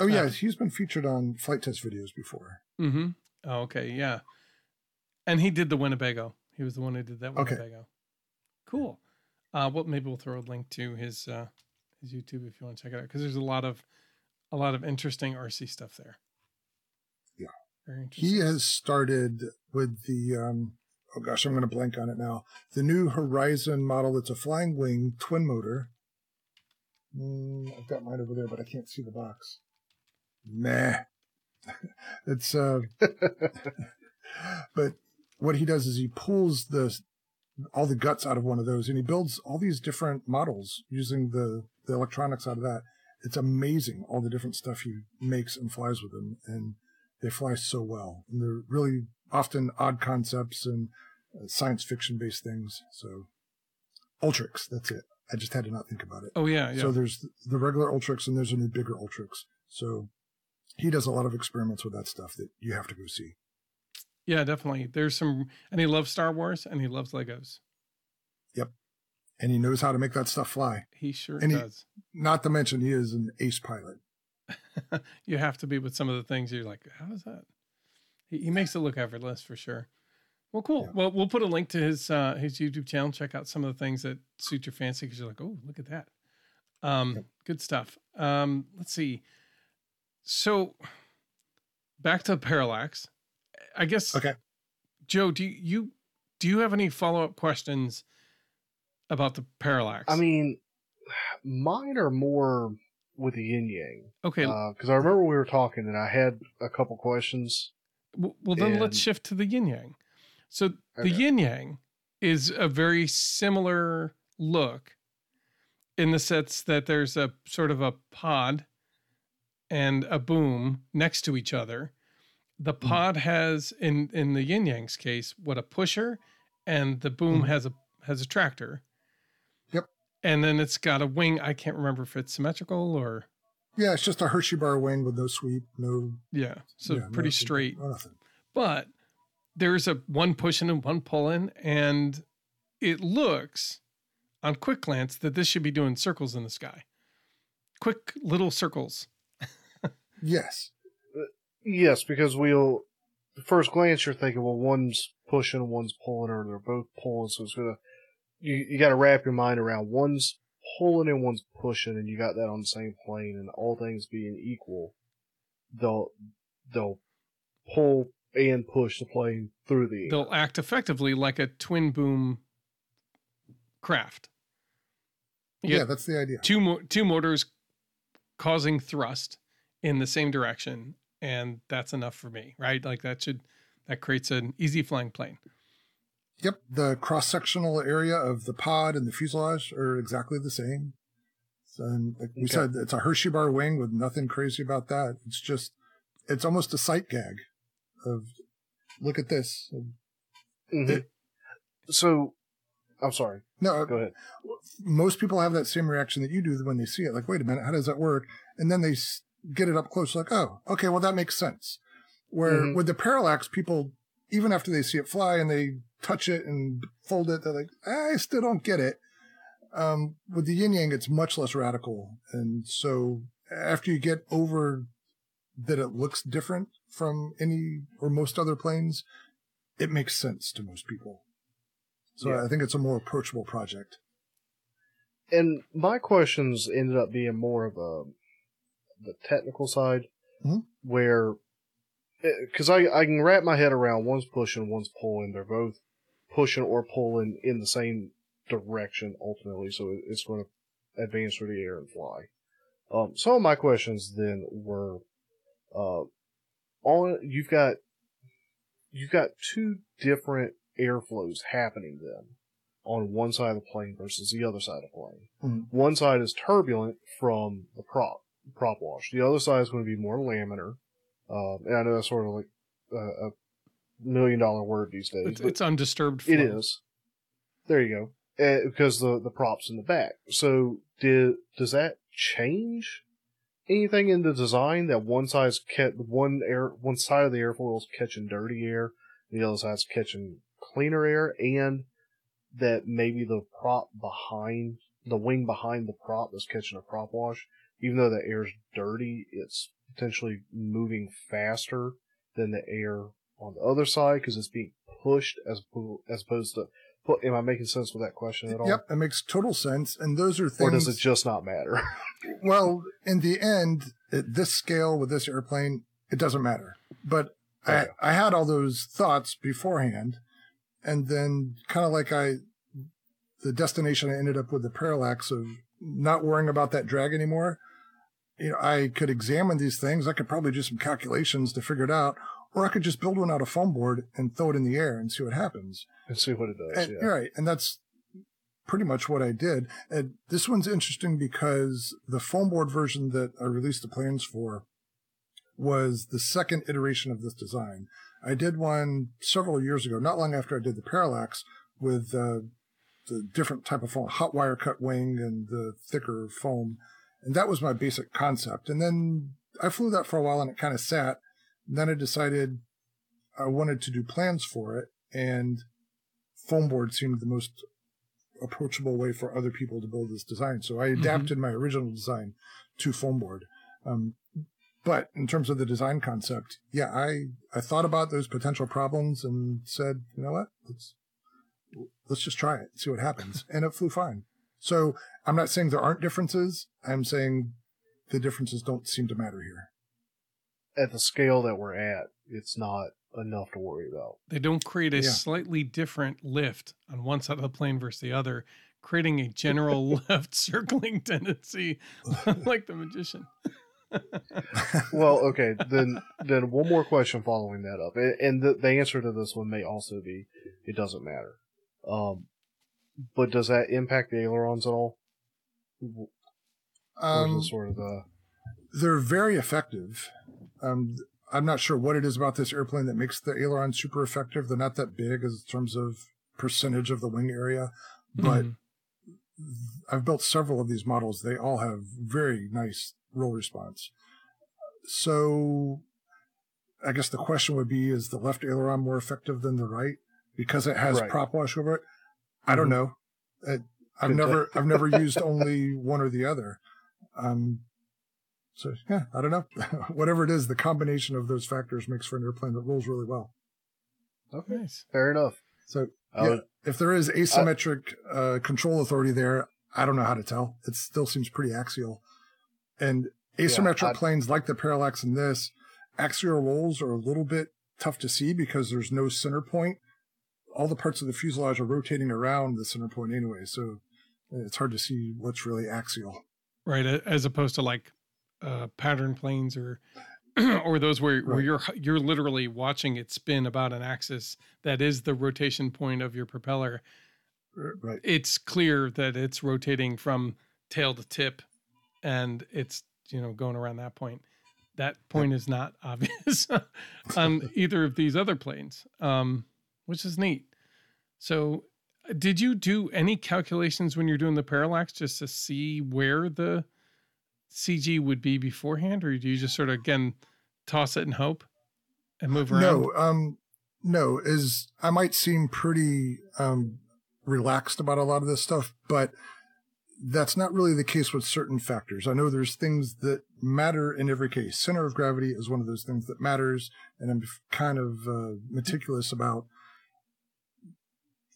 Oh yeah, uh, he's been featured on Flite Test videos before. Mm-hmm. Oh, okay, yeah. And he did the Winnebago. He was the one who did that Winnebago. Okay. Cool. Uh, well, maybe we'll throw a link to his uh, his YouTube if you want to check it out because there's a lot of a lot of interesting RC stuff there. Yeah, very interesting. He has started with the um, oh gosh, I'm going to blank on it now. The new Horizon model. It's a flying wing twin motor. Mm, I've got mine over there, but I can't see the box. Meh. (laughs) it's uh, (laughs) (laughs) but what he does is he pulls the all the guts out of one of those and he builds all these different models using the the electronics out of that. It's amazing all the different stuff he makes and flies with them, and they fly so well. And they're really often odd concepts and uh, science fiction based things. So, Ultrix, that's it. I just had to not think about it. Oh yeah, yeah. So there's the regular Ultrix and there's a new bigger Ultrix. So he does a lot of experiments with that stuff that you have to go see. Yeah, definitely. There's some, and he loves Star Wars and he loves Legos. Yep and he knows how to make that stuff fly. He sure and does. He, not to mention, he is an ace pilot. (laughs) you have to be with some of the things you're like, how is that? He, he makes it look effortless for sure. Well, cool. Yeah. Well, we'll put a link to his uh, his YouTube channel. Check out some of the things that suit your fancy because you're like, oh, look at that. Um, yep. Good stuff. Um, let's see. So, back to parallax. I guess. Okay. Joe, do you do you have any follow up questions about the parallax? I mean, (sighs) mine are more with the yin yang. Okay. Because uh, I remember we were talking and I had a couple questions. Well, well then and... let's shift to the yin yang. So the okay. yin yang is a very similar look in the sense that there's a sort of a pod and a boom next to each other the pod has in in the yin yang's case what a pusher and the boom Mhm. has a has a tractor Yep. and then it's got a wing i can't remember if it's symmetrical or Yeah, it's just a Hershey bar wing with no sweep, no yeah so yeah, pretty no- straight no nothing. but there's a one pushing and one pulling and it looks on quick glance that this should be doing circles in the sky quick little circles (laughs) Yes. Yes, because we'll at first glance you're thinking, well, one's pushing, one's pulling, or they're both pulling, so it's gonna you you got to wrap your mind around one's pulling and one's pushing, and you got that on the same plane, and all things being equal, they'll they'll pull and push the plane through the air. they'll act effectively like a twin boom craft You Yeah, that's the idea. two mo- two motors causing thrust in the same direction and that's enough for me right like that should that creates an easy flying plane Yep, the cross sectional area of the pod and the fuselage are exactly the same. So, and like we Okay. said, it's a Hershey bar wing with nothing crazy about that. It's just, it's almost a sight gag of, look at this. Mhm. So, I'm sorry. No, Go ahead. most people have that same reaction that you do when they see it. Like, wait a minute, how does that work? And then they s- get it up close, like, oh, okay, well, that makes sense. Where Mhm. with the parallax, people, even after they see it fly and they touch it and fold it, they're like, I still don't get it. Um, with the yin yang, it's much less radical. And so after you get over that it looks different from any or most other planes, it makes sense to most people. So Yeah. I think it's a more approachable project. And my questions ended up being more of a the technical side, Mhm. where because I I can wrap my head around one's pushing, one's pulling. They're both pushing or pulling in the same direction ultimately, so it's going to advance through the air and fly. Um, some of my questions then were, uh, on you've got you've got two different airflows happening then on one side of the plane versus the other side of the plane. Mhm. One side is turbulent from the prop prop wash. The other side is going to be more laminar. Um, and I know that's sort of like a, a million dollar word these days. it's, it's undisturbed flow. is. There you go. Uh, because the the props in the back. So did does that change anything in the design that one side's kept one air one side of the airfoil is catching dirty air, the other side's catching cleaner air, and that maybe the prop behind the wing behind the prop is catching a prop wash, even though the air's dirty, it's potentially moving faster than the air on the other side because it's being pushed as as opposed to. Put, am I making sense with that question at all? Yep, it makes total sense. And those are things. Or does it just not matter? (laughs) well, in the end, at this scale with this airplane, it doesn't matter. But Okay. I, I had all those thoughts beforehand, and then kind of like I, the destination I ended up with the parallax of not worrying about that drag anymore. You know, I could examine these things. I could probably do some calculations to figure it out, or I could just build one out of foam board and throw it in the air and see what happens. and see what it does. And, yeah. Right, and that's pretty much what I did. And this one's interesting because the foam board version that I released the plans for was the second iteration of this design. I did one several years ago, not long after I did the Parallax, with uh, the different type of foam, hot wire cut wing and the thicker foam. And that was my basic concept. And then I flew that for a while and it kind of sat. And then I decided I wanted to do plans for it. And foam board seemed the most approachable way for other people to build this design. So I adapted my original design to foam board. Um, but in terms of the design concept, yeah, I, I thought about those potential problems and said, you know what, let's, let's just try it, see what happens. And it flew fine. So I'm not saying there aren't differences. I'm saying the differences don't seem to matter here. At the scale that we're at, it's not enough to worry about. They don't create a Yeah. slightly different lift on one side of the plane versus the other, creating a general (laughs) left circling tendency (laughs) like the magician. (laughs) Well, okay, then then one more question following that up, and, and the, the answer to this one may also be it doesn't matter. Um, but does that impact the ailerons at all? Um, it sort of the they're very effective. Um, I'm not sure what it is about this airplane that makes the aileron super effective. They're not that big as in terms of percentage of the wing area, but Mhm. I've built several of these models. They all have very nice roll response. So I guess the question would be is the left aileron more effective than the right because it has Right. prop wash over it? I don't Mhm. know. It, I've Good never (laughs) I've never used only one or the other. Um so yeah, I don't know. (laughs) Whatever it is, the combination of those factors makes for an airplane that rolls really well. Okay, nice. fair enough. So yeah, would- if there is asymmetric uh, control authority there, I don't know how to tell. It still seems pretty axial. And asymmetric I- planes like the parallax in this, axial rolls are a little bit tough to see because there's no center point. All the parts of the fuselage are rotating around the center point anyway, so it's hard to see what's really axial. Right, as opposed to like uh, pattern planes or (clears throat) or those where, where you're you're literally watching it spin about an axis that is the rotation point of your propeller. Right. It's clear that it's rotating from tail to tip, and it's you know going around that point. That point is not (laughs) obvious on either of these other planes, um, which is neat. So, uh, did you do any calculations when you're doing the parallax just to see where the CG would be beforehand, or do you just sort of again toss it and hope and move around? No, um, no, is I might seem pretty um, relaxed about a lot of this stuff, but that's not really the case with certain factors. I know there's things that matter in every case. Center of gravity is one of those things that matters, and I'm kind of uh, meticulous about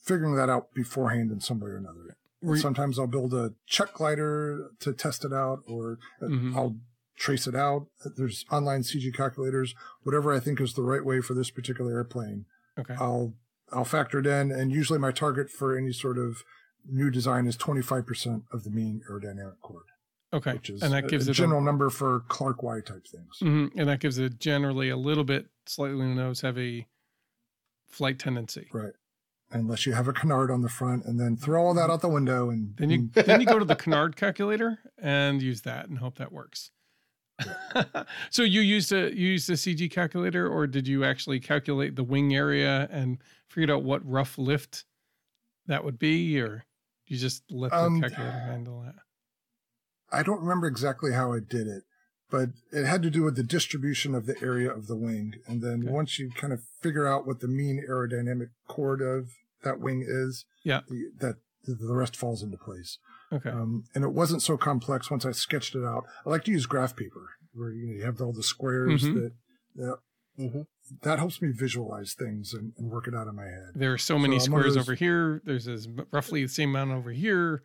figuring that out beforehand in some way or another. Sometimes I'll build a chuck glider to test it out, or uh, Mhm. I'll trace it out. There's online CG calculators, whatever I think is the right way for this particular airplane. okay. I'll I'll factor it in, and usually my target for any sort of new design is 25% of the mean aerodynamic chord, Okay. which is and that gives a it general number for Clark Y type things. A, Mhm, and that gives it generally a little bit slightly nose heavy flight tendency. Right. Unless you have a canard on the front, and then throw all that out the window, and Then you then you go to the (laughs) canard calculator and use that and hope that works. (laughs) so you used a you used a CG calculator, or did you actually calculate the wing area and figured out what rough lift that would be, or you just let the Um, calculator handle that? I don't remember exactly how I did it, but it had to do with the distribution of the area of the wing. And then Okay. once you kind of figure out what the mean aerodynamic chord of that wing is, Yeah. the, that the rest falls into place. Okay. Um, and it wasn't so complex once I sketched it out. I like to use graph paper where you, know, you have all the squares Mhm. that, that Mhm. that helps me visualize things and, and work it out in my head. There are so many So I'm one of squares those- over here. There's as roughly the same amount over here.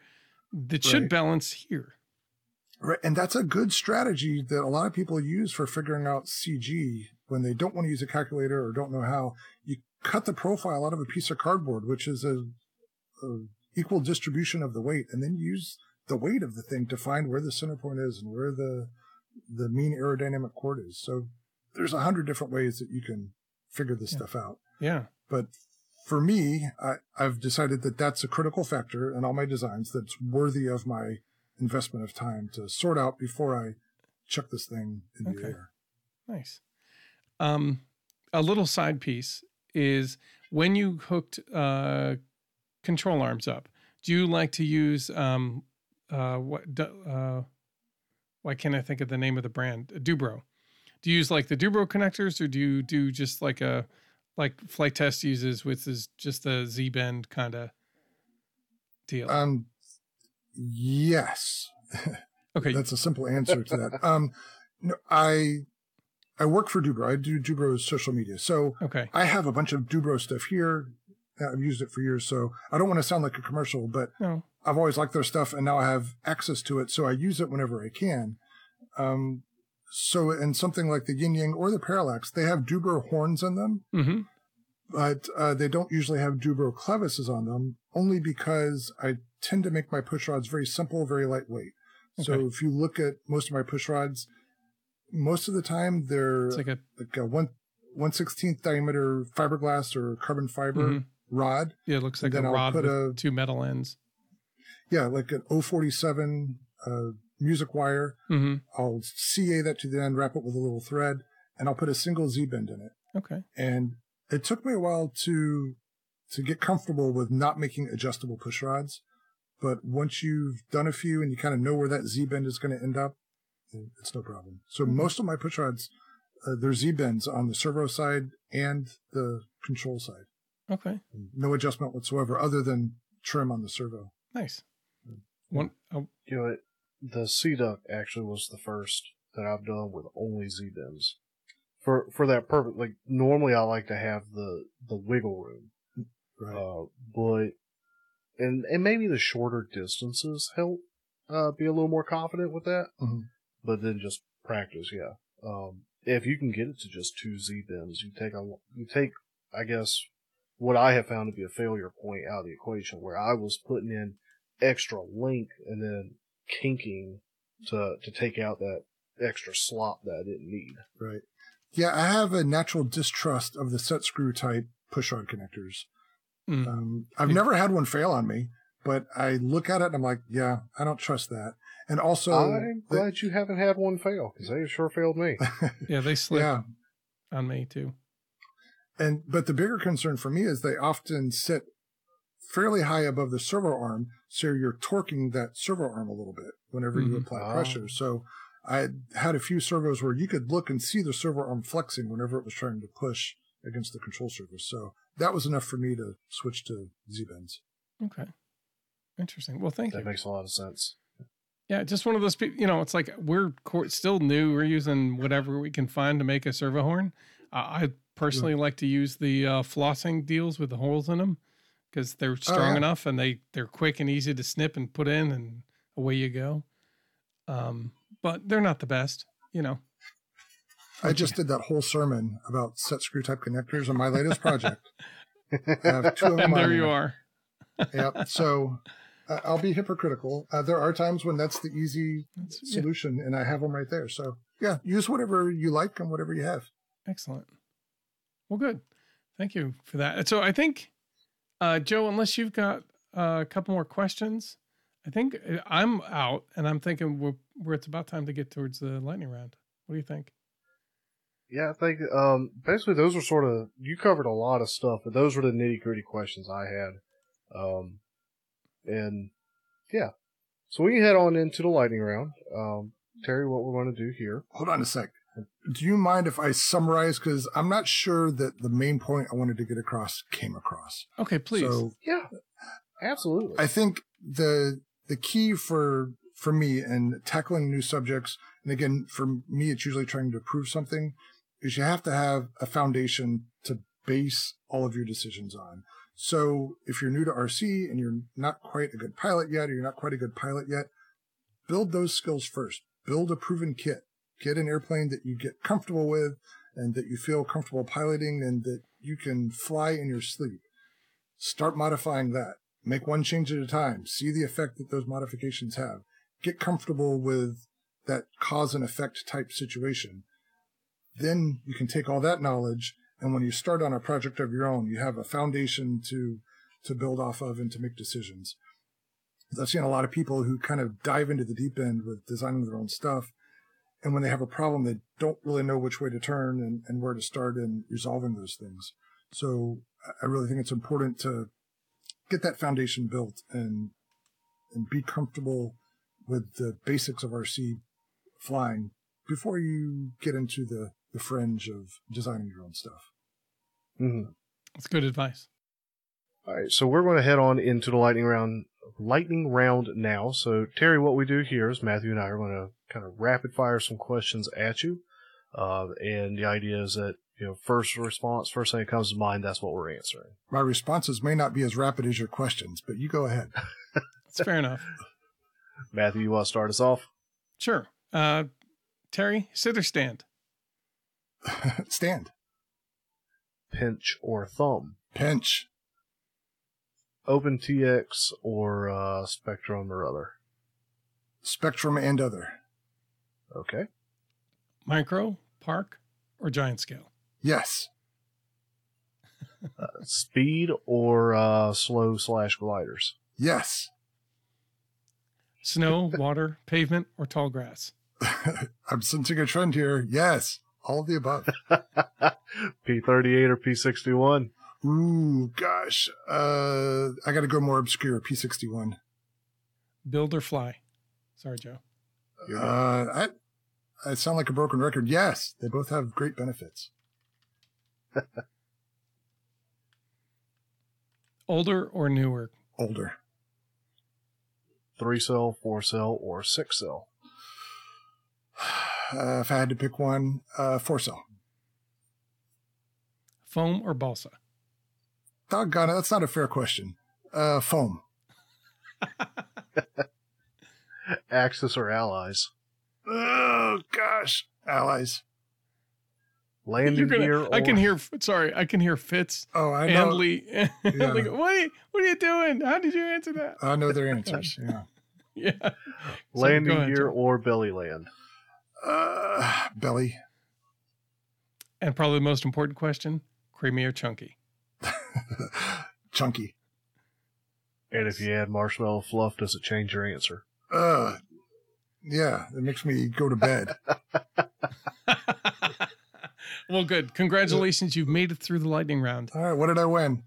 That should balance here. Right. And that's a good strategy that a lot of people use for figuring out CG when they don't want to use a calculator or don't know how. You cut the profile out of a piece of cardboard, which is a, a equal distribution of the weight, and then use the weight of the thing to find where the center point is and where the the mean aerodynamic chord is. So there's a hundred different ways that you can figure this Yeah. stuff out. Yeah. But for me, I, I've decided that that's a critical factor in all my designs that's worthy of my investment of time to sort out before I chuck this thing in the Okay. air. Nice. Um, a little side piece is when you hooked uh, control arms up. Do you like to use um, uh, what? Uh, why can't I think of the name of the brand? Dubro. Do you use like the Dubro connectors, or do you do just like a like Flite Test uses, which is just a Z bend kind of deal? Um, yes, okay. (laughs) that's a simple answer to that. Um, no, I I work for Dubro. I do Dubro's social media, so Okay. I have a bunch of Dubro stuff here. I've used it for years, so I don't want to sound like a commercial, but No. I've always liked their stuff, and now I have access to it, so I use it whenever I can. Um, so in something like the Yin Yang or the Parallax, they have Dubro horns in them, Mm-hmm. but uh, they don't usually have Dubro clevises on them, only because I tend to make my push rods very simple, very lightweight. So if you look at most of my push rods, most of the time they're It's like a like a one one sixteenth diameter fiberglass or carbon fiber Mhm. rod. yeah. It looks like a rod put with a- two metal ends. Yeah, like an 047 uh, music wire. Mm-hmm. I'll CA that to the end, wrap it with a little thread, and I'll put a single Z bend in it. Okay. And it took me a while to to get comfortable with not making adjustable push rods. But once you've done a few and you kind of know where that Z bend is going to end up, it's no problem. So Mhm. most of my push rods, uh, they're Z bends on the servo side and the control side. Okay. No adjustment whatsoever, other than trim on the servo. Nice. One. Oh, You know, it, the Sea Duck actually was the first that I've done with only Z bends. For for that purpose, like normally I like to have the the wiggle room, Right. uh, but and and maybe the shorter distances help uh, be a little more confident with that. Mhm. But then just practice, yeah. Um, if you can get it to just two Z bends, you take a you take I guess what I have found to be a failure point out of the equation where I was putting in extra length and then kinking to to take out that extra slop that I didn't need. Right. Yeah, I have a natural distrust of the set screw type push on connectors. Mm. Um, I've Yeah. never had one fail on me, but I look at it and I'm like, yeah, I don't trust that. And also, I'm the- glad you haven't had one fail because they sure failed me. (laughs) yeah, they slipped yeah. on me too. And but the bigger concern for me is they often sit fairly high above the servo arm, so you're torquing that servo arm a little bit whenever you Mhm. apply Ah. pressure. So I had a few servos where you could look and see the servo arm flexing whenever it was trying to push against the control surface. So that was enough for me to switch to Z bends. Okay. Interesting. Well, thank That you. That makes a lot of sense. Yeah, just one of those people. You know, it's like we're co- still new. We're using whatever we can find to make a servo horn. Uh, I personally like to use the uh, flossing deals with the holes in them because they're strong yeah. enough and they they're quick and easy to snip and put in, and away you go. Um, but they're not the best. You know. I just did that whole sermon about set screw type connectors on my latest (laughs) project. I have two of them And there you are. Yep. So uh, I'll be hypocritical. Uh, there are times when that's the easy That's, yeah, solution, and I have them right there. So yeah, use whatever you like and whatever you have. excellent. Well, good. Thank you for that. So I think, uh, Joe, unless you've got uh, a couple more questions, I think uh, I'm out, and I'm thinking we're, we're it's about time to get towards the lightning round. What do you think? Yeah, I think um, basically those were sort of you covered a lot of stuff, but those were the nitty gritty questions I had. Um, and yeah, so we head on into the lightning round. Um, Terry, what we're going to do here? Hold on a sec. Do you mind if I summarize? Because I'm not sure that the main point I wanted to get across came across. Okay, please. So Yeah, absolutely. I think the the key for for me and tackling new subjects, and again for me, it's usually trying to prove something, is you have to have a foundation to base all of your decisions on. So if you're new to RC and you're not quite a good pilot yet, or you're not quite a good pilot yet, build those skills first. Build a proven kit. Get an airplane that you get comfortable with and that you feel comfortable piloting and that you can fly in your sleep. Start modifying that. Make one change at a time. See the effect that those modifications have. Get comfortable with that cause and effect type situation. Then you can take all that knowledge and when you start on a project of your own, you have a foundation to to build off of and to make decisions. I've seen a lot of people who kind of dive into the deep end with designing their own stuff. And when they have a problem, they don't really know which way to turn and, and where to start in resolving those things. So I- really think it's important to get that foundation built and and be comfortable with the basics of RC flying before you get into the, the fringe of designing your own stuff. Mhm. That's good advice. All right, so we're going to head on into the lightning round. Lightning round now. So Terry, what we do here is Matthew and I are going to kind of rapid fire some questions at you, uh, and the idea is that you know first response, first thing that comes to mind, that's what we're answering. My responses may not be as rapid as your questions, but you go ahead. (laughs) That's fair enough. Matthew, you want to start us off? Sure. Uh, Terry, sit or stand? (laughs) Stand. Pinch or thumb? Pinch. Open TX or uh, Spektrum or other? Spektrum and other. Okay. Micro, park, or giant scale? Yes. Speed or uh, slow slash gliders? Yes. Snow, (laughs) water, pavement, or tall grass? (laughs) I'm sensing a trend here. Yes. All of the above. (laughs) P38 or P61? Ooh, gosh. Uh, I got to go more obscure. P61. Build or fly? Sorry, Joe. Uh, I, I sound like a broken record. Yes, they both have great benefits. (laughs) Older or newer? Older. Three cell, four cell, or six cell? (sighs) (sighs) (sighs) Uh, if I had to pick one, uh, four cell. Foam or balsa? Doggone it, that's not a fair question. Uh, foam. (laughs) Axis or allies? Oh gosh, allies. Landing You're gonna, gear? Or, I can hear. Sorry, I can hear Fitz Oh, I know. and Lee. (laughs) like, what? Are you, what are you doing? How did you answer that? I know their answers. Yeah. (laughs) Yeah. So, landing go ahead, gear Joe. or belly land? Uh, belly. And probably the most important question: creamy or chunky? (laughs) Chunky. And if you add marshmallow fluff, does it change your answer? Uh, yeah, it makes me go to bed. (laughs) (laughs) well, good. Congratulations, you've made it through the lightning round. All right, what did I win?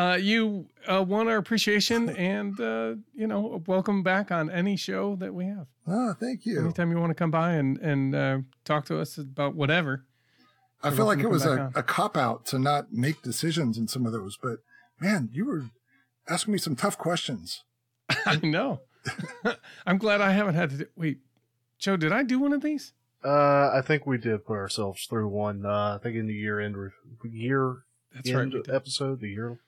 Uh, you uh, won our appreciation, and uh, you know, welcome back on any show that we have. Oh, thank you. Anytime you want to come by and and uh, talk to us about whatever. I feel like it was a, a cop out to not make decisions in some of those, but man, you were asking me some tough questions. (laughs) I know. (laughs) I'm glad I haven't had to. Do, wait, Joe, did I do one of these? Uh, I think we did put ourselves through one. Uh, I think in the year end re- year That's right. end we did. episode, the year.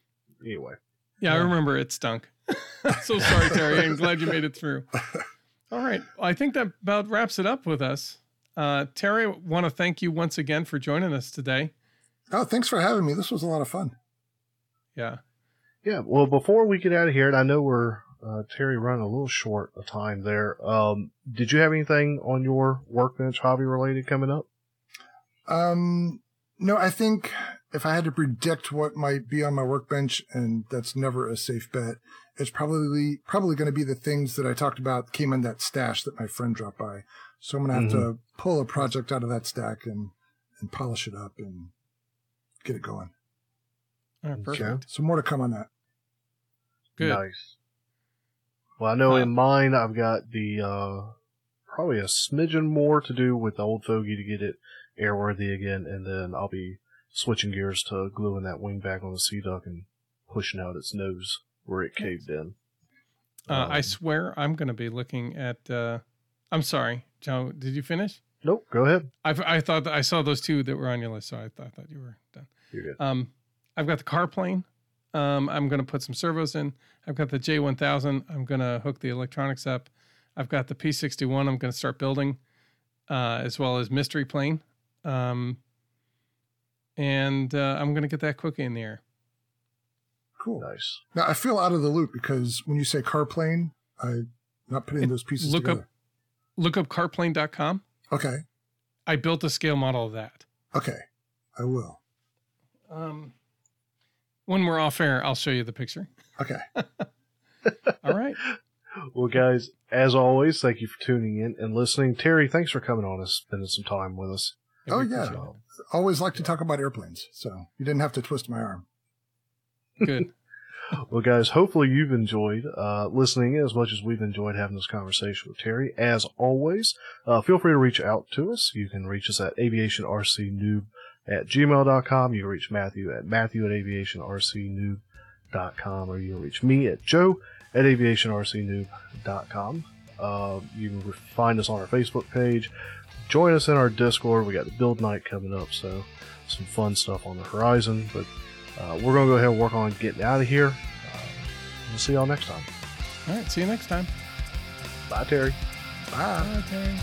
Anyway, Yeah, I remember it stunk. (laughs) so sorry, Terry. I'm glad you made it through. (laughs) All right. Well, I think that about wraps it up with us. Uh, Terry, want to thank you once again for joining us today. Oh, thanks for having me. This was a lot of fun. Yeah. yeah. Well, before we get out of here, and I know we're uh, Terry running a little short of time there. Um, did you have anything on your workbench, hobby related, coming up? Um, no, I think if I had to predict what might be on my workbench, and that's never a safe bet, it's probably probably going to be the things that I talked about came in that stash that my friend dropped by. So I'm going to have to pull a project out of that stack and and polish it up and get it going. All right, perfect. Okay. So more to come on that. Good. Nice. Well, I know Uh, in mine I've got the uh, probably a smidgen more to do with the old fogey to get it airworthy again, and then I'll be switching gears to gluing that wing back on the Sea Duck and pushing out its nose where it caved in. Uh, I Um, swear I'm going to be looking at. Uh, I'm sorry, Joe. Did you finish? Nope. Go ahead. I, I thought that I saw those two that were on your list, so I, th- I thought you were done. You're good. Um, I've got the car plane. Um, I'm going to put some servos in. I've got the J1000. I'm going to hook the electronics up. I've got the P61. I'm going to start building, uh, as well as mystery plane. Um, and uh, I'm going to get that cookie in the air. Cool. Nice. Now I feel out of the loop because when you say car plane, I'm not putting It- those pieces look up- Look up carplane.com. Okay. I built a scale model of that. Okay. I will. Um, when we're off air, I'll show you the picture. Okay. (laughs) (laughs) All right. Well, guys, as always, thank you for tuning in and listening. Terry, thanks for coming on and spending some time with us. Oh, yeah. appreciate Always like to talk about airplanes, so you didn't have to twist my arm. Good. (laughs) Well, guys, hopefully you've enjoyed uh, listening as much as we've enjoyed having this conversation with Terry. As always, uh, feel free to reach out to us. You can reach us at aviationrcnoob at gmail.com. You can reach Matthew at matthew at aviationrcnoob.com, or you can reach me at joe at aviationrcnoob.com. Uh, you can find us on our Facebook page. Join us in our Discord. We got the build night coming up, so some fun stuff on the horizon. But uh, we're going to go ahead and work on getting out of here. Uh, we'll see y'all next time. All right. See you next time. Bye, Terry. Bye. Bye, Terry.